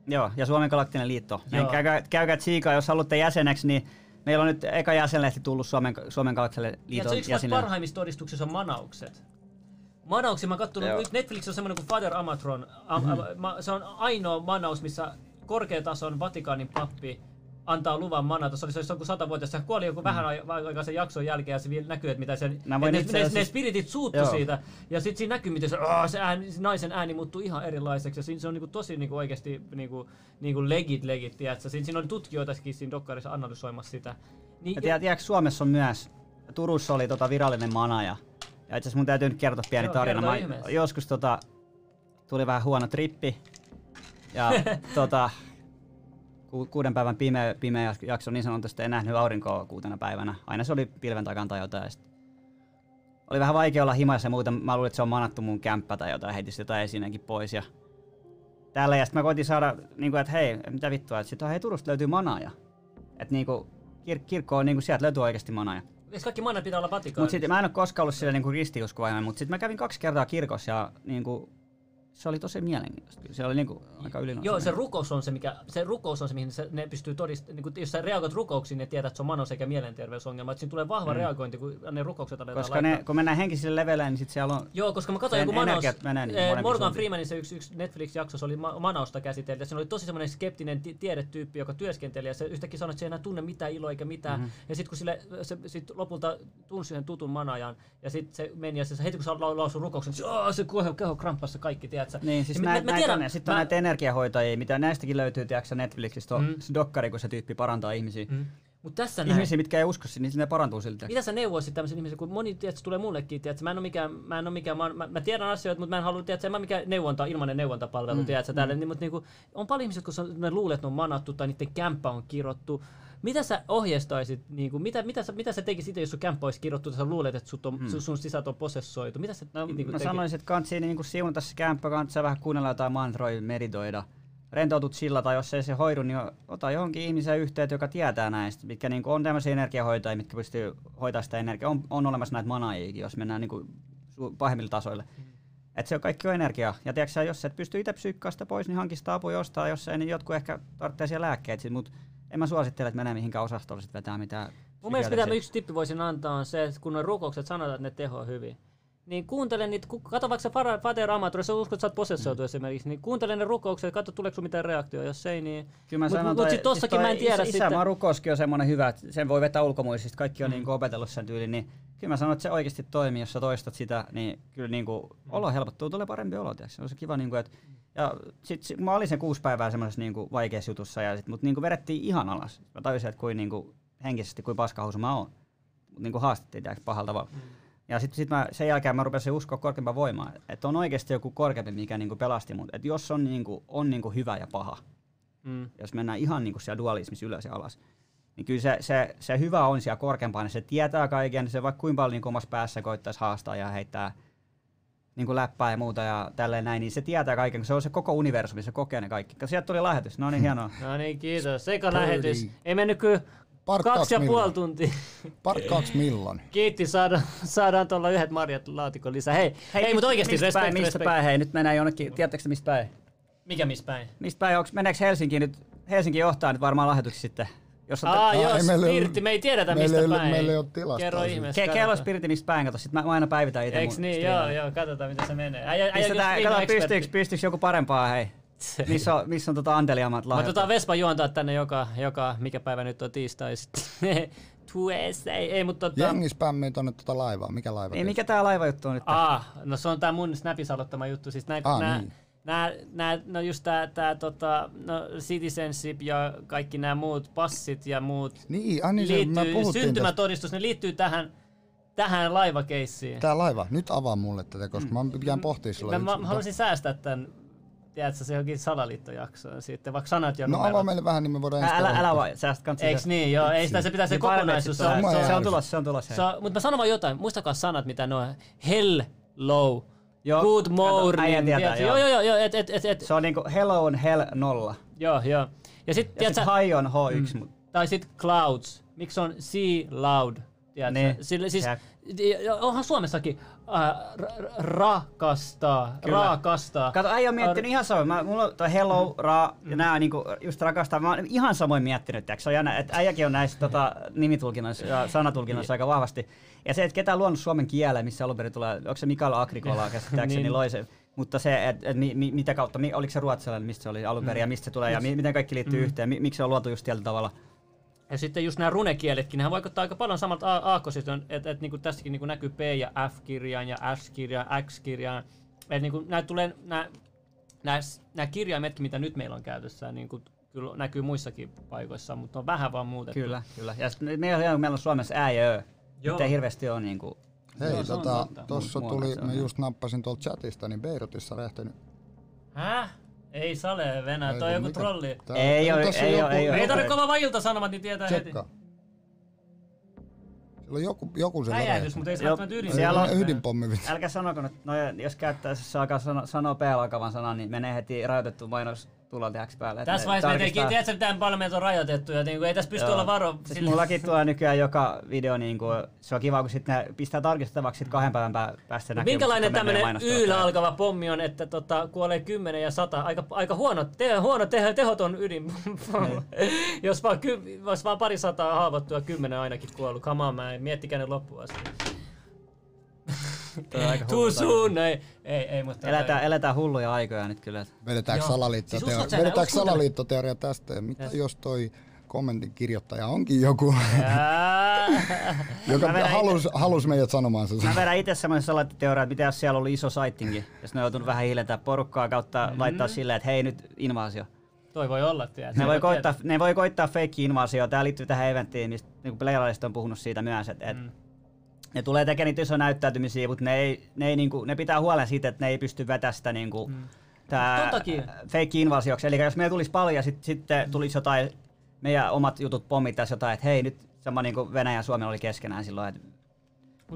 Joo, ja Suomen Galaktinen Liitto. Niin Joo. käykää, käykää tsiikaa, jos haluatte jäseneksi, niin meillä on nyt eka jäsenlehti tullut Suomen, Suomen Galaktisen Tiedätkö, Liiton yksi jäsenenä. parhaimmista todistuksissa on manaukset. Manauksia mä oon kattonut, Joo. nyt Netflix on semmoinen kuin Father Amatron. Am, Mhm. am, ma, se on ainoa manaus, missä korkeatason Vatikaanin pappi antaa luvan manata. Se oli se joku satavuotias. Se kuoli joku vähän ai- aikaa sen jakson jälkeen ja se vielä näkyy, että mitä se, Mm. Mä että voin ne, ne, asiassa- ne, spiritit suuttu Joo. siitä. Ja sitten siinä näkyy, miten se, oh, se, ääni, se naisen ääni muuttuu ihan erilaiseksi. Ja siinä, se on niinku tosi niinku oikeasti niinku, niinku legit legit, tiedätkö? Siinä, siinä oli tutkijoitakin siinä dokkarissa analysoimassa sitä. Niin, Ja tiedät, tiedätkö, Suomessa on myös, Turussa oli tota virallinen manaja. Ja itse asiassa mun täytyy nyt kertoa pieni Joo, tarina. Mä, ihmeessä. joskus tota, tuli vähän huono trippi. Ja (laughs) tota, ku, kuuden päivän pimeä, pimeä jakso niin sanotusti en nähnyt aurinkoa kuutena päivänä. Aina se oli pilven takana tai jotain. Sit oli vähän vaikea olla himassa ja muuta. Mä luulin, että se on manattu mun kämppä tai jotain. Heitin sit jotain esineenkin pois. Ja täällä ja sit mä koitin saada, niin kuin, että hei, mitä vittua, että sit hei Turusta löytyy manaaja. Että niinku, kir- kirkko on niinku, sieltä löytyy oikeasti manaaja. Eikö kaikki manat pitää olla Mutta Vatikaanissa? sitten mä en ole koskaan ollut sillä niinku ristiuskovainen, mutta sitten mä kävin kaksi kertaa kirkossa ja niinku, se oli tosi mielenkiintoista. Se oli niinku aika ylinosa. Joo, se rukous on se, mikä, se rukous on se, mihin se, ne pystyy todistamaan. Niin jos sä reagoit rukouksiin, ne tietää, että se on manos eikä mielenterveysongelma. Että siinä tulee vahva mm. reagointi, kun ne rukoukset aletaan Koska laittaa. ne, kun mennään henkisille leveleille, niin sit siellä on... Joo, koska mä katsoin joku menee niin eh, Morgan. Freemanin se yksi, yksi Netflix-jakso, se oli ma- Manausta käsitelty, siinä oli tosi semmoinen skeptinen ti- tiedetyyppi, joka työskenteli, ja se yhtäkkiä sanoi, että se ei enää tunne mitään iloa eikä mitään, mm-hmm. ja sitten kun sille, se sit lopulta tunsi yhden tutun manajan, ja sitten se meni, ja se, heti kun se lau- lausui rukouksen, se, "Aa, se keho, keho kramppassa kaikki, tiedätkö? Niin, siis nä, mä- mä tiedän- on, sitten on mä- näitä energiahoitajia, mitä näistäkin löytyy, tiedätkö Netflixistä, on Mm. se dokkari, kun se tyyppi parantaa ihmisiä. Mm. Mut tässä näin. Ihmisiä, mitkä ei usko siihen, niin ne parantuu silti. Mitä sä neuvoisit tämmöisen ihmisen, kun moni tietysti tulee mullekin, tiedätkö, mä en ole mikään, mä en ole mikään, mä, mä, mä, tiedän asioita, mutta mä en halua, tiedätkö, en mä mikään neuvonta, ilmainen neuvontapalvelu, mm. tiedätkö, tälle, niin, mutta niinku, on paljon ihmisiä, kun ne luulee, että ne on manattu tai niiden kämppä on kirottu. Mitä sä ohjeistaisit, niinku, mitä, mitä, sä, mitä sä tekisit itse, jos sun kämppä olisi kirottu, tai sä luulet, että sut on, sun, sun sisältö on posessoitu? Mitä sä No, niinku, mä tekit? sanoisin, että kansi niin siunata se kämppä, kansi vähän kuunnella jotain mantroja, meditoida. Rentoutut sillä, tai jos ei se hoidu, niin ota johonkin ihmiseen yhteyttä, joka tietää näistä, mitkä niin on tämmöisiä energiahoitajia, mitkä pystyy hoitaa sitä energiaa. On, on olemassa näitä manaajiakin, jos mennään niin pahimmille tasoille. Et se on kaikki on energiaa. Ja tiedätkö, jos et pysty itse psyykkaa sitä pois, niin hanki sitä apua jostain. Jos ei, niin jotkut ehkä tarvitsee siellä lääkkeitä. Mutta en mä suosittele, että menee mihinkään osastolle sit vetää mitään. Mun mielestä mitä yksi tippi voisin antaa on se, että kun ne rukoukset sanotaan, että ne tehoa hyvin, niin kuuntele niitä, kato vaikka se Fara- Fader Amator, jos sä uskot, että sä oot posessoitu mm. esimerkiksi, niin kuuntele ne rukoukset, kato tuleeko sun mitään reaktio, jos ei, niin... Kyllä mä Mut- sanon, mut toi- sit tossakin siis mä en tiedä isä, sitten- rukouskin on semmoinen hyvä, että sen voi vetää ulkomuistista, kaikki on mm. niin opetellut sen tyyliin, niin kyllä mä sanon, että se oikeasti toimii, jos sä toistat sitä, niin kyllä niin kuin olo helpottuu, tulee parempi olo, tiiäks. se on se kiva, niin kuin, että ja sit, sit, mä olin sen kuusi päivää semmoisessa niin kuin vaikeassa jutussa, ja sit, mut niin kuin vedettiin ihan alas. Mä tajusin, että kuin, niin kuin, henkisesti kuin paskahousu mä oon. Mut niin kuin haastettiin tiiäks, pahalla tavalla. Mm. Ja sitten sit mä, sen jälkeen mä rupesin uskoa korkeampaan voimaan, että on oikeasti joku korkeampi, mikä niinku pelasti mut. Että jos on, niinku, on niinku hyvä ja paha, Mm. jos mennään ihan niinku siellä dualismissa ylös ja alas, niin kyllä se, se, se hyvä on siellä korkeampaan, niin se tietää kaiken, niin se vaikka kuinka paljon niinku omassa päässä koittaisi haastaa ja heittää niinku läppää ja muuta ja tälleen näin, niin se tietää kaiken, kun se on se koko universumi, se kokee ne kaikki. Sieltä tuli lähetys, no niin hienoa. (laughs) No niin, kiitos. Pöydi. lähetys. Ei mennyt kyllä Part kaksi kaksi ja puoli tuntia. (laughs) Part kaksi milloin? Kiitti, saadaan, saadaan tuolla yhdet marjat laatikon lisää. Hei, hei, hei mutta oikeasti mistä respect, päin, mistä respect. päin, hei, nyt mennään jonnekin, tiedättekö te mistä päin? Mikä missä päin? Mistä päin, onks, meneekö Helsinki nyt, Helsinki johtaa nyt varmaan lahjoituksi sitten. Jos Aa, olette, joo, ei meillä ole- Spirtti, me ei tiedetä meillä mistä ei päin. meillä ei ole tilastoa Kerro ihmeessä. Ke- kello. Spiritti mistä päin, kato, sit mä, mä aina päivitän itse Eiks niin? Joo, joo, katsotaan miten se menee. Äijä, äijä kato, pystyykö, pystyykö joku parempaa, hei. (laughs) Missä on, missä on tota Anteliamat Mä lahjat? otetaan Vespa juontaa tänne joka, joka, mikä päivä nyt on tiistai sitten. (laughs) Tues, ei, ei, mutta tota... Jengi spämmii tonne tota laivaa. Mikä laiva? Niin, mikä tää laivajuttu on nyt? Ah, no se on tää mun Snapissa aloittama juttu. Siis nää, Ah, nää, niin. Nää, nää, no just tää, tää tota, no citizenship ja kaikki nämä muut passit ja muut Niin, ah, niin se, liittyy, tästä. syntymätodistus, ne liittyy tähän, tähän laivakeissiin. Tää laiva. Nyt avaa mulle tätä, koska mä pidän pohtia sillä Mä, mä, haluaisin säästää tän, tiedätkö, se johonkin salaliittojaksoon sitten, vaikka sanat ja No numerot. avaa meille vähän, niin me voidaan ensi Älä, älä vaan, säästä kantsi. Eiks niin? Joo, ei sitä, se pitää se Niin kokonaisuus. Se, on- se, on- se, se tulossa, se on tulossa. se, mutta mä sanon vaan jotain. Muistakaa sanat, mitä ne on. Hello. Joo, Good kato, morning. äijä tietää, joo. joo, joo, joo, et, et, et, et, Se on niinku hello on hell nolla. joo, joo. Ja sit, Ja sit tiedätkö, high on H1. Mm. tai sit clouds. Miksi on sea loud? Tiedätkö? Niin. Sille, siis, ja onhan Suomessakin äh, ra- rakastaa, Kyllä. raakastaa. Kato, äijä on miettinyt ihan samoin. Mä, mulla on toi Hello, Ra ja nää niinku just rakastaa. Mä oon ihan samoin miettinyt, tiiäks, se on jännä, että äijäkin on näissä tota, nimitulkinnoissa ja sanatulkinnoissa aika vahvasti. Ja se, että ketä on luonut suomen kielen, missä alun perin tulee, onko se Mikael Agrikola käsittääkseni Niin. niin. loi se. Mutta se, että et, mi, mi, mitä kautta, mi, oliko se ruotsalainen, mistä se oli alun perin ja mistä se tulee ja mi, miten kaikki liittyy yhteen, mi, miksi se on luotu just tällä tavalla. Ja sitten just nämä runekieletkin, nehän vaikuttaa aika paljon samalta a- aakkosilta, että et, niinku tästäkin niinku näkyy P- ja F-kirjain ja S-kirjain, X-kirjain. Että niinku näitä tulee, nämä, nämä, nämä kirjaimetkin, mitä nyt meillä on käytössä, niinku, kyllä näkyy muissakin paikoissa, mutta on vähän vaan muutettu. Kyllä, kyllä. Ja sit meillä, on- meillä on Suomessa ää ja ö. Joo. Ei hirveästi ole niinku, Hei, Joo, on tota, tuli, on mä just nappasin tuolta chatista, niin Beirutissa räjähtänyt. Häh? Ei sale Venäjä, toi on joku mikä- trolli. Tää- Ei tossa ei joku- oo- ei oo. Ei tarvitse olla vaan iltasanomat, niin tietää heti. Tsekkaa. Siellä on joku, joku siellä Räjähdys, mutta ei se Joo, välttämättä ydin. siellä on- ydinpommi. Älkää sanoko nyt, no, jos käyttää, jos se alkaa sano, sanoa P-alkavan sanan, niin menee heti rajoitettu mainos tulon tehdäksi päälle. Tässä vaiheessa me tekin, tiedätkö miten paljon meitä on rajoitettu ja niinku, ei tässä pysty Joo. olla varo. Siis sillä- mullakin tulee nykyään joka video, niin kuin, se on kiva, kun sitten ne pistää tarkistettavaksi sit kahden päivän pää- päästä näkyy. Minkälainen tämmöinen yllä alkava pommi on, että tota, kuolee 10 ja 100? Aika, aika huono, te, huono te, tehoton ydin. (laughs) jos, vaan ky, jos vaan pari sataa haavoittua, kymmenen ainakin kuollut. Come on, mä en miettikää ne loppuun asti. Soon, ei, ei, ei mutta... Eletään, eletään hulluja aikoja nyt kyllä. Vedetäänkö salaliittoteoria, Siis vedetäänkö salaliittoteoria tästä? Ja mitä Yes. jos toi kommentin kirjoittaja onkin joku, joka halus, halus meidät sanomaan se. Mä vedän itse semmoisen salaattiteorian, että mitä jos siellä oli iso sightingi, jos ne on joutunut vähän hiljentää porukkaa kautta Mm-hmm. laittaa silleen, että hei nyt invaasio. Toi voi olla, tiedätkö? Ne voi, koittaa, ne voi koittaa fake invaasio. Tää liittyy tähän eventtiin, mistä niin on puhunut siitä myös, että Mm. Ne tulee tekemään niitä isoja näyttäytymisiä, mutta ne, ei, ne, ei, niinku, ne pitää huolen siitä, että ne ei pysty vetämään sitä niinku, Mm. tää fake invasioksi. Eli jos meillä tulisi paljon ja sitten sit tulisi jotain, meidän omat jutut pommittaisi jotain, että hei nyt sama niinku Venäjä ja Suomi oli keskenään silloin, että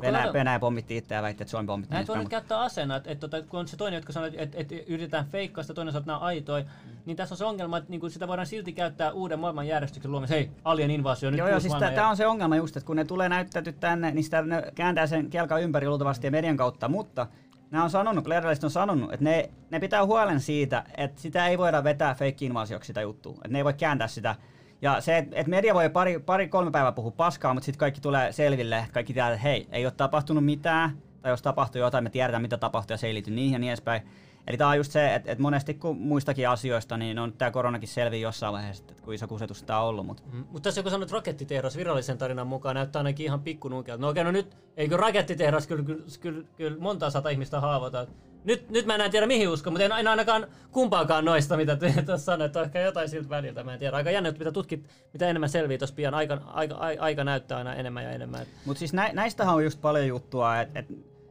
Venäjä, Venäjä pommitti itseään ja väitti, että Suomi pommitti. Näitä voi nyt käyttää aseena, että, että, että kun on se toinen, jotka sanoo, että, että yritetään feikkaa sitä, toinen sanoo, että nämä aitoja, niin tässä on se ongelma, että niin kuin sitä voidaan silti käyttää uuden maailmanjärjestyksen luomisen. Hei, alien invasio, nyt Joo, joo, siis tämä on se ongelma just, että kun ne tulee näyttäytyä tänne, niin sitä ne kääntää sen kelkan ympäri luultavasti ja median kautta, mutta nämä on sanonut, Playerist on sanonut, että ne, ne pitää huolen siitä, että sitä ei voida vetää fake invasioksi sitä juttua, että ne ei voi kääntää sitä. Ja se, että et media voi pari, pari kolme päivää puhua paskaa, mutta sitten kaikki tulee selville, kaikki tietää, että hei, ei ole tapahtunut mitään, tai jos tapahtuu jotain, me tiedetään mitä tapahtuu ja se ei liity niihin ja niin edespäin. Eli tämä on just se, että, että monesti kun muistakin asioista, niin on tämä koronakin selviä jossain vaiheessa, että kuin iso kusetus tämä on ollut. Mutta Mm, Mutta tässä joku sanoo, että rakettitehdas virallisen tarinan mukaan näyttää ainakin ihan pikkununkelta. No okei, no nyt, eikö rakettitehdas kyllä, kyllä, kyllä, kyllä monta sata ihmistä haavata. Nyt, nyt mä en tiedä mihin usko, mutta en, en ainakaan kumpaakaan noista, mitä (laughs) tuossa sanoit. On ehkä jotain siltä väliltä, mä en tiedä. Aika jännä, mitä tutkit, mitä enemmän selvii tuossa pian. Aika, aika, aika, näyttää aina enemmän ja enemmän. Mutta siis nä, näistähän on just paljon juttua, että et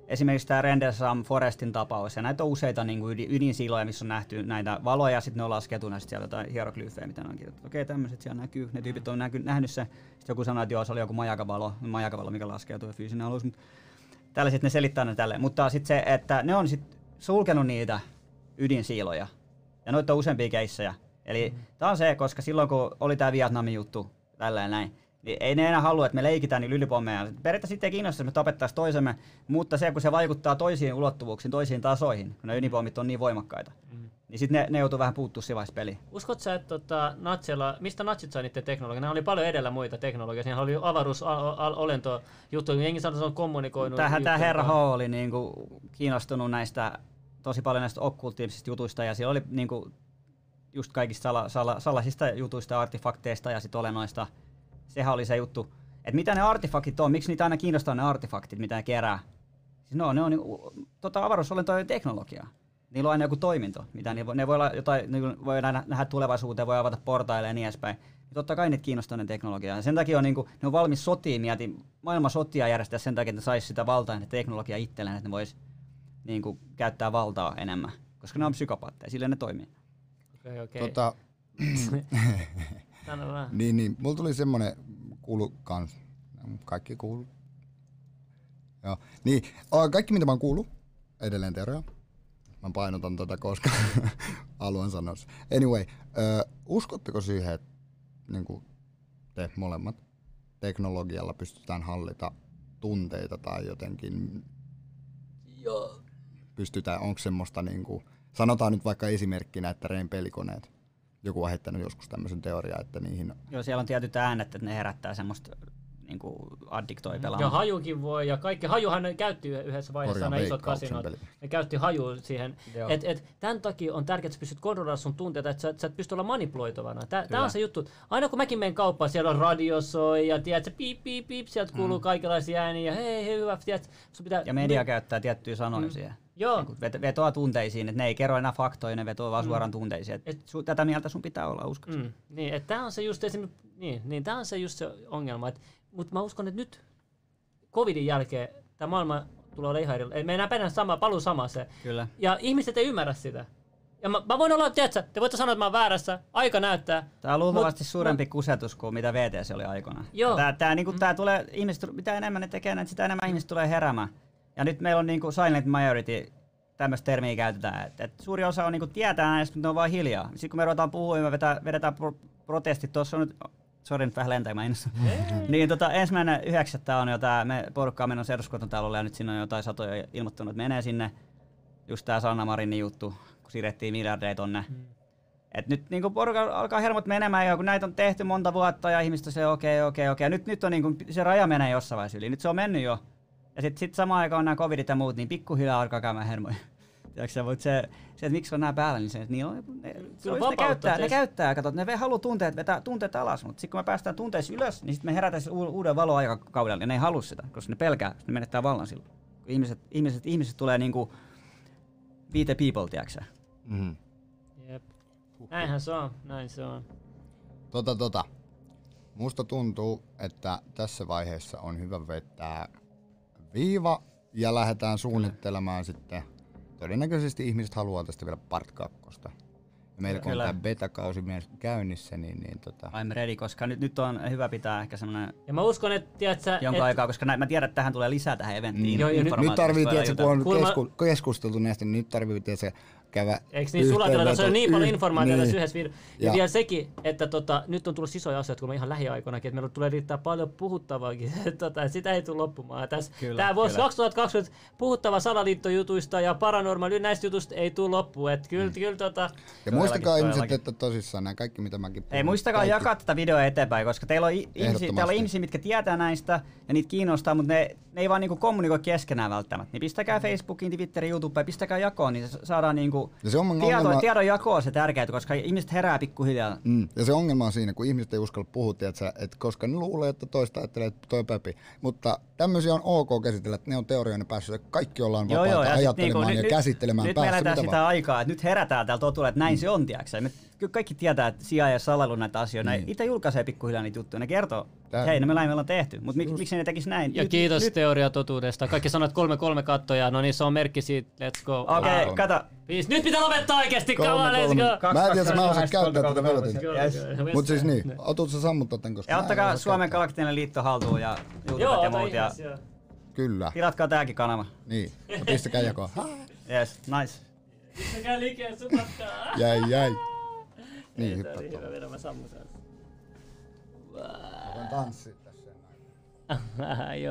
esimerkiksi tämä Rendersam Forestin tapaus, ja näitä on useita niin ydin, ydinsiiloja, missä on nähty näitä valoja, ja sitten ne on laskettu näistä sieltä jotain hieroglyfejä, mitä ne on kirjoittanut. Okei, tämmöiset siellä näkyy, ne tyypit on näky, nähnyt se. Sitten joku sanoi, että joo, se oli joku majakavalo, majakavalo mikä laskeutuu, fyysinen alus, mutta tällaiset ne selittää ne tälle. Mutta sitten se, että ne on sitten sulkenut niitä ydinsiiloja, ja noita on useampia keissejä. Eli mm. tämä on se, koska silloin kun oli tämä Vietnamin juttu, tälleen näin, niin ei ne enää halua, että me leikitään niillä ylipommeja. Periaatteessa sitten ei kiinnosta, että me tapettaisiin toisemme, mutta se, kun se vaikuttaa toisiin ulottuvuuksiin, toisiin tasoihin, kun ne ydinpommit on niin voimakkaita, mm. niin sitten ne, ne joutuu vähän puuttua vaiheessa peliin. Uskot sä, että tota, natsilla, mistä natsit sai niiden teknologiaa? Nämä oli paljon edellä muita teknologioita. Siinä oli avaruusolento juttu, jengi sanoi, että se on kommunikoinut. Tähän tämä herra H oli niinku kiinnostunut näistä tosi paljon näistä okkultiivisista jutuista ja siellä oli niinku just kaikista sala, sala, salaisista jutuista, artefakteista ja sit olennoista. Sehän oli se juttu. Että mitä ne artefaktit on, miksi niitä aina kiinnostaa ne artefaktit, mitä ne kerää. Siis no, ne on niinku, tota avaruusolentojen teknologiaa. Niillä on aina joku toiminto, mitä ne ne voi olla jotain, niin voi nähdä, tulevaisuuteen, voi avata portaille ja niin edespäin. Ja totta kai niitä kiinnostaa ne teknologiaa. Ja sen takia on, niinku, ne on valmis sotiin, mieti maailman sotia järjestää sen takia, että ne saisi sitä valtaa ja teknologiaa itselleen, että ne vois niinku, käyttää valtaa enemmän. Koska ne on psykopaatteja, sillä ne toimii. Okei, okei. Tota, Sano vähän. (clears throat) niin, niin, mulla tuli semmonen kuulu kans. Kaikki kuulu. Joo. Niin, kaikki mitä mä oon kuullut, edelleen teoria. Mä painotan tätä, koska (laughs) haluan sanoa se. Anyway, ö, uskotteko siihen, että niin te molemmat teknologialla pystytään hallita tunteita tai jotenkin Joo. Pystytään, onko semmoista niinku, sanotaan nyt vaikka esimerkkinä, että Rein pelikoneet, joku on heittänyt joskus tämmöisen teoriaa, että niihin Joo, siellä on tietyt äänet, että ne herättää semmoista niin kuin addiktoi Ja pelaamaan. hajukin voi, ja kaikki, hajuhan ne käytti yhdessä vaiheessa nämä isot kasinot. peli. Ne käytti hajua siihen. Joo. Et, et, tämän takia on tärkeää, että sä pystyt kontrolloida sun tunteita, että sä, sä et pysty olla manipuloitavana. Tää, tää on se juttu. Aina kun mäkin menen kauppaan, siellä on radio soi, ja tiedät, se piip, piip, piip, sieltä kuuluu mm. kaikenlaisia ääniä, ja hei, hei, hyvä, tiedät, sun pitää... Ja media käyttää tiettyjä sanoja Mm. siihen. Joo, Niin vet- vetoa tunteisiin, että ne ei kerro enää faktoja, ne vetoa vaan suoraan tunteisiin. Et Et- su- tätä mieltä sun pitää olla, usko. Mm, niin, että tämä on se just esimerkiksi, niin, niin tämä on se just se ongelma. Mutta mä uskon, että nyt covidin jälkeen tämä maailma tulee olemaan ihan eri. Me enää mennä sama, paluu samaan se. Kyllä. Ja ihmiset ei ymmärrä sitä. Ja mä, mä voin olla, tiedätkö, te voitte sanoa, että mä oon väärässä, aika näyttää. Tämä on luultavasti Mut- suurempi kusetus kuin mitä VTC oli aikoinaan. Joo. Tää, tää, niinku, tää tulee, ihmiset, mitä enemmän ne tekee sitä enemmän ihmiset tulee heräämään. Ja nyt meillä on niinku silent majority, tämmöistä termiä käytetään. Et, et suuri osa on niinku tietää näistä, mutta ne on vaan hiljaa. Sitten kun me ruvetaan puhumaan ja me vetää, vedetään pro, protestit, tuossa on nyt, sori nyt vähän lentää, mä innostan. niin tota, ensimmäinen yhdeksättä on jo tää, me porukkaa menossa eduskuntatalolle ja nyt siinä on jotain satoja ilmoittanut, että menee sinne. Just tää Sanna Marinin juttu, kun siirrettiin miljardeja tonne. Et nyt niinku porukka alkaa hermot menemään ja kun näitä on tehty monta vuotta ja ihmiset on se okei, okei, okei. Nyt, nyt on niinku, se raja menee jossain vaiheessa yli. Nyt se on mennyt jo. Ja sitten sit samaan aikaan on nämä covidit ja muut, niin pikkuhiljaa alkaa käymään hermoja. (laughs) Tiedätkö mutta se, se, että miksi on nämä päällä, niin se, että niillä on, ne, se on ne käyttää, ne käyttää, katsot, ne haluaa tunteet, vetää tunteet alas, mutta sitten kun me päästään tunteissa ylös, niin sitten me herätään uuden valoaikakaudella, ja ne ei halua sitä, koska ne pelkää, ne menettää vallan silloin. Ihmiset, ihmiset, ihmiset tulee niinku the people, tiedätkö mm. Jep. Näinhän se on, näin se on. Tota, tota. Musta tuntuu, että tässä vaiheessa on hyvä vetää viiva ja lähdetään suunnittelemaan sitten. Todennäköisesti ihmiset haluaa tästä vielä part kakkosta. Ja meillä kun on tämä beta-kausi myös käynnissä, niin, niin tota, I'm ready, koska nyt, nyt on hyvä pitää ehkä semmoinen Ja mä uskon, että tiedät sä, jonka et, aikaa, koska näin, mä tiedän, että tähän tulee lisää tähän eventtiin. Mm. Joo, nyt- nyt tarvii, tiedätkö, kun on Kuulemma- kesku, keskusteltu näistä, niin nyt tarvii, tiedätkö, käydä Eikö niin sulatella, tässä on niin paljon informaatiota niin. tässä yhdessä video. Ja, Ja- vielä sekin, että tota, nyt on tullut isoja asioita, kun me ihan lähiaikoinakin, että meillä tulee riittää paljon puhuttavaakin. (laughs) tota, sitä ei tule loppumaan. Tässä, Kyllä, tämä vuosi kyllä. 2020 puhuttava salaliittojutuista ja paranormaali näistä jutuista ei tule loppuun. Että kyllä, Mm. kyllä tota, Ja muistakaa ihmiset, että tosissaan nämä kaikki, mitä mäkin puhun. Ei muistakaa kaikki- jakaa tätä videoa eteenpäin, koska teillä on, ihmisiä, täällä on ihmisiä, mitkä tietää näistä ja niitä kiinnostaa, mutta ne, ne ei vaan niinku kommunikoi keskenään välttämättä. Niin pistäkää Facebookiin, Twitteriin, YouTubeen, pistäkää jakoon, niin sa- saadaan niinku Ja se on tieto, ongelma- tiedon jakoa se tärkeää, koska ihmiset herää pikkuhiljaa. Mm. Ja se ongelma on siinä, kun ihmiset ei uskalla puhua, tiedätkö, että koska ne luulee, että toista ajattelee, että toi on päpi. Mutta tämmöisiä on ok käsitellä, että ne on teorioinen päässyt, että kaikki ollaan Joo, vapaita joo, ja sit ajattelemaan niinku, ja nyt- käsittelemään Nyt me päässä eletään mitä sitä aikaa, että nyt herätään täällä totulle, että näin se on, tiedätkö? Me, kyllä kaikki tietää, että CIA salailu näitä asioita. Niin. Itse julkaisee pikkuhiljaa niitä juttuja. Ne kertoo, Tää- että hei, no me ollaan tehty. Mutta mik, miksi ne tekisi näin? ja Nyt- kiitos Nyt, teoria totuudesta. Kaikki sanovat kolme kolme kattoja, no niin se on merkki siitä, let's go. Okei, okay, on. kato. Viisi. Nyt pitää lopettaa oikeesti, Kolme, on, let's go. Mä en tiedä, että mä osaan käyttää tätä velotinta. Yes. Mutta siis niin, otut sä sammuttaa tän, koska Ja ottakaa Suomen galaktinen liitto haltuun ja YouTubet ja muut. Ja. Kyllä, tilatkaa tääkin kanava. niin. Ja pistäkää jakoon. Ha, Yes, nice. Pistäkää liikkeen supatkaa. Jäi, jäi. Niin, hyppää tuohon. hyvä vedä, mä sammun sen. Mä tanssia tässä. (laughs) Joo, vähän